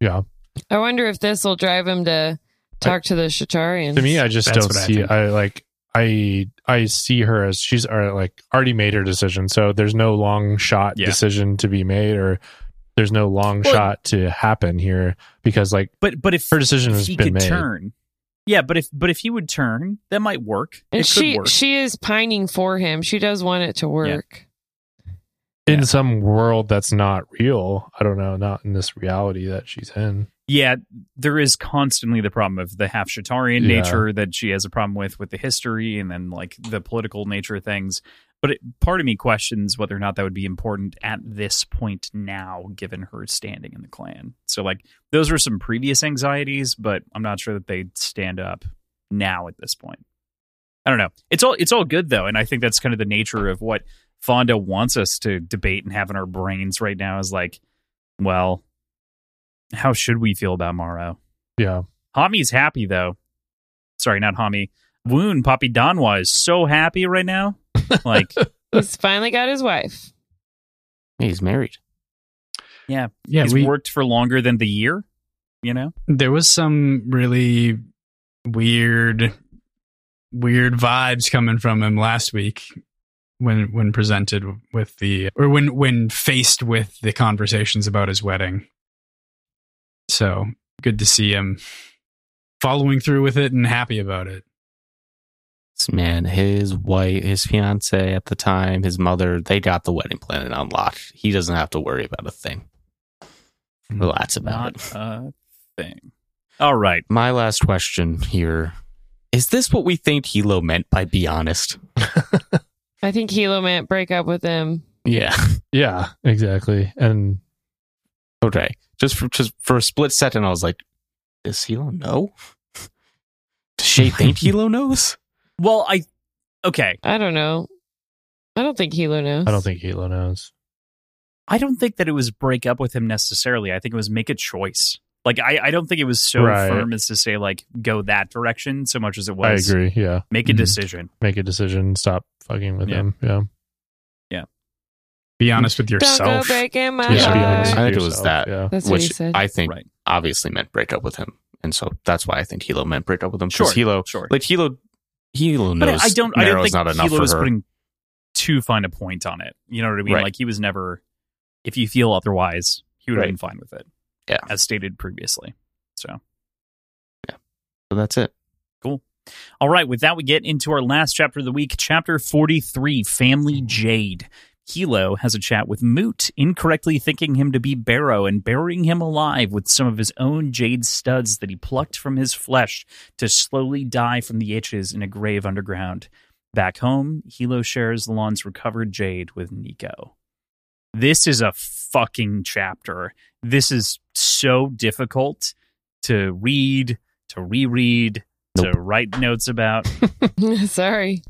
Yeah. I wonder if this will drive him to talk to the Shotarians. To me, I just That's don't what I see. I, like. I I see her as she's uh, like already made her decision, so there's no long shot Yeah. decision to be made, or there's no long Well- shot to happen here because like But but if her decision if has he been could made. turn, yeah. But if but if he would turn, that might work. and it she could work. she is pining for him. She does want it to work. in Yeah. some world that's not real. I don't know, not in this reality that she's in. yeah, there is constantly the problem of the half Shotarian Yeah. nature that she has a problem with, with the history and then like the political nature of things. But it, part of me questions whether or not that would be important at this point now, given her standing in the clan. So, like, those were some previous anxieties, but I'm not sure that they'd stand up now at this point. I don't know. It's all it's all good though, and I think that's kind of the nature of what Fonda wants us to debate and have in our brains right now. Is like, well, how should we feel about Maro? Yeah. Hami's happy though. Sorry, not Hami. Woon Papidonwa is so happy right now. Like, He's finally got his wife. He's married. Yeah, yeah. he's we worked for longer than the year. You know, there was some really weird weird vibes coming from him last week when when presented with the or when when faced with the conversations about his wedding. So, good to see him following through with it and happy about it. This man, his wife, his fiance at the time, his mother, they got the wedding planet unlocked. He doesn't have to worry about a thing. Hmm. Well, that's about not it. a thing. All right. My last question here is: This what we think Hilo meant by "be honest"? I think Hilo meant break up with him. Yeah. Yeah, exactly. And Okay. Just for just for a split second, I was like, "Does Hilo know? Does Shay think Hilo knows?" Well, I okay. I don't know. I don't think Hilo knows. I don't think Hilo knows. I don't think that it was break up with him necessarily. I think it was make a choice. Like I, I don't think it was so Right. firm as to say like go that direction so much as it was. I agree. Yeah. make a Mhm. decision. Make a decision. Stop fucking with Yeah. him. Yeah. Yeah. Be honest with Don't go yourself. breaking my Yeah, be honest with I think it was that. Yeah. That's what he said. I think Right. obviously meant break up with him, and so that's why I think Hilo meant break up with him. Sure, Because Hilo, sure. like Hilo, Hilo But knows. I don't. I don't think not Hilo for was her. putting too fine a point on it. You know what I mean? Right. Like he was never. If you feel otherwise, he would have been fine with it. Yeah. as stated previously. So. Yeah. So that's it. Cool. All right, with that, we get into our last chapter of the week, chapter 43 Family Jade. Hilo has a chat with Mudt, incorrectly thinking him to be Bero and burying him alive with some of his own jade studs that he plucked from his flesh to slowly die from the itches in a grave underground. Back home, Hilo shares Lan's recovered jade with Niko. This is a fucking chapter. This is so difficult to read, to reread, to write notes about. Sorry.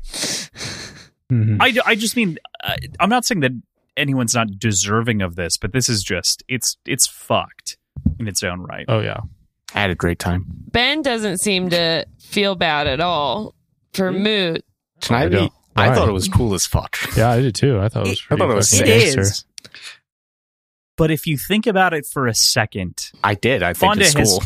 Mhm. I, I just mean uh, I'm not saying that anyone's not deserving of this, but this is just it's it's fucked in its own right. Oh yeah. I had a great time. Ben doesn't seem to feel bad at all for Mudt. Can I, I be? I thought it was cool as fuck. Yeah, I did too. I thought it was. It- I thought it was fucking It sick. gangster. But if you think about it for a second, I did. I think Fonda it's cool.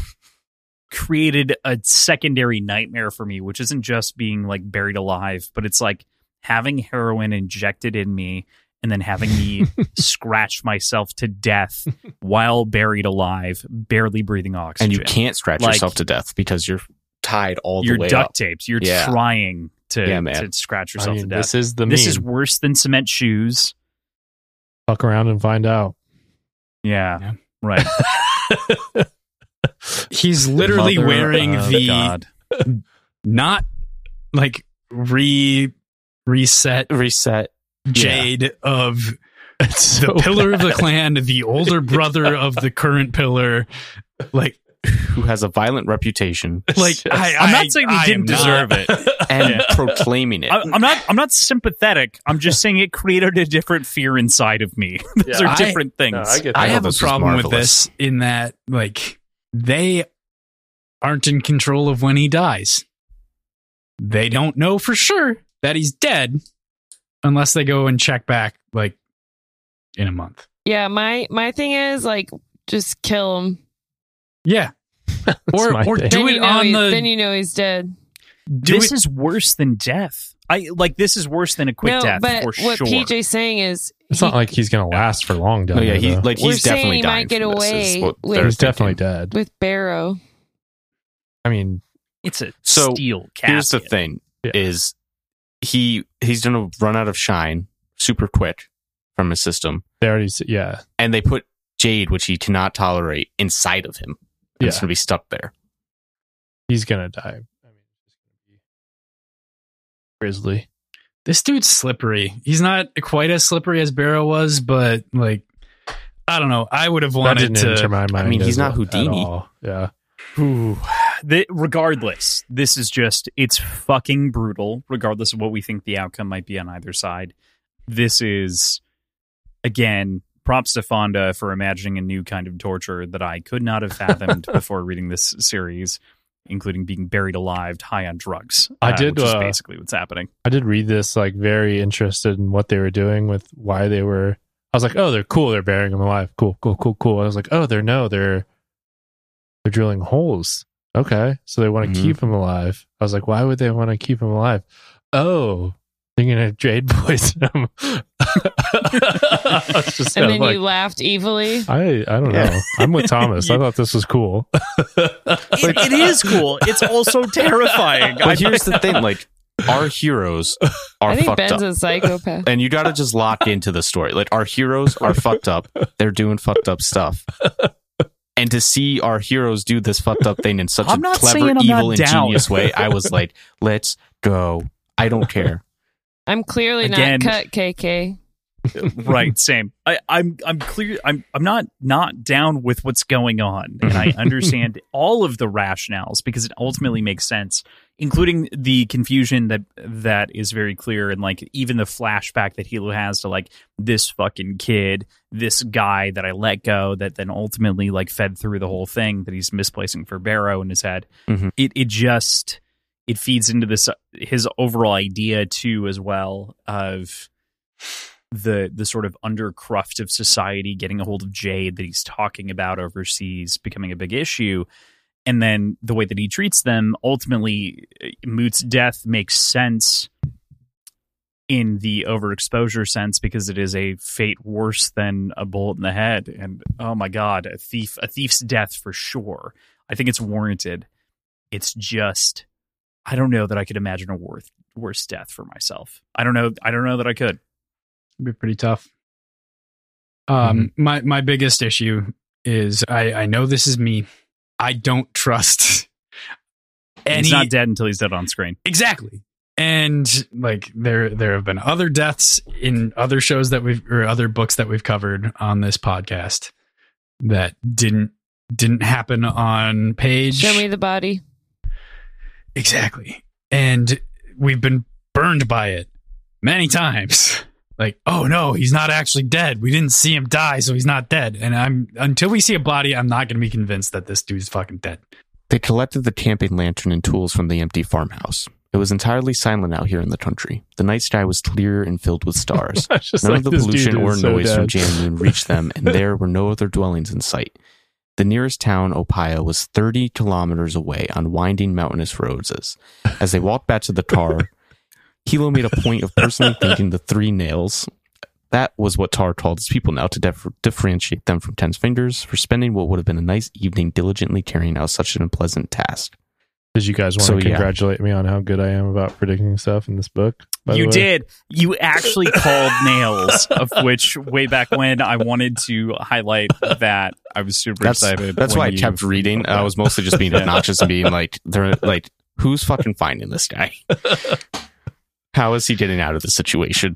created a secondary nightmare for me, which isn't just being like buried alive, but it's like having heroin injected in me and then having me scratch myself to death while buried alive, barely breathing oxygen. and you can't scratch Like- yourself to death because you're tied all the You're the way duct up. taped. You're Yeah. trying to, Yeah, to scratch I yourself mean, to death. this is the this meme. is worse than cement shoes. Fuck around and find out. Yeah, Yeah. right. He's literally Mother wearing of the God. not like re reset Reset. jade of It's the pillar of the clan, the older brother of the current pillar. Like, Who has a violent reputation like I, I'm not saying he I didn't deserve not- it. and proclaiming it. I, I'm not. I'm not sympathetic. I'm just saying it created a different fear inside of me. Those Yeah. are I- different things. No, I I oh, have a problem with this in that, like, they aren't in control of when he dies. They don't know for sure that he's dead unless they go and check back, like, in a month. Yeah, my my thing is like just kill him. Yeah. Or or thing. do then it you know on the. then you know he's dead. do this it, is worse than death. I like this is worse than a quick no, death but for what sure. PJ's saying is It's he- not like he's gonna last for long down no, yeah, there, he though. like We're he's saying definitely he dying might get from this, is away with- they're he's definitely dead. with Bero. I mean, it's a So, steel casket. Here's the thing: Yeah. is he he's gonna run out of shine super quick from his system, they already. s- Yeah, and they put jade, which he cannot tolerate, inside of him. And It's gonna be stuck there. he's gonna die. I mean, it's gonna be Grizzly. this dude's slippery. He's not quite as slippery as Bero was, but, like, I don't know. I would have That wanted didn't enter to. my mind. I mean, he's not Houdini. Yeah, Ooh. The- regardless, this is just it's fucking brutal. Regardless of what we think the outcome might be on either side, this is again props to Fonda for imagining a new kind of torture that I could not have fathomed before reading this series, including being buried alive, high on drugs. I uh, did, uh, basically what's happening. I did read this. Like, very interested in what they were doing with why they were. I was like, oh, they're cool. They're burying him alive. Cool, cool, cool, cool. I was like, oh, they're no, they're they're drilling holes. Okay, so they want to Mhm. keep him alive. I was like, why would they want to keep him alive? Oh, they're gonna jade poison him. Just And then like, you laughed evilly. I I don't Yeah. know. I'm with Thomas. I thought this was cool. It, it is cool. It's also terrifying. But here's the thing: like our heroes are I think fucked Ben's up. a psychopath. and you got to just lock into the story. Like our heroes are fucked up. They're doing fucked up stuff. And to see our heroes do this fucked up thing in such I'm a not clever, saying I'm evil, not ingenious way, I was like, let's go. I don't care. I'm clearly Again- not cut, KK. right same I, i'm i'm clear i'm i'm not not down with what's going on and i understand all of the rationales because it ultimately makes sense including the confusion that that is very clear and like even the flashback that hilo has to like this fucking kid this guy that i let go that then ultimately like fed through the whole thing that he's misplacing for Bero in his head Mhm. it it just it feeds into this his overall idea too as well of the the sort of undercruft of society getting a hold of Jade that he's talking about overseas becoming a big issue. And then the way that he treats them, ultimately, uh, Mudt's death makes sense in the overexposure sense because it is a fate worse than a bullet in the head. And oh my god, a thief, a thief's death for sure. I think it's warranted. It's just, I don't know that I could imagine a worth worse death for myself. I don't know. I don't know that I could. It'd be pretty tough. Um, my my biggest issue is I I know this is me. I don't trust any he's not dead until he's dead on screen. exactly. And like there there have been other deaths in other shows that we've or other books that we've covered on this podcast that didn't didn't happen on page. Show me the body. Exactly. And we've been burned by it many times. Like, oh no, he's not actually dead. We didn't see him die, so he's not dead. And I'm until we see a body, I'm not going to be convinced that this dude's fucking dead. They collected the camping lantern and tools from the empty farmhouse. It was entirely silent out here in the country. The night sky was clear and filled with stars. None like of the pollution or so noise from dead. Janloon reached them, and there were no other dwellings in sight. The nearest town, Opaya, was 30 kilometers away on winding mountainous roads. As, as they walked back to the car, Hilo made a point of personally thanking the three nails. That was what Tar called his people now to dif- differentiate them from Ten's fingers for spending what would have been a nice evening diligently carrying out such an unpleasant task. Did you guys want So, to yeah. congratulate me on how good I am about predicting stuff in this book? by the you way? did. You actually called nails, of which way back when I wanted to highlight that I was super That's excited. that's why I kept reading. I was mostly just being obnoxious and being like, "They're like, who's fucking finding this guy? How is he getting out of the situation?"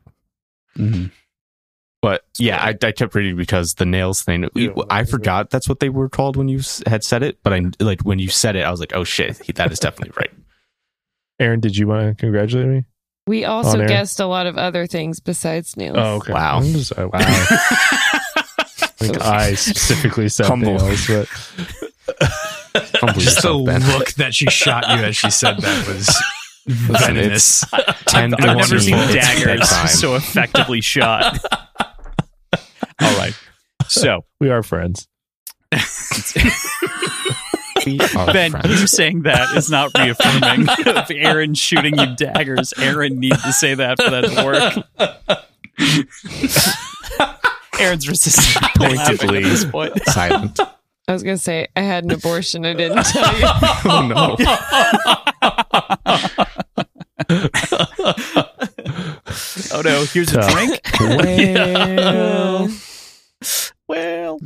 But yeah, I, I kept reading because the nails thing. Yeah, I forgot that's what they were called when you had said it. But I like when you said it, I was like, "Oh shit, he, that is definitely right." Aaron, did you want to congratulate me? We also guessed a lot of other things besides nails. Oh, okay. Wow. I'm just- uh, wow. I I specifically said Humble. nails, but Just the look that she shot you as she said that was venomous. Ten I've never thirteen seen daggers so effectively shot. All right. So, we are friends. We are Ben, friends. you saying that is not reaffirming of Aaron shooting you daggers. Aaron needs to say that for that to work. Aaron's resisting Pointedly laughing at this point. silent. I was gonna say I had an abortion. I didn't tell you. Oh no! Oh no, here's a drink. Well, Well,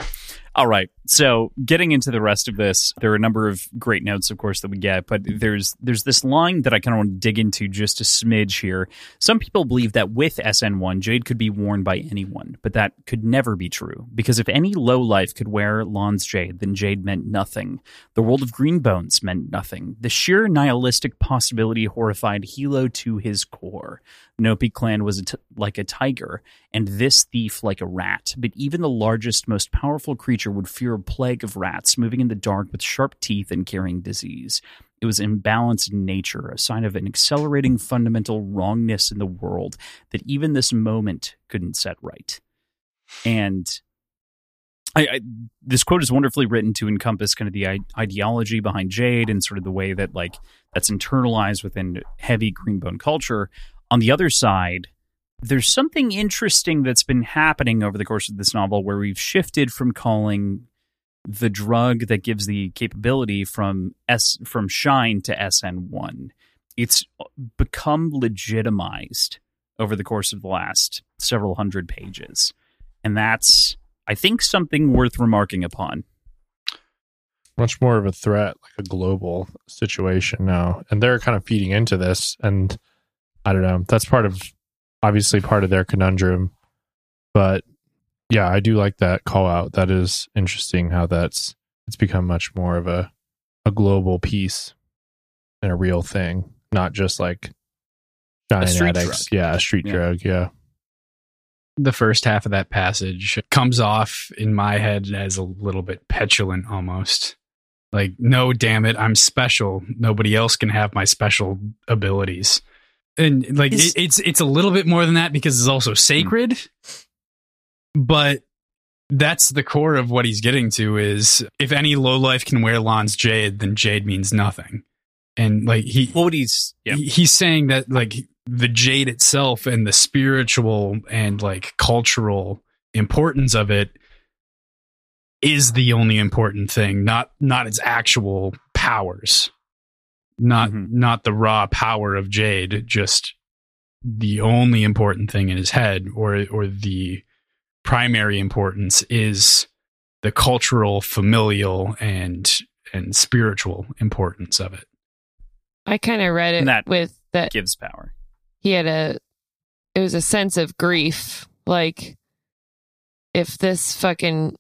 all right. So, getting into the rest of this, there are a number of great notes, of course, that we get, but there's there's this line that I kind of want to dig into just a smidge here. Some people believe that with SN1, Jade could be worn by anyone, but that could never be true because if any low life could wear Lan's Jade, then Jade meant nothing. The world of green bones meant nothing. The sheer nihilistic possibility horrified Hilo to his core. No Peak clan was a t- like a tiger, and this thief like a rat. But even the largest, most powerful creature would fear a plague of rats moving in the dark with sharp teeth and carrying disease. It was imbalance in nature, a sign of an accelerating fundamental wrongness in the world that even this moment couldn't set right. And I, I, this quote is wonderfully written to encompass kind of the I- ideology behind Jade and sort of the way that like that's internalized within heavy greenbone culture. On the other side, there's something interesting that's been happening over the course of this novel where we've shifted from calling the drug that gives the capability from S from Shine to SN1. It's become legitimized over the course of the last several hundred pages. And that's I think something worth remarking upon. much more of a threat, like a global situation now. And they're kind of feeding into this. And I don't know. That's part of, obviously, part of their conundrum. But yeah, I do like that call out. That is interesting how that's, it's become much more of a, a global piece and a real thing, not just like giant street addicts. drug. Yeah, a street Yeah. drug. Yeah. the first half of that passage comes off in my head as a little bit petulant almost. Like, no, damn it, I'm special. Nobody else can have my special abilities. And like it, it's it's a little bit more than that because it's also hmm. sacred. But that's the core of what he's getting to is if any lowlife can wear Lan's jade, then jade means nothing. And like he What would he's yeah. he- he's saying that like the jade itself and the spiritual and like cultural importance of it is the only important thing not not its actual powers not Mhm. not the raw power of jade just the only important thing in his head or or the primary importance is the cultural familial and and spiritual importance of it I kind of read it And that- with that gives power. he had a it was a sense of grief like if this fucking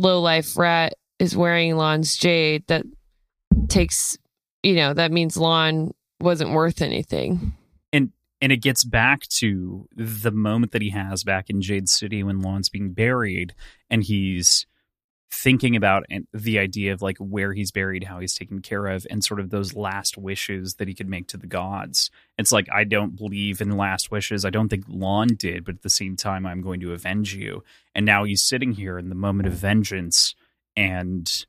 low life rat is wearing Lan's jade that takes you know that means Lan wasn't worth anything and and it gets back to the moment that he has back in Jade City when Lan's being buried, and he's thinking about the idea of like where he's buried, how he's taken care of, and sort of those last wishes that he could make to the gods. It's like I don't believe in last wishes. I don't think Lan did, but at the same time, I'm going to avenge you. And now he's sitting here in the moment of vengeance, and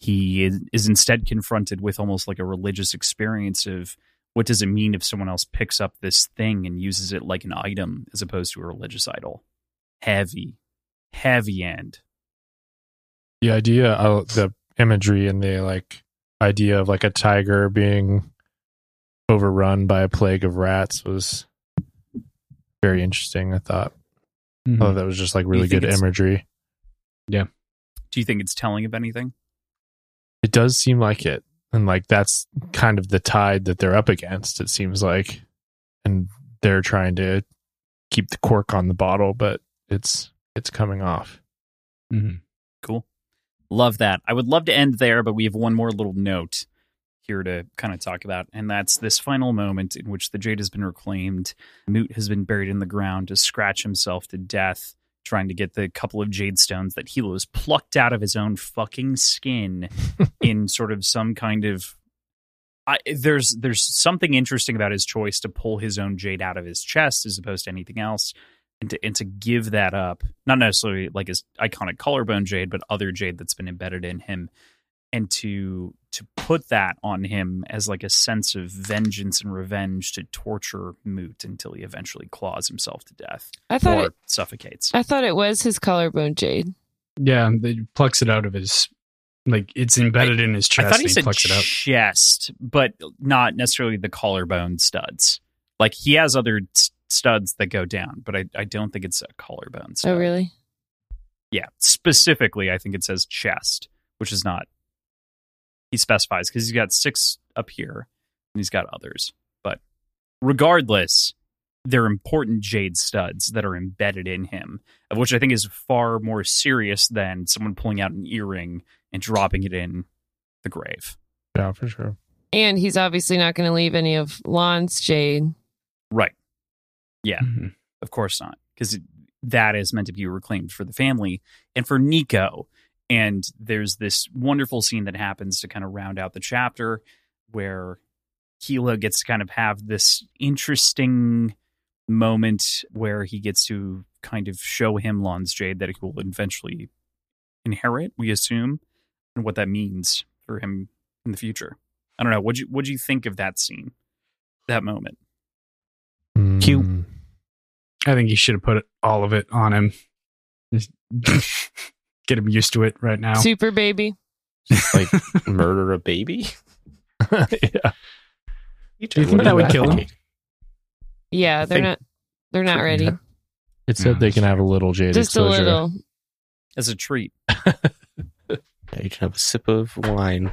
he is, is instead confronted with almost like a religious experience of what does it mean if someone else picks up this thing and uses it like an item as opposed to a religious idol? Heavy, heavy end. the idea of the imagery and the like idea of like a tiger being overrun by a plague of rats was very interesting i thought mm-hmm. i thought that was just like really good imagery. Yeah. Do you think it's telling of anything? It does seem like it and like that's kind of the tide that they're up against it seems like and they're trying to keep the cork on the bottle but it's it's coming off Mhm. Cool. Love that. I would love to end there, but we have one more little note here to kind of talk about, and that's this final moment in which the jade has been reclaimed. Mudt has been buried in the ground to scratch himself to death, trying to get the couple of jade stones that Hilo has plucked out of his own fucking skin in sort of some kind of. I, there's there's something interesting about his choice to pull his own jade out of his chest as opposed to anything else and to, and to give that up, not necessarily like his iconic collarbone jade, but other jade that's been embedded in him, and to to put that on him as like a sense of vengeance and revenge to torture Mudt until he eventually claws himself to death I thought or it, suffocates. I thought it was his collarbone jade Yeah, they plucks it out of his like it's embedded in his chest. I thought he and said plucks it out. chest, but not necessarily the collarbone studs. Like he has other studs that go down, but I, I don't think it's a collarbone oh, stud. oh really Yeah, specifically, I think it says chest, which is not. He specifies because he's got six up here and he's got others. But regardless, they're important jade studs that are embedded in him, of which I think is far more serious than someone pulling out an earring and dropping it in the grave. yeah for sure and he's obviously not going to leave any of Lan's jade Right. Yeah. Mhm. Of course not, because that is meant to be reclaimed for the family and for Niko. And there's this wonderful scene that happens to kind of round out the chapter where Hilo gets to kind of have this interesting moment where he gets to kind of show him Lan's Jade that he will eventually inherit, we assume, and what that means for him in the future. I don't know. What'd you what'd you think of that scene? That moment? Cute. Mm, I think he should have put all of it on him. Just get him used to it right now. super baby like murder a baby. yeah Do you think that would kill him? yeah they're think- not they're not ready it said Yeah. they can have a little jade just a exposure little As a treat. Yeah, you can have a sip of wine.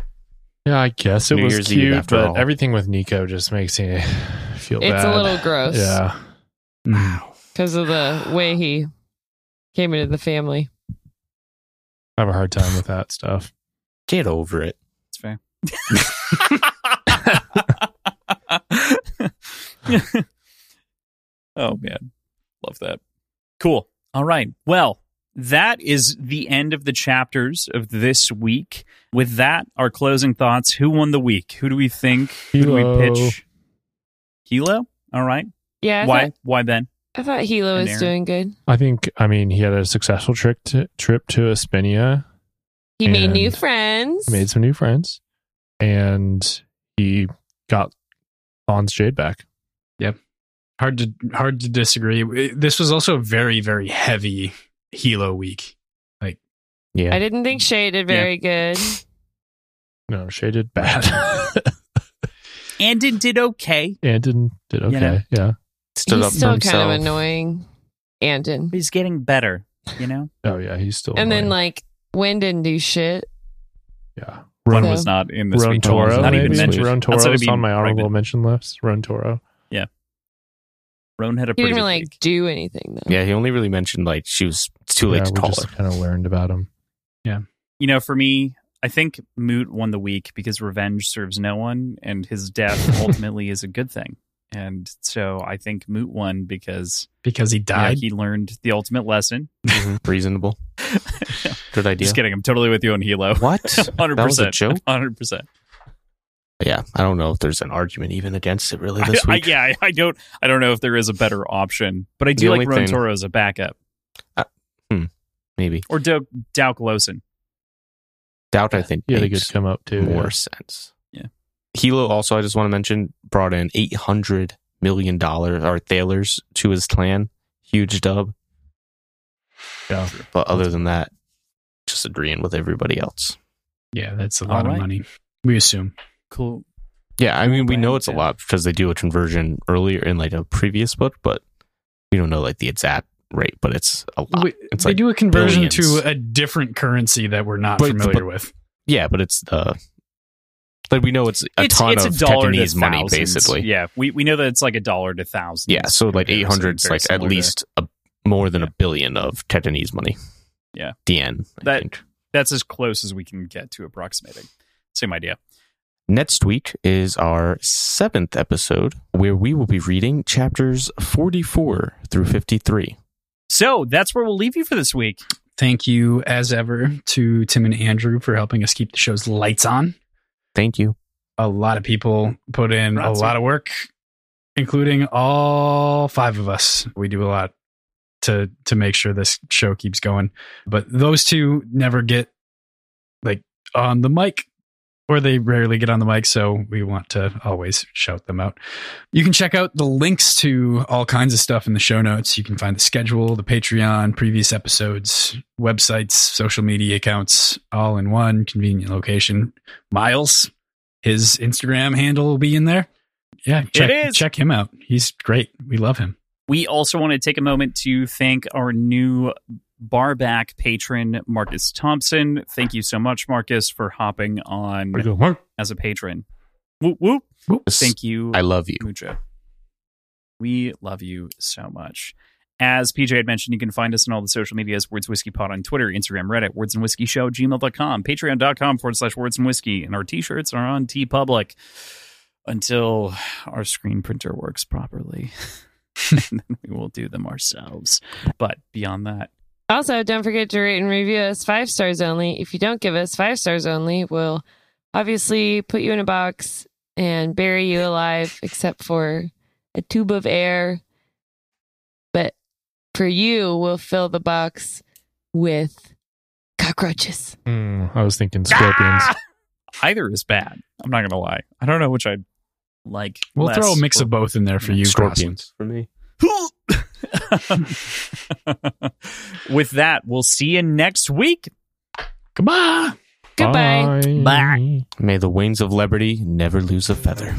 Yeah, I guess it New was Year's cute, after but all. everything with Niko just makes me feel It's bad. a little gross. Yeah. Mm. Because of the way he came into the family. I have a hard time with that stuff. Get over it. It's fair. oh man, love that. Cool. All right. Well, that is the end of the chapters of this week. With that, our closing thoughts. Who won the week? Who do we think? Who do we pitch? Hilo. All right. Yeah. Why? Thought, Why Ben? I thought Hilo was Aaron. doing good. I think, I mean, he had a successful trick to, trip to Espenia, He made new And friends. made some new friends, and he got Bond's Jade back. Yep. Hard to hard to disagree. This was also a very very heavy Hilo week. Like, yeah. I didn't think Shae did very good. No, shaded bad. Anden did okay. Anden did okay. know. Yeah. Stood He's up for still kind of annoying. Anden. He's getting better. You know, Oh, yeah. He's still. And then like Wen didn't do shit. yeah. one So- was not in this Rohn week. Toro, not even maybe? mentioned. Rohn Outside of Toro's being on my honorable pregnant. mention list. Rohn Toro. Rohn had a He pretty didn't good really week. like do anything though. Yeah, he only really mentioned like she was too late yeah, to we call just kind of learned about him. Yeah. You know, for me, I think Mudt won the week because revenge serves no one, and his death ultimately is a good thing. And so I think Mudt won because because he you know, died. he learned the ultimate lesson. Mhm. Reasonable. Good idea. Just kidding. I'm totally with you on Hilo. What? 100%. That was a joke? 100%. Yeah, I don't know if there's an argument even against it really this I, week. yeah, I, I don't I don't know if there is a better option, but I do The like only Rohn thing- Toro as a backup. Maybe. Or Dauk Dauk Losun. Doubt I think yeah, had a makes good come up too. more yeah. sense. Yeah. Hilo also I just want to mention brought in eight hundred million dollars or thalirs to his clan. Huge dub. Yeah. But other than that, just agreeing with everybody else. yeah, that's a lot right. of money. We assume. Cool. Yeah, I mean we know it's a lot because they do a conversion earlier in like a previous book, but we don't know like the exact rate, but it's a lot. We- It's they like do a conversion billions. to a different currency that we're not But- familiar but- with. Yeah, but it's uh like we know it's a it's ton it's of a dollar to Kekonese money thousands. basically. Yeah, we, we know that it's like a dollar to thousand. Yeah, so like eight comparison, is like at similar to- least a, more than Yeah. a billion of Kekonese money. Yeah. DN. I That- think. that's as close as we can get to approximating. Same idea. Next week is our seventh episode where we will be reading chapters 44 through 53. So that's where we'll leave you for this week. Thank you, as ever, to Tim and Andrew for helping us keep the show's lights on. Thank you. A lot of people put in Grazie. a lot of work, including all five of us. We do a lot to to make sure this show keeps going. But those two never get like on the mic or they rarely get on the mic, so we want to always shout them out. You can check out the links to all kinds of stuff in the show notes. You can find the schedule, the Patreon, previous episodes, websites, social media accounts, all in one convenient location. Miles, his Instagram handle will be in there. Yeah, check, is. check him out. He's great. We love him. We also want to take a moment to thank our new barback patron, Marcus Thompson. Thank you so much, Marcus, for hopping on go, Mark. as a patron. Whoop, whoop. Thank you. I love you. Mucho. We love you so much. As PJ had mentioned, you can find us on all the social medias Words Whiskey Pod on Twitter, Instagram, Reddit, Words and Whiskey Show, gmail.com, patreon.com forward slash words and whiskey. And our t shirts are on TeePublic until our screen printer works properly. and then we will do them ourselves. But beyond that, Also, don't forget to rate and review us five stars only. If you don't give us five stars only, we'll obviously put you in a box and bury you alive, except for a tube of air. But for you, we'll fill the box with cockroaches. Mm, I was thinking scorpions. Ah! either is bad. I'm not going to lie. I don't know which I'd like. We'll less. throw a mix of both in there for you, Scorpions for me. With that, we'll see you next week. Goodbye. Goodbye. Bye. Bye. May the wings of liberty never lose a feather.